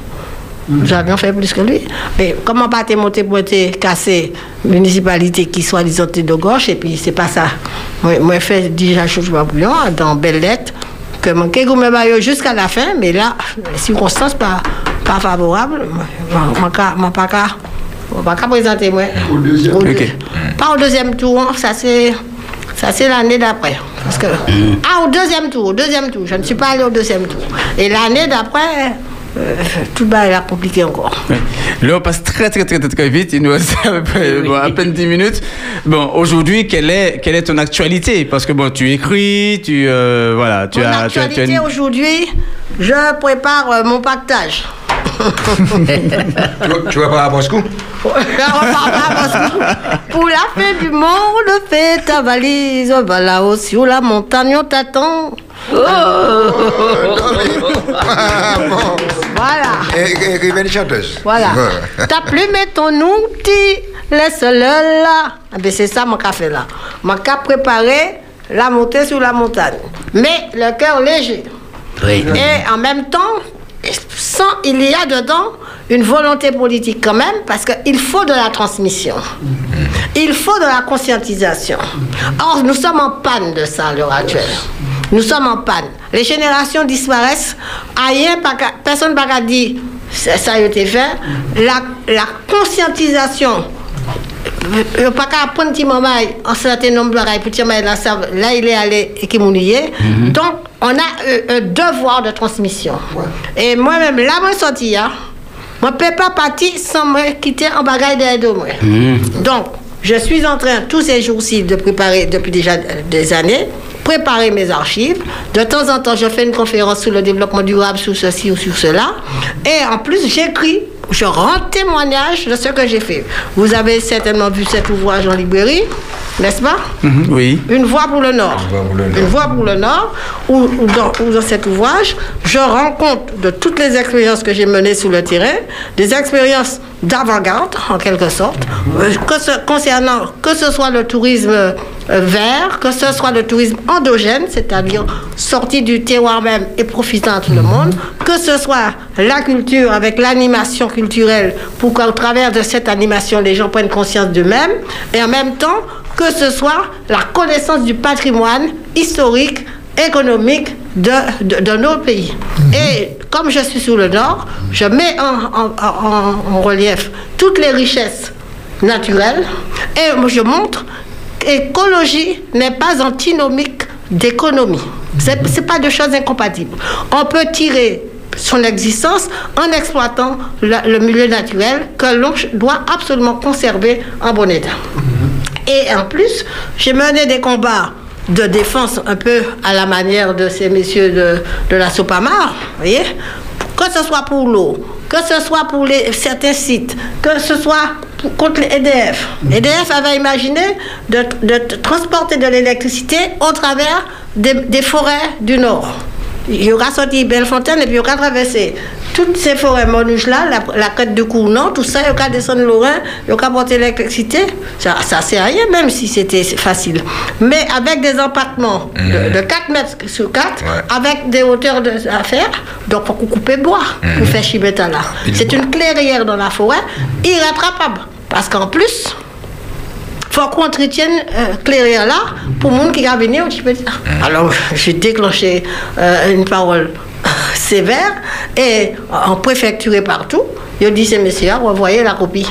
Nous avions fait plus que lui. Mais comment pas te monter pour te casser municipalité qui soit disant de gauche? Et puis c'est pas ça. Moi, moi fait déjà chose bouillon dans belle lettre que mon Kegoumé Bayo jusqu'à la fin, mais là, les circonstances pas, pas favorables, moi, pas qu'à moi, pas présenter moi. Au deuxième. Pas au deuxième tour, hein, ça c'est ça c'est l'année d'après. Parce que ah au deuxième tour, au deuxième tour, je ne suis pas allé au deuxième tour. Et l'année d'après, euh, tout bas est compliqué encore. Ouais. Là, on passe très, très, très, très, très vite. Il nous reste à, peu près, bon, à peine 10 minutes. Bon, aujourd'hui, quelle est, quelle est ton actualité? Parce que bon, tu écris, tu, euh, voilà, tu Mon as, tu as, tu as actualité une- aujourd'hui, je prépare euh, mon pactage. Tu vas pas à Moscou? Je repars pas à Moscou. Pour la fin du monde, fais ta valise, va là-haut sur la montagne, on t'attend. Voilà. É- Écrivaine chanteuse. Voilà. Ta plume et ton outil, laisse-le là. Ah ben, c'est ça mon café là. Mon cas préparé la montée sur la montagne. Mais le cœur léger. Et en même temps, sans, il y a dedans une volonté politique quand même, parce qu'il faut de la transmission. Il faut de la conscientisation. Or, nous sommes en panne de ça à l'heure actuelle. Nous sommes en panne. Les générations disparaissent. Qu'à- personne n'a dit ça a été fait. La, la conscientisation prendre petit moment un certain nombre de pour mais là, il est allé et qui mouillé donc on a euh, un devoir de transmission. Et moi-même là moi sorti hein, moi peux pas partir sans me quitter en bagaille derrière de moi. Donc je suis en train tous ces jours-ci de préparer depuis déjà euh, des années préparer mes archives. De temps en temps, je fais une conférence sur le développement durable, sur ceci ou sur cela. Et en plus, j'écris, je rends témoignage de ce que j'ai fait. Vous avez certainement vu cet ouvrage en librairie, n'est-ce pas? Mhm, Oui. Une voix pour le Nord. Une voix pour le Nord, où, où dans, où dans cet ouvrage, je rends compte de toutes les expériences que j'ai menées sur le terrain, des expériences d'avant-garde, en quelque sorte, euh, que ce- concernant que ce soit le tourisme euh, vert, que ce soit le tourisme endogène, c'est-à-dire sorti du terroir même et profitant à tout le monde, que ce soit la culture avec l'animation culturelle, pour qu'au travers de cette animation, les gens prennent conscience d'eux-mêmes, et en même temps, que ce soit la connaissance du patrimoine historique, économique de, de, de nos pays. Et comme je suis sur le Nord, je mets en, en- en- en relief toutes les richesses naturelles et je montre qu'écologie n'est pas antinomique d'économie. Ce n'est pas deux choses incompatibles. On peut tirer son existence en exploitant le, le milieu naturel que l'on doit absolument conserver en bon état. Et en plus, j'ai mené des combats de défense un peu à la manière de ces messieurs de, de la Sopamar, voyez que ce soit pour l'eau, que ce soit pour les, certains sites, que ce soit pour- contre les EDF. EDF avait imaginé de, transporter de l'électricité au travers des, des forêts du Nord. Il y aura sorti Bellefontaine et puis il y aura traversé toutes ces forêts monuges-là, la, la crête de Cournon, tout ça, il y aura descendre Lorrain, il y aura porter l'électricité. Ça, ça sert à rien, même si c'était facile. Mais avec des empattements de, de 4 mètres sur 4, avec des hauteurs de, à faire, donc il faut couper bois pour faire chibeta là. C'est une clairière dans la forêt, irrattrapable. Parce qu'en plus, faut qu'on entretienne euh, là pour le monde qui va venir au Chibeta. Alors, j'ai déclenché euh, une parole sévère et en préfecture et partout, je dis ces messieurs, revoyez la copie.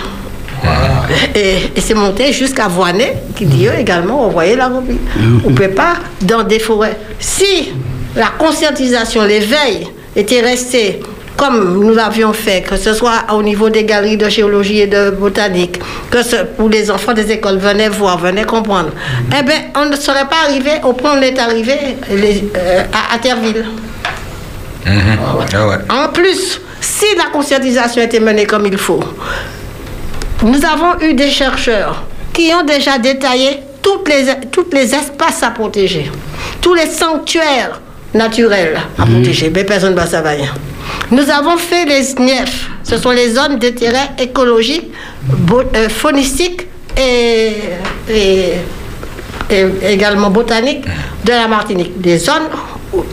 Et, et c'est monté jusqu'à Voinet, qui dit eux également, revoyez la copie. On ne peut pas dans des forêts. Si la conscientisation, l'éveil était resté comme nous l'avions fait, que ce soit au niveau des galeries de géologie et de botanique, que ce, où les enfants des écoles venaient voir, venaient comprendre, eh bien, on ne serait pas arrivé au point où on est arrivé les- euh, à, à Terville. Ah ouais. En plus, si la conscientisation était menée comme il faut, nous avons eu des chercheurs qui ont déjà détaillé toutes les, toutes les espaces à protéger, tous les sanctuaires naturels à protéger, mais personne ne va savoir. Nous avons fait les SNIEF, ce sont les zones d'intérêt écologique, bo- euh, faunistique et, et- et également botanique de la Martinique. Des zones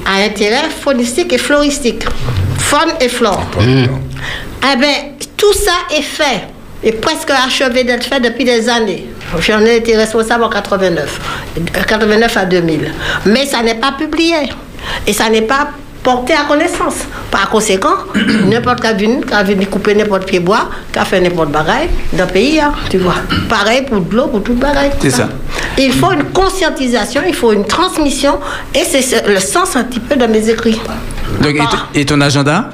à intérêt faunistique et floristique. Faune et flore. Eh bien, tout ça est fait, est presque achevé d'être fait depuis des années. J'en ai été responsable en 89, de 89 à 2000. Mais ça n'est pas publié. Et ça n'est pas porté à connaissance. Par conséquent, n'importe qui a venu, qui a venu couper n'importe pied bois, qui a fait n'importe bagaille dans le pays, hein, tu vois. Pareil pour de l'eau, pour toute bagaille. C'est ça. Il faut une conscientisation, il faut une transmission, et c'est ce- le sens un petit peu de mes écrits. Donc, et, ton agenda?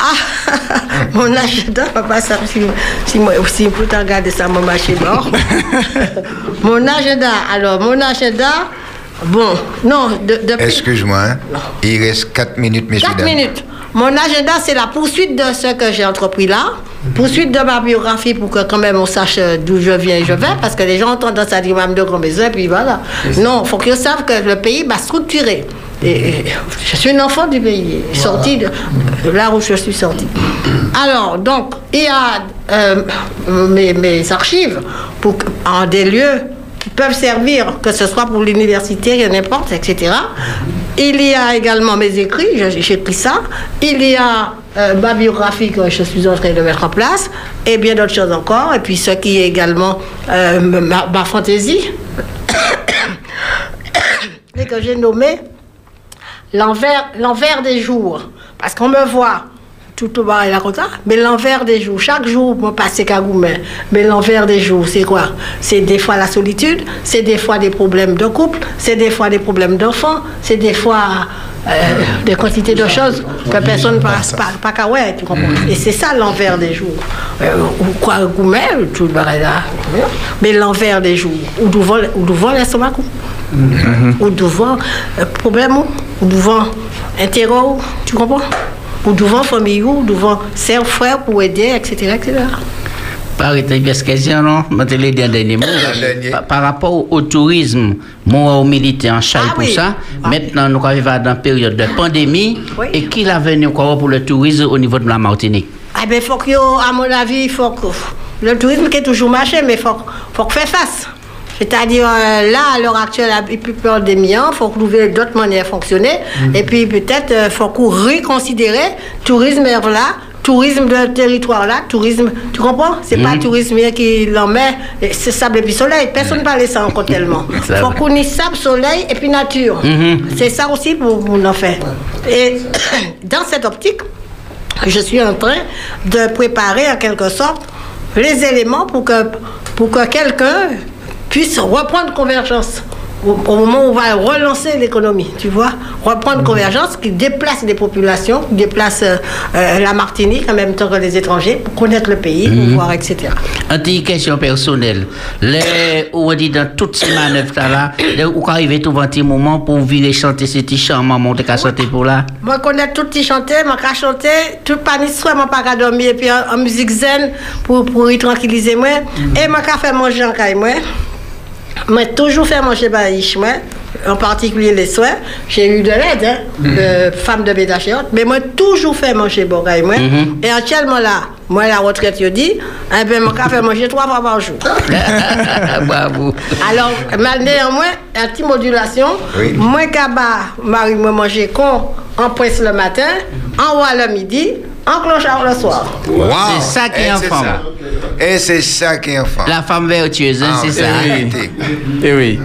Ah, mon agenda, papa, ça, si, si, moi, si vous pouvez regarder ça, mon marché dehors. mon agenda, alors, mon agenda, bon, non, de, depuis Excuse-moi, hein. il reste 4 minutes, messieurs 4 dames. minutes. Mon agenda, c'est la poursuite de ce que j'ai entrepris là, poursuite de ma biographie pour que quand même on sache d'où je viens et je vais, parce que les gens ont tendance à dire, Madame de grand maison, et puis voilà. Non, il faut qu'ils savent que le pays va structurer. Et, et je suis une enfant du pays, sortie de, de là où je suis sortie. Alors, donc, il y a euh, mes, mes archives pour, en des lieux peuvent servir, que ce soit pour l'université, n'importe, etc. Il y a également mes écrits, j'ai écrit ça. Il y a euh, ma biographie que je suis en train de mettre en place, et bien d'autres choses encore. Et puis ce qui est également euh, ma, ma fantaisie, et que j'ai nommé l'envers des jours. Parce qu'on me voit tout au bas et là comme ça, mais l'envers des jours. Chaque jour, moi, passer Kagoumen. Mais l'envers des jours, c'est quoi? C'est des fois la solitude, c'est des fois des problèmes de couple, c'est des fois des problèmes d'enfants, c'est des fois euh, des quantités de choses que personne ne passe pas, pas ouais, tu comprends? Et c'est ça l'envers des jours. Euh, ou quoi, Goumen, tout le là. Mais l'envers des jours, ou devant, l'estomac. Ou devant euh, problème, ou devant intérêt, tu comprends? Ou devant famille, ou devant ses frères pour aider, etc. etc. Par question, non? Rapport au, tourisme, moi, au militaire en charge Ah pour oui. ça, maintenant, nous arrivons dans une période de pandémie. Oui. Et qui l'a venu encore pour le tourisme au niveau de la Martinique? Ah ben, faut que, à mon avis, faut que. Le tourisme qui est toujours marché, mais il faut, faut que faire face. C'est-à-dire, euh, là, à l'heure actuelle, avec plus peur des millions, il faut trouver d'autres manières de fonctionner. Et puis, peut-être, il faut qu'on reconsidérer tourisme là, tourisme de territoire là, tourisme. Tu comprends? C'est pas Mhm. tourisme qui et c'est sable et puis soleil. Personne ne parle de ça encore tellement. C'est faut qu'on ait sable, soleil et puis nature. Mhm. C'est ça aussi pour, pour en faire. Et dans cette optique, je suis en train de préparer en quelque sorte les éléments pour que, pour que quelqu'un puisse reprendre convergence au, au moment où on va relancer l'économie, tu vois, reprendre convergence qui déplace des populations, qui déplace euh, euh, la Martinique en même temps que les étrangers pour connaître le pays, pour Mhm. voir, etc. Une petite question personnelle. Les, on dit dans toutes ces manœuvres là, les- où arrive tout un petit moment pour virer chanter ces petits chants, maman, t'es qu'à chanter pour là. Moi, connais tout petit chanter, moi, qu'à chanter, tout pas ni soir, moi, pas qu'à dormir, et puis en, en musique zen pour, pour y tranquilliser moi. Et moi, qu'à faire manger en caille, moi. Moi, toujours faire manger baïche, moi. En particulier les soins. J'ai eu de l'aide, hein, de femmes de Bédachéot, mais moi, toujours fait manger bon caille, moi. Mhm. Et actuellement, là, moi, la retraite, je dis, eh ben, qu'à faire manger trois fois par jour. Bravo. Alors, mal néanmoins, la petite modulation, Oui. moi, qu'à Marie, moi, manger con en presse le matin, en roi le midi, en clochard le soir. Wow. C'est ça qui est Et un c'est femme. Et c'est ça qui est un femme. La femme vertueuse, hein, Ah, c'est ça. oui. hein. Vérité. Eh oui.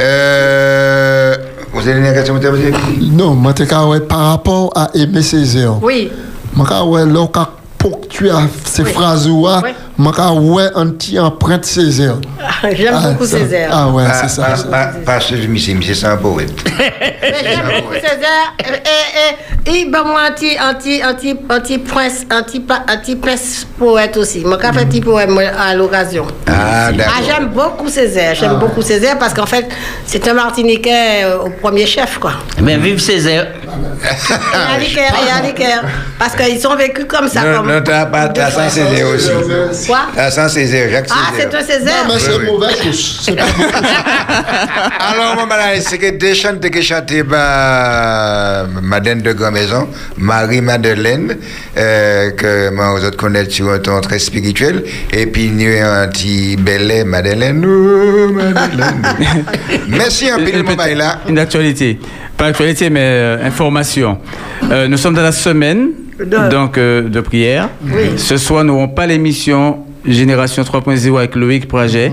Euh, vous avez une question, vous avez Non, moi, par rapport à Aimé Césaire. Oui. Moi, ouais, là, qu'à ponctuer ces phrases qu'à ouais, un petit empreinte Césaire. J'aime Ah, beaucoup ça- Césaire. Ah ouais, Pas- c'est ça. pas- ça. Pas pas suivre monsieur, monsieur c'est un poète. J'aime beaucoup Césaire. Et, et, et, ben, moi, anti, anti, anti, anti, prince, anti, anti, prince poète aussi. Qu'à fait petit poème à l'occasion. Ah, Ah, d'accord. j'aime beaucoup Césaire. J'aime beaucoup Césaire parce qu'en fait, c'est un Martiniquais euh, au premier chef, quoi. Mais vive Césaire. Et à l'Icaire, et à l'Icaire. Parce qu'ils ont vécu comme ça. Non, non, t'as pas, t'as sans Césaire aussi. Quoi? T'as sans Césaire, Jacques Ah, c'est un Césaire Mais c'est oui. mauvais pas Alors, mon malade, c'est que des chants que chanté par Madeleine de Grand Maison, Marie-Madeleine, euh, que moi, vous autres connaissez sur un ton très spirituel, et puis nous, un petit belé, Madeleine, oh, Madeleine. Merci un peu, Une, mon bail là. une actualité. Pas actualité, mais euh, information. Euh, nous sommes dans la semaine De- donc, euh, de prière. Oui. Ce soir, nous n'aurons pas l'émission Génération 3.0 avec Loïc Projet.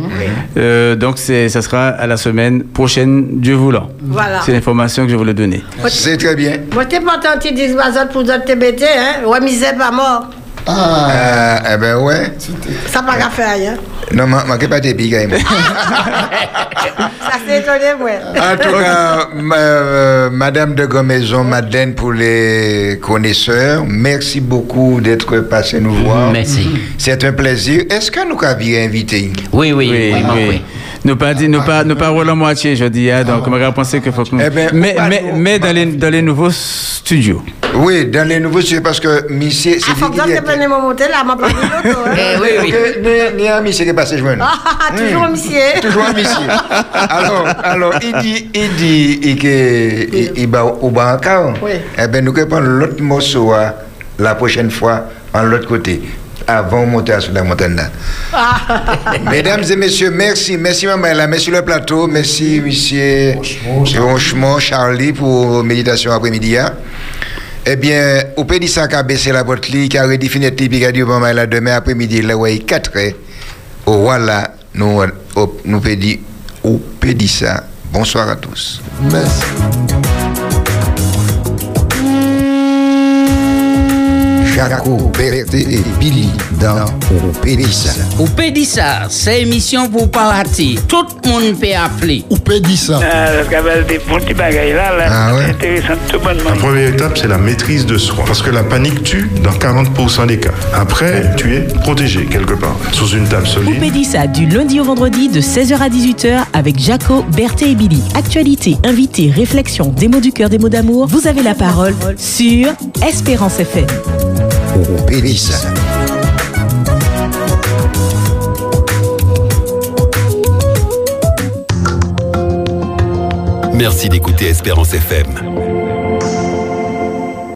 Euh, donc, c'est- ça sera à la semaine prochaine, Dieu voulant. Voilà. C'est l'information que je voulais donner. C'est très bien. Moi, t'es pas tenté de dire pour d'autres TBT, hein? Ouais, misère pas mort. Ah, Euh, eh ben ouais. Ça pas qu'à faire, hein? Non, ma- manquez pas des pics, moi. Ça s'est étonné, moi. En tout cas, euh, Madame de Gomaison, Madeleine pour les connaisseurs, merci beaucoup d'être passé nous voir. Merci. C'est un plaisir. Est-ce que nous avions invité? Oui, oui, Oui, oui, oui. oui. Nous pas dit, nous pas, nous pas la moitié, je dis. Hein, donc, on va penser qu'il faut que nous. Eh ben, mais, pas mais, nous. mais dans les, dans les nouveaux studios. Oui, dans les nouveaux sujets, parce que monsieur, c'est Ah, faut que venu me monter là, m'a pas dit l'autre, hein? Eh, oui, oui. Ni un monsieur qui est passé joindre. Ah, toujours monsieur. Toujours un monsieur. Alors, alors, il dit, il dit, il que, il, va au encore. Oui. Eh bien, nous allons prendre l'autre morceau hein, la prochaine fois, en l'autre côté, avant de monter sur la montagne là. Mesdames et messieurs, merci. Merci, maman, là. Merci le plateau. Merci, monsieur Ronchemont, Charlie, pour méditation après-midi. Eh bien, au pays ça qui a baissé la porte qui a redéfini le type, dit, bon, demain après-midi, là, ouais, 4 heures. Au voilà, nous, nous dire, au Pédissa. Bonsoir à tous. merci. Jaco, Berthe et Billy dans Pédissa. Ou ça, c'est émission pour pas rater. Tout le monde peut appeler. Ou ça. Ah, des petits bagailles là, là Ah ouais. c'est intéressant tout bonnement. La première étape, c'est la maîtrise de soi. Parce que la panique tue dans 40% des cas. Après, tu es protégé quelque part, sous une table solide. Oupédissa du lundi au vendredi de 16h à 18h avec Jaco, Berthe et Billy. Actualité, invité, réflexion, des mots du cœur, des mots d'amour. Vous avez la parole sur Espérance FM. Merci d'écouter Espérance FM.